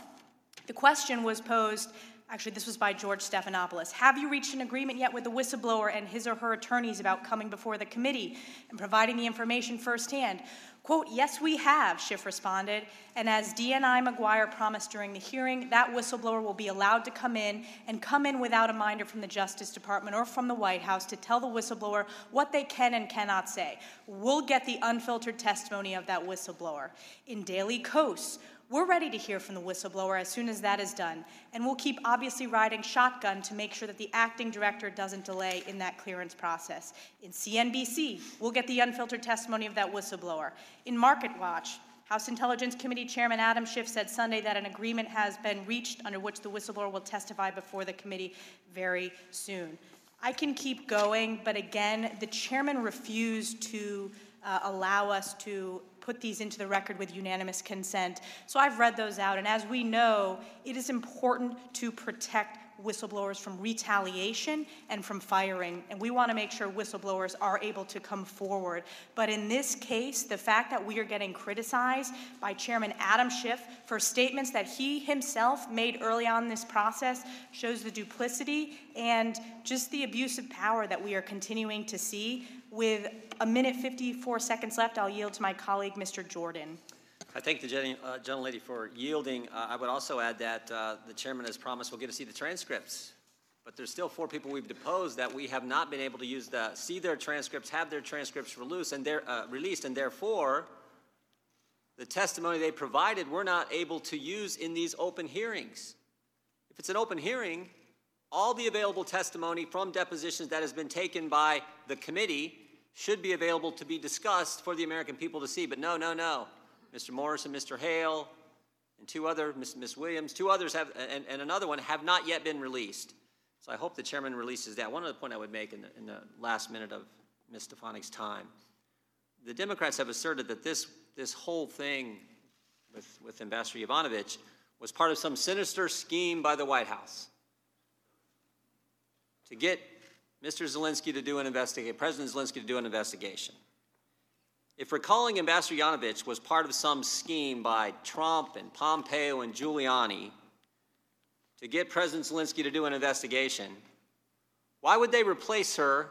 Speaker 5: the question was posed Actually, this was by George Stephanopoulos. Have you reached an agreement yet with the whistleblower and his or her attorneys about coming before the committee and providing the information firsthand? Quote, yes, we have, Schiff responded. And as DNI Maguire promised during the hearing, that whistleblower will be allowed to come in and come in without a minder from the Justice Department or from the White House to tell the whistleblower what they can and cannot say. We'll get the unfiltered testimony of that whistleblower. In Daily Kos, we're ready to hear from the whistleblower as soon as that is done, and we'll keep obviously riding shotgun to make sure that the acting director doesn't delay in that clearance process. In CNBC, we'll get the unfiltered testimony of that whistleblower. In Market Watch, House Intelligence Committee Chairman Adam Schiff said Sunday that an agreement has been reached under which the whistleblower will testify before the committee very soon. I can keep going, but again, the chairman refused to uh, allow us to put these into the record with unanimous consent. So I've read those out, and as we know, it is important to protect whistleblowers from retaliation and from firing. And we want to make sure whistleblowers are able to come forward. But in this case, the fact that we are getting criticized by Chairman Adam Schiff for statements that he himself made early on in this process shows the duplicity and just the abuse of power that we are continuing to see with a minute 54 seconds left, I'll yield to my colleague, Mr. Jordan.
Speaker 15: I thank the gen- uh, gentlelady for yielding. Uh, I would also add that uh, the chairman has promised we'll get to see the transcripts. But there's still four people we've deposed that we have not been able to use the see their transcripts, have their transcripts and uh, released, and therefore the testimony they provided we're not able to use in these open hearings. If it's an open hearing, all the available testimony from depositions that has been taken by the committee should be available to be discussed for the American people to see. But no, no, no. Mr. Morris and Mr. Hale and two other, Ms. Ms. Williams, two others have, and, and another one have not yet been released. So I hope the chairman releases that. One other point I would make in the, in the last minute of Ms. Stefanik's time. The Democrats have asserted that this, this whole thing with, with Ambassador Yovanovitch was part of some sinister scheme by the White House to get Mr. Zelensky to do an investigation, President Zelensky to do an investigation. If recalling Ambassador Yanovich was part of some scheme by Trump and Pompeo and Giuliani to get President Zelensky to do an investigation, why would they replace her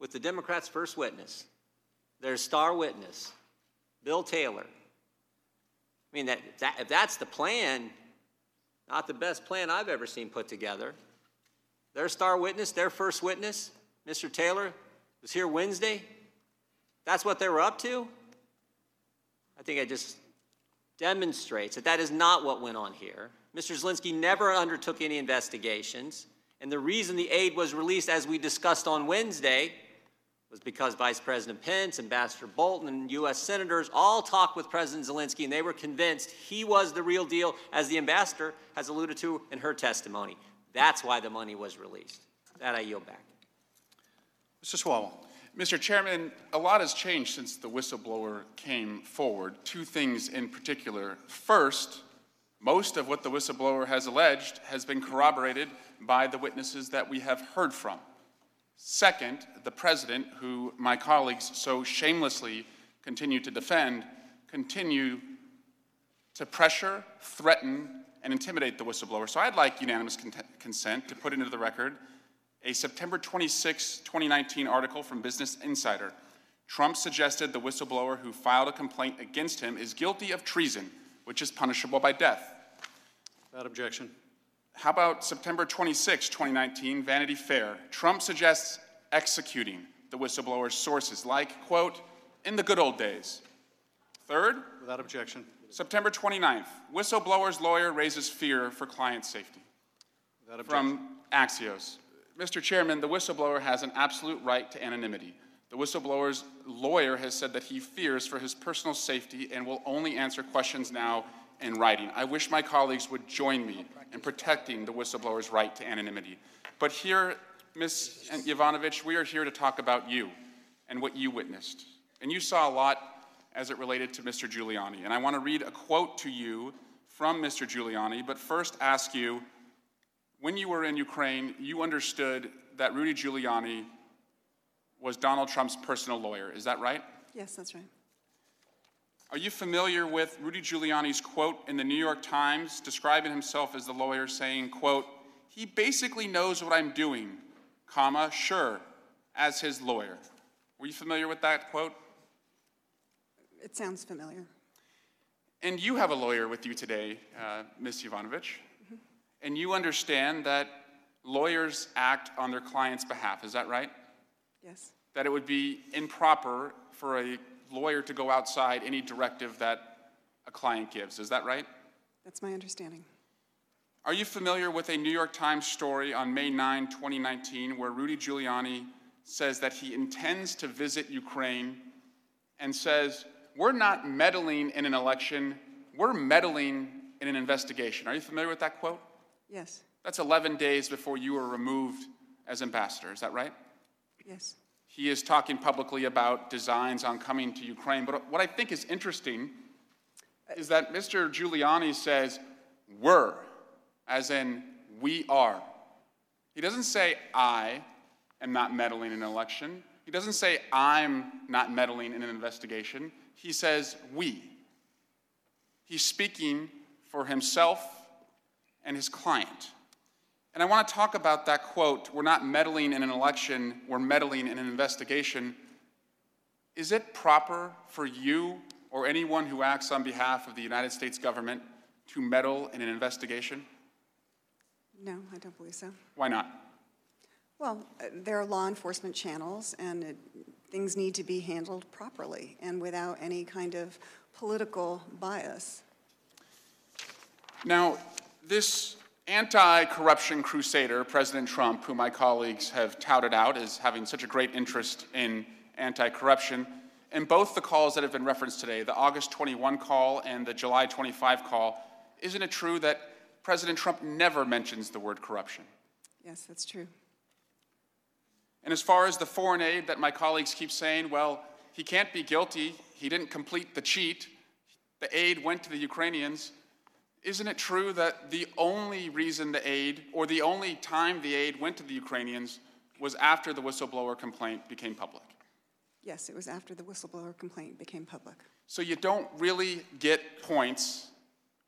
Speaker 15: with the Democrats' first witness, their star witness, Bill Taylor? I mean, that, that, if that's the plan, not the best plan I've ever seen put together. Their star witness, their first witness, Mr. Taylor, was here Wednesday. That's what they were up to. I think it just demonstrates that that is not what went on here. Mr. Zelensky never undertook any investigations. And the reason the aid was released, as we discussed on Wednesday, was because Vice President Pence, Ambassador Bolton, and U.S. senators all talked with President Zelensky, and they were convinced he was the real deal, as the ambassador has alluded to in her testimony. That's why the money was released. That I yield back.
Speaker 16: Mr. Swalwell. Mr. Chairman, a lot has changed since the whistleblower came forward. Two things in particular. First, most of what the whistleblower has alleged has been corroborated by the witnesses that we have heard from. Second, the president, who my colleagues so shamelessly continue to defend, continue to pressure, threaten, and intimidate the whistleblower. So I'd like unanimous con- consent to put into the record a September 26, 2019 article from Business Insider. Trump suggested the whistleblower who filed a complaint against him is guilty of treason, which is punishable by death.
Speaker 1: Without objection.
Speaker 16: How about September 26, 2019, Vanity Fair? Trump suggests executing the whistleblower's sources, like, quote, in the good old days. Third,
Speaker 1: Without objection.
Speaker 16: September 29th, whistleblower's lawyer raises fear for client safety. From Axios. Mr. Chairman, the whistleblower has an absolute right to anonymity. The whistleblower's lawyer has said that he fears for his personal safety and will only answer questions now in writing. I wish my colleagues would join me in protecting the whistleblower's right to anonymity. But here, Ms. Yovanovitch, we are here to talk about you and what you witnessed. And you saw a lot as it related to Mr. Giuliani. And I want to read a quote to you from Mr. Giuliani, but first ask you when you were in Ukraine, you understood that Rudy Giuliani was Donald Trump's personal lawyer. Is that right?
Speaker 4: Yes, that's right.
Speaker 16: Are you familiar with Rudy Giuliani's quote in the New York Times describing himself as the lawyer saying, quote, he basically knows what I'm doing, comma, sure, as his lawyer. Were you familiar with that quote?
Speaker 4: It sounds familiar.
Speaker 16: And you have a lawyer with you today, uh, Ms. Yovanovitch, and you understand that lawyers act on their client's behalf. Is that right?
Speaker 4: Yes.
Speaker 16: That it would be improper for a lawyer to go outside any directive that a client gives. Is that right?
Speaker 4: That's my understanding.
Speaker 16: Are you familiar with a New York Times story on May 9, 2019, where Rudy Giuliani says that he intends to visit Ukraine and says, We're not meddling in an election, we're meddling in an investigation? Are you familiar with that quote?
Speaker 4: Yes.
Speaker 16: That's 11 days before you were removed as ambassador. Is that right?
Speaker 4: Yes.
Speaker 16: He is talking publicly about designs on coming to Ukraine. But what I think is interesting is that Mr. Giuliani says, we're, as in we are. He doesn't say, I am not meddling in an election. He doesn't say, I'm not meddling in an investigation. He says, we. He's speaking for himself and his client. And I want to talk about that quote we're not meddling in an election, we're meddling in an investigation. Is it proper for you or anyone who acts on behalf of the United States government to meddle in an investigation?
Speaker 4: No, I don't believe so.
Speaker 16: Why not?
Speaker 4: Well, uh, there are law enforcement channels, and it, things need to be handled properly and without any kind of political bias.
Speaker 16: Now, this anti corruption crusader, President Trump, who my colleagues have touted out as having such a great interest in anti corruption, in both the calls that have been referenced today, the August 21 call and the July 25 call, isn't it true that President Trump never mentions the word corruption?
Speaker 4: Yes, that's true.
Speaker 16: And as far as the foreign aid that my colleagues keep saying, well, he can't be guilty, he didn't complete the cheat, the aid went to the Ukrainians. Isn't it true that the only reason the aid, or the only time the aid went to the Ukrainians, was after the whistleblower complaint became public?
Speaker 4: Yes, it was after the whistleblower complaint became public.
Speaker 16: So you don't really get points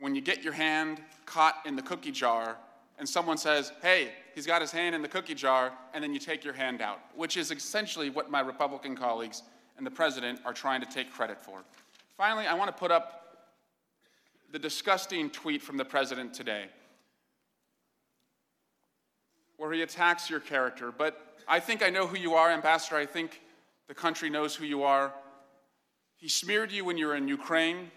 Speaker 16: when you get your hand caught in the cookie jar and someone says, hey, he's got his hand in the cookie jar, and then you take your hand out, which is essentially what my Republican colleagues and the president are trying to take credit for. Finally, I want to put up the disgusting tweet from the president today where he attacks your character. But I think I know who you are, Ambassador. I think the country knows who you are. He smeared you when you were in Ukraine.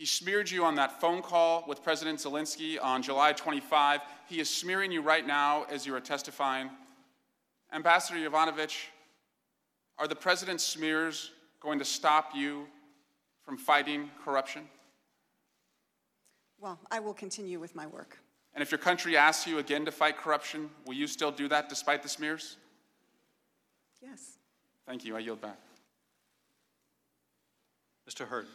Speaker 16: He smeared you on that phone call with President Zelensky on July 25. He is smearing you right now as you are testifying. Ambassador Yovanovitch, are the president's smears going to stop you from fighting corruption?
Speaker 4: Well, I will continue with my work.
Speaker 16: And if your country asks you again to fight corruption, will you still do that despite the smears?
Speaker 4: Yes.
Speaker 16: Thank you. I yield back.
Speaker 1: Mr. Hurd.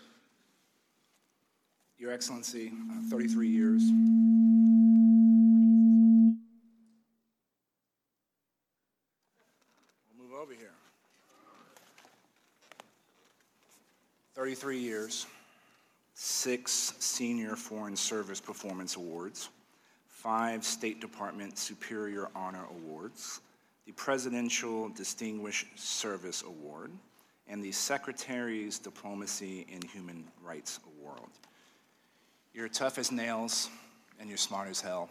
Speaker 17: Your Excellency, uh, 33 years. We'll move over here. 33 years, six Senior Foreign Service Performance Awards, five State Department Superior Honor Awards, the Presidential Distinguished Service Award, and the Secretary's Diplomacy and Human Rights Award. You're tough as nails and you're smart as hell.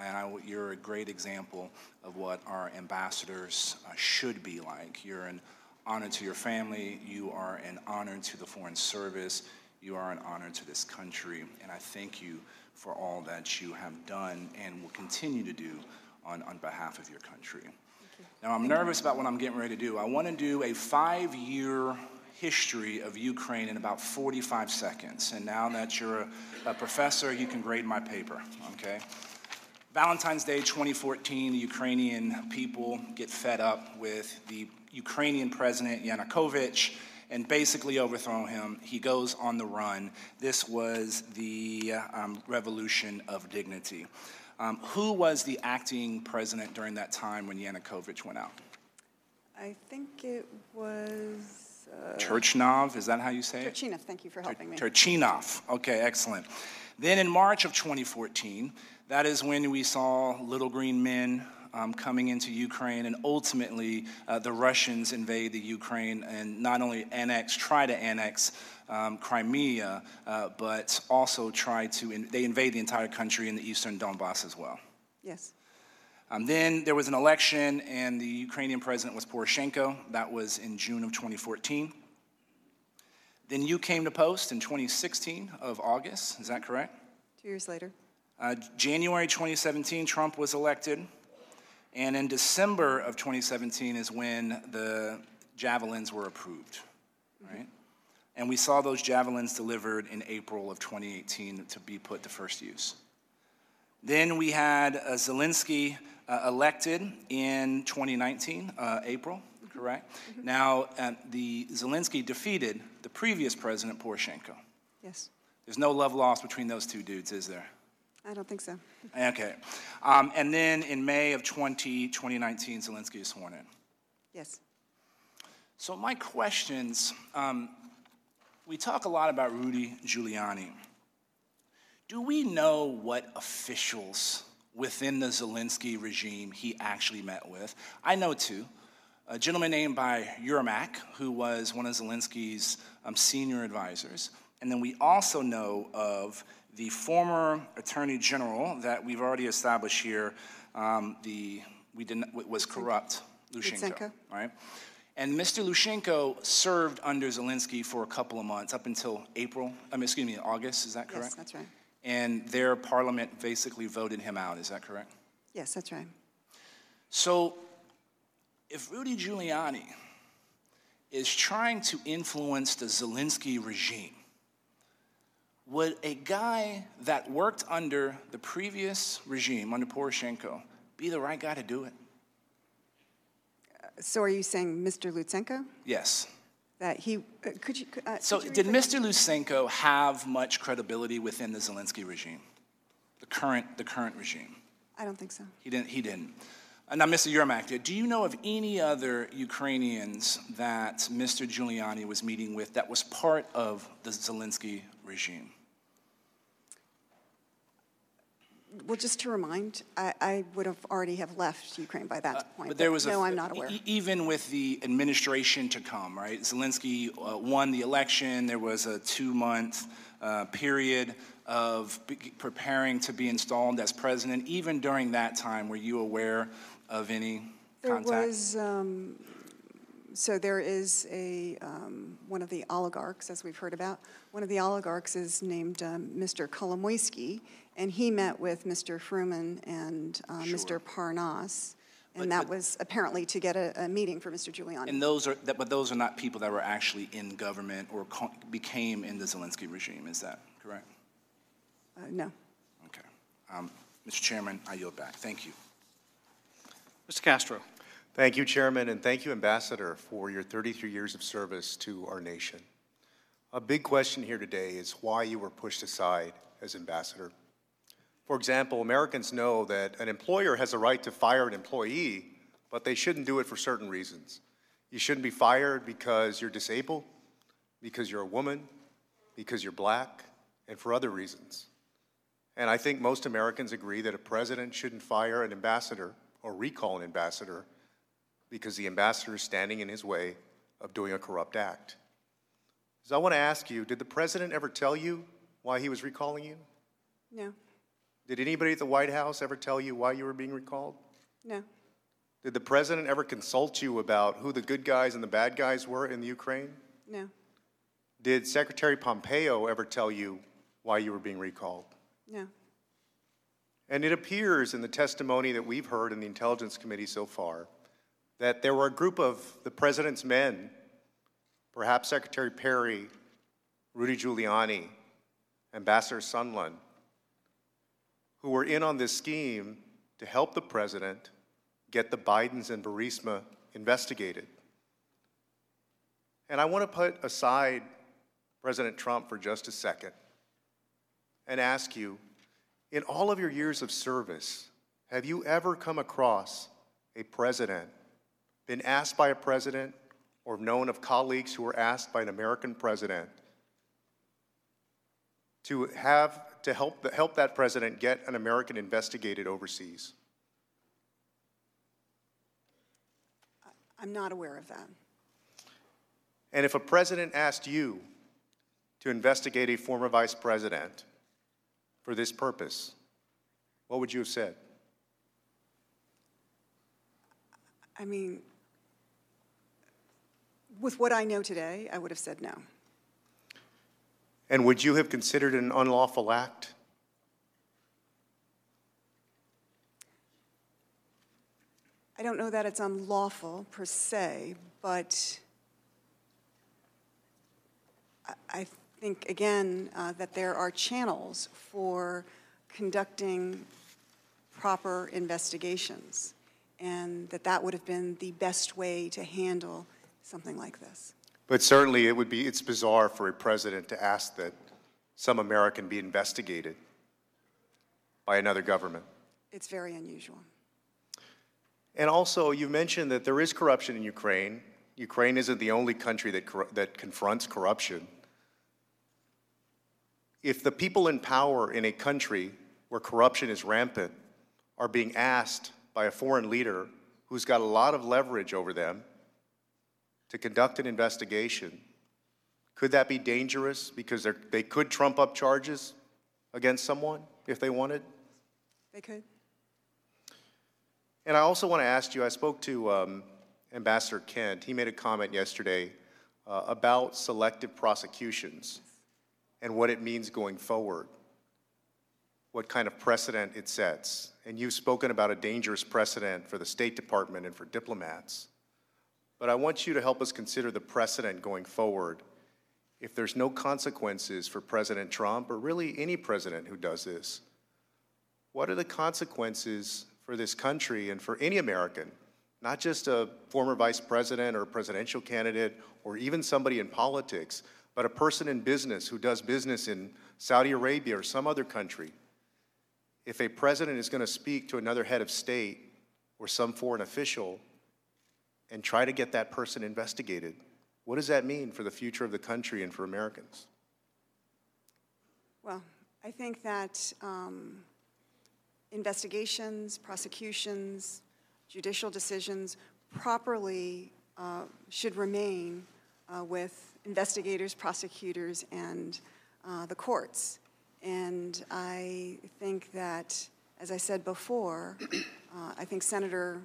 Speaker 17: And I, you're a great example of what our ambassadors uh, should be like. You're an honor to your family. You are an honor to the Foreign Service. You are an honor to this country. And I thank you for all that you have done and will continue to do on, on behalf of your country. Now, I'm nervous about what I'm getting ready to do. I want to do a five year history of Ukraine in about 45 seconds. And now that you're a, a professor, you can grade my paper, okay? Valentine's Day 2014, the Ukrainian people get fed up with the Ukrainian president Yanukovych and basically overthrow him. He goes on the run. This was the um, revolution of dignity. Um, who was the acting president during that time when Yanukovych went out?
Speaker 4: I think it was. Uh,
Speaker 17: Turchinov, is that how you say it?
Speaker 4: Turchinov, thank you for helping me.
Speaker 17: Turchinov, okay, excellent. Then in March of 2014, that is when we saw little green men um, coming into Ukraine, and ultimately uh, the Russians invade the Ukraine and not only annex, try to annex um, Crimea, uh, but also try to, in, they invade the entire country in the eastern Donbass as well.
Speaker 4: Yes.
Speaker 17: Um, then there was an election, and the Ukrainian president was Poroshenko. That was in June of 2014. Then you came to post in 2016 of August, is that correct?
Speaker 4: Two years later.
Speaker 17: Uh, January 2017, Trump was elected. And in December of 2017 is when the javelins were approved, right? And we saw those javelins delivered in April of 2018 to be put to first use. Then we had uh, Zelensky uh, elected in 2019, uh, April, correct? Mm-hmm. Now, uh, the Zelensky defeated the previous president, Poroshenko.
Speaker 4: Yes.
Speaker 17: There's no love lost between those two dudes, is there?
Speaker 4: I don't think so.
Speaker 17: Okay. Um, and then in May of 20, 2019, Zelensky is sworn in.
Speaker 4: Yes.
Speaker 17: So, my questions um, we talk a lot about Rudy Giuliani. Do we know what officials within the Zelensky regime he actually met with? I know two. A gentleman named by Yermak, who was one of Zelensky's um, senior advisors. And then we also know of the former attorney general that we've already established here, um, the we didn't was corrupt, Lushenko, right? And Mr. Lushenko served under Zelensky for a couple of months, up until April. I mean, excuse me, August. Is that correct?
Speaker 4: Yes, that's right.
Speaker 17: And their parliament basically voted him out. Is that correct?
Speaker 4: Yes, that's right.
Speaker 17: So, if Rudy Giuliani is trying to influence the Zelensky regime, would a guy that worked under the previous regime, under Poroshenko, be the right guy to do it?
Speaker 4: Uh, so are you saying Mr. Lutsenko?
Speaker 17: Yes.
Speaker 4: That he, uh, could you? Uh,
Speaker 17: so
Speaker 4: could you
Speaker 17: did Mr. Lutsenko have much credibility within the Zelensky regime? The current, the current regime?
Speaker 4: I don't think so.
Speaker 17: He didn't, he didn't. Uh, now, Mr. Yermak, do you know of any other Ukrainians that Mr. Giuliani was meeting with that was part of the Zelensky regime?
Speaker 4: Well, just to remind, I, I would have already have left Ukraine by that uh, point.
Speaker 17: But there was
Speaker 4: no,
Speaker 17: i
Speaker 4: I'm not aware.
Speaker 17: E- even with the administration to come, right? Zelensky uh, won the election. There was a two-month uh, period of preparing to be installed as president. Even during that time, were you aware of any
Speaker 4: there
Speaker 17: contact?
Speaker 4: There was. Um, so there is a um, one of the oligarchs, as we've heard about. One of the oligarchs is named um, Mr. Kolomoisky, and he met with Mr. Fruman and uh,
Speaker 17: Sure.
Speaker 4: Mr. Parnas, and
Speaker 17: But-
Speaker 4: that
Speaker 17: but-
Speaker 4: was apparently to get a, a meeting for Mr. Giuliani.
Speaker 17: And those are, that- but those are not people that were actually in government or co- became in the Zelensky regime. Is that correct?
Speaker 4: Uh, no.
Speaker 17: Okay. Um, Mr. Chairman, I yield back. Thank you.
Speaker 2: Mr. Castro.
Speaker 18: Thank you, Chairman, and thank you, Ambassador, for your 33 years of service to our nation. A big question here today is why you were pushed aside as ambassador. For example, Americans know that an employer has a right to fire an employee, but they shouldn't do it for certain reasons. You shouldn't be fired because you're disabled, because you're a woman, because you're black and for other reasons. And I think most Americans agree that a president shouldn't fire an ambassador or recall an ambassador because the ambassador is standing in his way of doing a corrupt act. So I want to ask you did the president ever tell you why he was recalling you?
Speaker 4: No,
Speaker 18: Did anybody at the White House ever tell you why you were being recalled?
Speaker 4: no,
Speaker 18: Did the president ever consult you about who the good guys and the bad guys were in the Ukraine?
Speaker 4: no,
Speaker 18: Did Secretary Pompeo ever tell you why you were being recalled?
Speaker 4: no.
Speaker 18: And it appears in the testimony that we've heard in the Intelligence Committee so far that there were a group of the president's men, perhaps Secretary Perry, Rudy Giuliani, Ambassador Sondland, who were in on this scheme to help the president get the Bidens and Burisma investigated. And I want to put aside President Trump for just a second and ask you in all of your years of service, have you ever come across a president, been asked by a president, or known of colleagues who were asked by an American president to have to help, help that president get an American investigated overseas?
Speaker 4: I'm not aware of that.
Speaker 18: And if a president asked you to investigate a former vice president for this purpose, what would you have said?
Speaker 4: I mean, with what I know today, I would have said no.
Speaker 18: And would you have considered an unlawful act?
Speaker 4: I don't know that it's unlawful per se, but I- I think, again, uh, that there are channels for conducting proper investigations, and that that would have been the best way to handle something like this.
Speaker 18: But certainly it would be, it's bizarre for a president to ask that some American be investigated by another government.
Speaker 4: It's very unusual.
Speaker 18: And also, you mentioned that there is corruption in Ukraine. Ukraine isn't the only country that, corru- that confronts corruption. If the people in power in a country where corruption is rampant are being asked by a foreign leader who's got a lot of leverage over them to conduct an investigation, could that be dangerous because they're- could trump up charges against someone if they wanted?
Speaker 4: They could.
Speaker 18: And I also want to ask you, I spoke to um, Ambassador Kent. He made a comment yesterday uh, about selective prosecutions and what it means going forward, what kind of precedent it sets. And you've spoken about a dangerous precedent for the State Department and for diplomats. But I want you to help us consider the precedent going forward. If there's no consequences for President Trump or really any president who does this, what are the consequences for this country and for any American, not just a former vice president or a presidential candidate or even somebody in politics, but a person in business who does business in Saudi Arabia or some other country? If a president is going to speak to another head of state or some foreign official and try to get that person investigated, what does that mean for the future of the country and for Americans?
Speaker 4: Well, I think that um, investigations, prosecutions, judicial decisions properly uh, should remain uh, with investigators, prosecutors, and uh, the courts. And I think that, as I said before, uh, I think Senator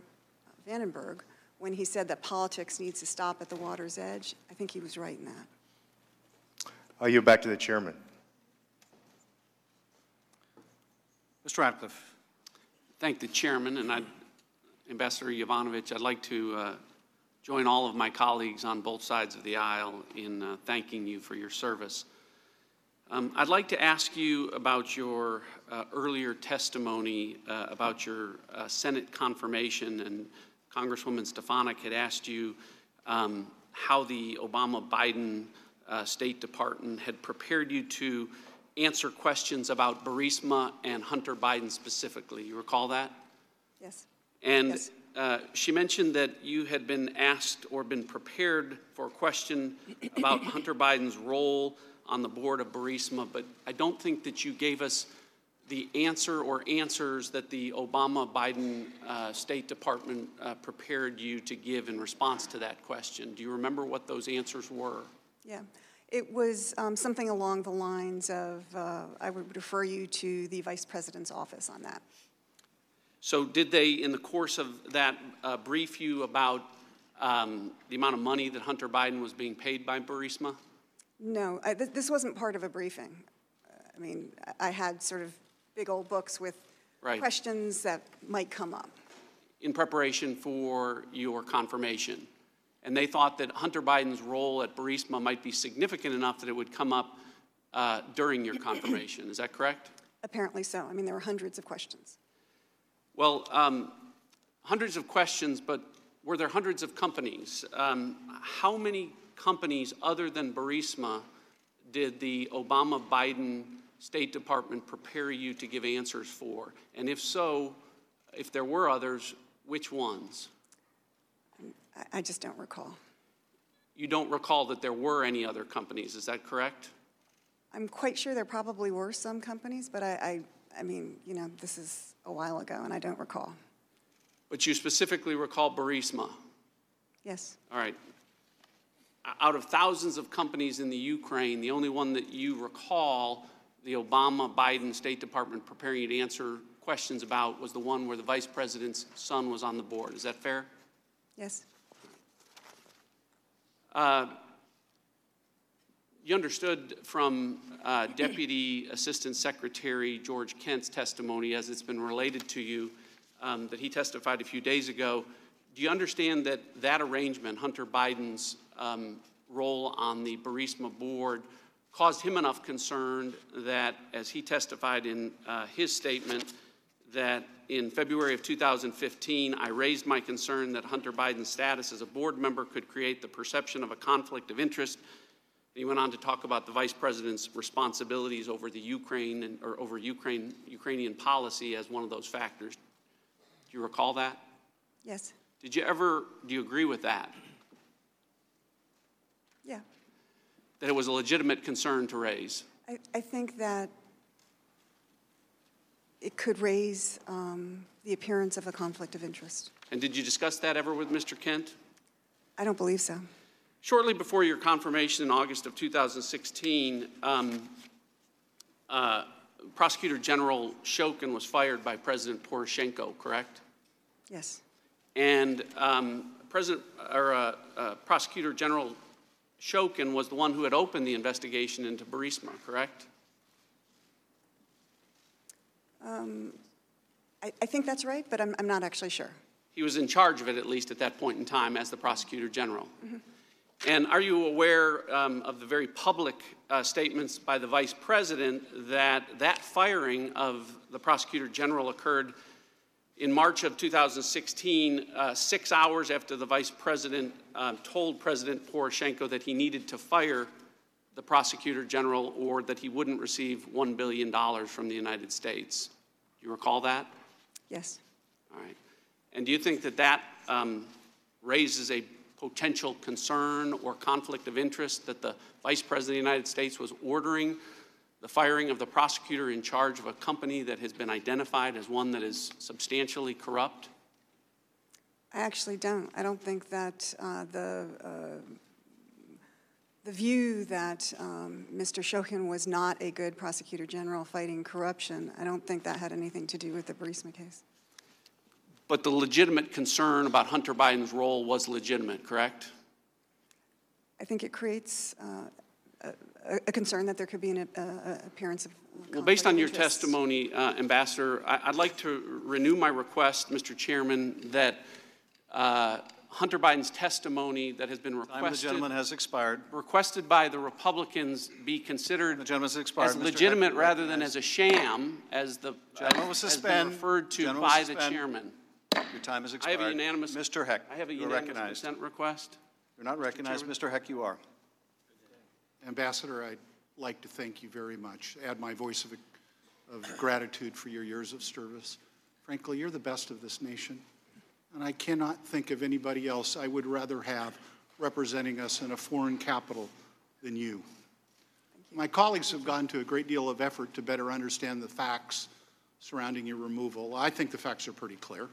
Speaker 4: Vandenberg, when he said that politics needs to stop at the water's edge, I think he was right in that.
Speaker 18: I'll yield back to the chairman.
Speaker 19: Mr. Ratcliffe. Thank the chairman, and I'd, Ambassador Yovanovitch, I'd like to uh, join all of my colleagues on both sides of the aisle in uh, thanking you for your service. Um, I'd like to ask you about your uh, earlier testimony uh, about your uh, Senate confirmation, and Congresswoman Stefanik had asked you um, how the Obama Biden uh, State Department had prepared you to answer questions about Burisma and Hunter Biden specifically. You recall that?
Speaker 4: Yes.
Speaker 19: And
Speaker 4: Yes.
Speaker 19: uh, she mentioned that you had been asked or been prepared for a question about Hunter Biden's role on the board of Burisma, but I don't think that you gave us the answer or answers that the Obama-Biden uh, State Department uh, prepared you to give in response to that question. Do you remember what those answers were?
Speaker 4: Yeah. It was um, something along the lines of, uh, I would refer you to the Vice President's office on that.
Speaker 19: So did they, in the course of that, uh, brief you about um, the amount of money that Hunter Biden was being paid by Burisma?
Speaker 4: No, I, th- this wasn't part of a briefing. I mean, I had sort of big old books with
Speaker 19: Right.
Speaker 4: questions that might come up.
Speaker 19: in preparation for your confirmation. And they thought that Hunter Biden's role at Burisma might be significant enough that it would come up uh, during your confirmation. Is that correct?
Speaker 4: Apparently so. I mean, there were hundreds of questions.
Speaker 19: Well, um, hundreds of questions, but were there hundreds of companies? Um, how many companies other than Burisma did the Obama Biden State Department prepare you to give answers for? And if so, if there were others, which ones?
Speaker 4: I, just don't recall.
Speaker 19: You don't recall that there were any other companies, is that correct?
Speaker 4: I'm quite sure there probably were some companies, but I, I, I mean, you know, this is a while ago and I don't recall.
Speaker 19: But you specifically recall Burisma.
Speaker 4: Yes.
Speaker 19: All right. Out of thousands of companies in the Ukraine, the only one that you recall the Obama Biden State Department preparing you to answer questions about was the one where the vice president's son was on the board. Is that fair?
Speaker 4: Yes.
Speaker 19: Uh, You understood from uh, Deputy Assistant Secretary George Kent's testimony, as it's been related to you, um, that he testified a few days ago. Do you understand that that arrangement, Hunter Biden's um, role on the Burisma board, caused him enough concern that, as he testified in uh, his statement, that in February of 2015, I raised my concern that Hunter Biden's status as a board member could create the perception of a conflict of interest. He went on to talk about the vice president's responsibilities over the Ukraine and, or over Ukraine, Ukrainian policy as one of those factors. Do you recall that?
Speaker 4: Yes.
Speaker 19: Did you ever, do you agree with that?
Speaker 4: Yeah.
Speaker 19: That it was a legitimate concern to raise?
Speaker 4: I, I think that it could raise um, the appearance of a conflict of interest.
Speaker 19: And did you discuss that ever with Mr. Kent?
Speaker 4: I don't believe so.
Speaker 19: Shortly before your confirmation in August of 2016, um, uh, Prosecutor General Shokin was fired by President Poroshenko, correct?
Speaker 4: Yes.
Speaker 19: And um, President or uh, uh, Prosecutor General Shokin was the one who had opened the investigation into Burisma, correct?
Speaker 4: Um, I, I think that's right, but I'm, I'm not actually sure.
Speaker 19: He was in charge of it, at least at that point in time, as the Prosecutor General. And are you aware um, of the very public uh, statements by the Vice President that that firing of the Prosecutor General occurred in March of 2016, uh, six hours after the Vice President um, told President Poroshenko that he needed to fire the Prosecutor General or that he wouldn't receive $1 billion from the United States? Do you recall that?
Speaker 4: Yes.
Speaker 19: All right. And do you think that that um, raises a potential concern or conflict of interest that the Vice President of the United States was ordering the firing of the prosecutor in charge of a company that has been identified as one that is substantially corrupt?
Speaker 4: I actually don't. I don't think that uh, the uh, the view that um, Mr. Shokin was not a good prosecutor general fighting corruption. I don't think that had anything to do with the Burisma case.
Speaker 19: But the legitimate concern about Hunter Biden's role was legitimate, correct?
Speaker 4: I think it creates uh, a, a concern that there could be an appearance of.
Speaker 19: Well, based on your
Speaker 4: interest.
Speaker 19: testimony, uh, Ambassador, I- I'd like to renew my request, Mr. Chairman, that uh, Hunter Biden's testimony that has been
Speaker 1: Time the
Speaker 19: requested.
Speaker 1: gentleman has expired.
Speaker 19: Requested by the Republicans be considered.
Speaker 1: The gentleman's expired.
Speaker 19: As
Speaker 1: Mr.
Speaker 19: legitimate
Speaker 1: Heck,
Speaker 19: rather than as a sham, as the.
Speaker 1: Gentleman will
Speaker 19: as- has been
Speaker 1: suspend.
Speaker 19: Referred to
Speaker 1: Gentleman will
Speaker 19: by the chairman.
Speaker 1: Your time has
Speaker 19: I
Speaker 1: expired.
Speaker 19: have a unanimous.
Speaker 1: Mr. Heck,
Speaker 19: I have a unanimous
Speaker 1: recognized.
Speaker 19: consent request.
Speaker 1: You're not recognized. Mr. Heck, you are.
Speaker 20: Ambassador, I'd like to thank you very much. Add my voice of, of gratitude for your years of service. Frankly, you're the best of this nation, and I cannot think of anybody else I would rather have representing us in a foreign capital than you. My colleagues have gone to a great deal of effort to better understand the facts surrounding your removal. I think the facts are pretty clear.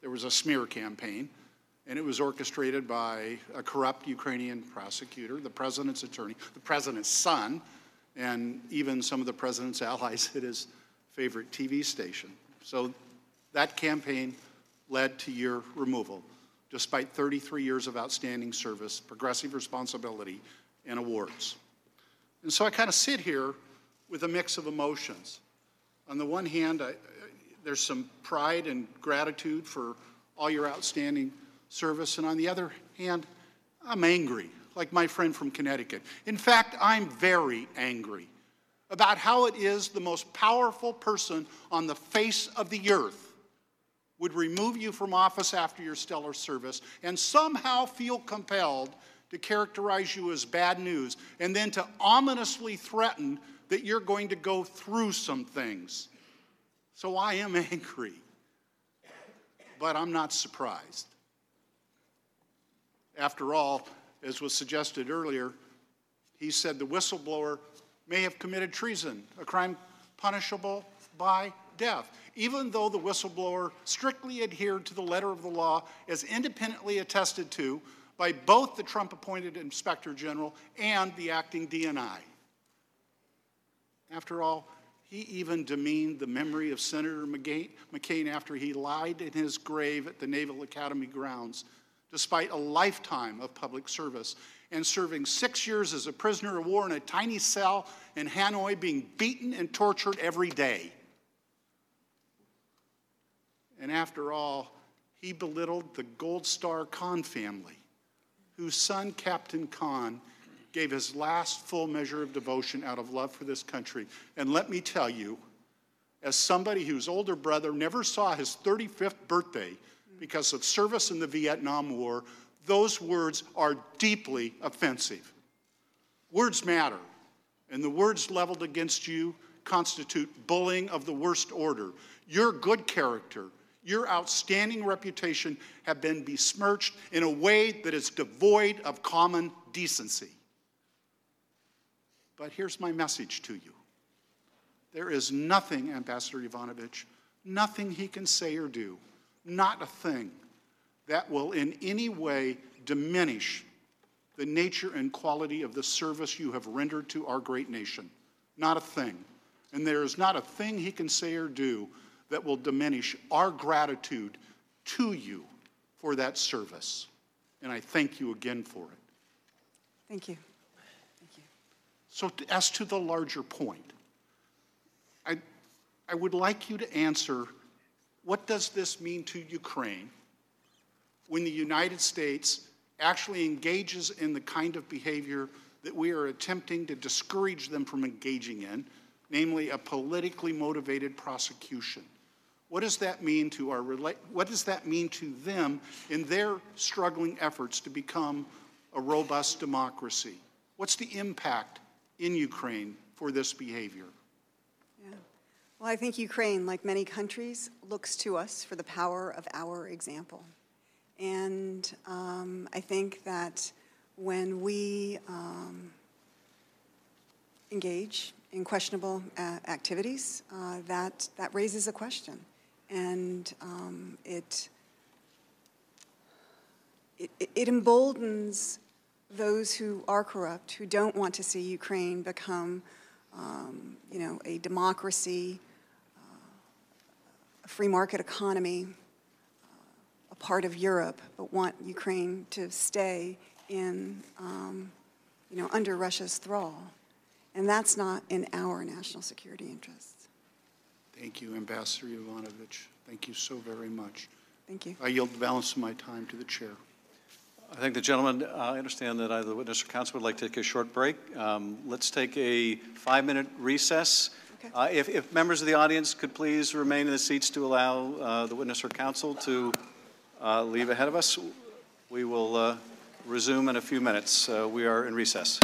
Speaker 20: There was a smear campaign, and it was orchestrated by a corrupt Ukrainian prosecutor, the president's attorney, the president's son, and even some of the president's allies at his favorite TV station. So that campaign led to your removal, despite 33 years of outstanding service, progressive responsibility, and awards. And so I kind of sit here with a mix of emotions. On the one hand, I, there's some pride and gratitude for all your outstanding service, and on the other hand, I'm angry, like my friend from Connecticut. In fact, I'm very angry about how it is the most powerful person on the face of the earth would remove you from office after your stellar service and somehow feel compelled to characterize you as bad news and then to ominously threaten that you're going to go through some things. So I am angry, but I'm not surprised. After all, as was suggested earlier, he said the whistleblower may have committed treason, a crime punishable by death, even though the whistleblower strictly adhered to the letter of the law as independently attested to by both the Trump appointed inspector general and the acting DNI. After all, he even demeaned the memory of Senator McCain after he lied in his grave at the Naval Academy grounds, despite a lifetime of public service and serving six years as a prisoner of war in a tiny cell in Hanoi, being beaten and tortured every day. And after all, he belittled the Gold Star Khan family, whose son, Captain Khan, gave his last full measure of devotion out of love for this country. And let me tell you, as somebody whose older brother never saw his 35th birthday because of service in the Vietnam War, those words are deeply offensive. Words matter, and the words leveled against you constitute bullying of the worst order. Your good character, your outstanding reputation have been besmirched in a way that is devoid of common decency. But here's my message to you there is nothing, Ambassador Yovanovitch, nothing he can say or do, not a thing, that will in any way diminish the nature and quality of the service you have rendered to our great nation. Not a thing. And there is not a thing he can say or do that will diminish our gratitude to you for that service. And I thank you again for it.
Speaker 4: Thank you.
Speaker 20: Thank you. So, as to the larger point, I, I would like you to answer what does this mean to Ukraine when the United States actually engages in the kind of behavior that we are attempting to discourage them from engaging in, namely a politically motivated prosecution? What does that mean to our what does that mean to them in their struggling efforts to become a robust democracy? What's the impact in Ukraine for this behavior?
Speaker 4: Yeah. Well, I think Ukraine, like many countries, looks to us for the power of our example. And um, I think that when we um, engage in questionable uh, activities, uh, that, that raises a question and um, it, it, it emboldens those who are corrupt, who don't want to see Ukraine become, um, you know, a democracy, free market economy, uh, a part of Europe, but want Ukraine to stay in, um, you know, under Russia's thrall. And that's not in our national security interests.
Speaker 20: Thank you, Ambassador Yovanovitch. Thank you so very much.
Speaker 4: Thank you.
Speaker 20: I yield the balance of my time to the chair.
Speaker 1: I think the gentleman, uh, I understand that either the witness or counsel would like to take a short break. Um, let's take a five-minute recess. Okay. Uh, if, if, members of the audience could please remain in the seats to allow uh, the witness or counsel to uh, leave ahead of us, we will uh, resume in a few minutes. Uh, we are in recess.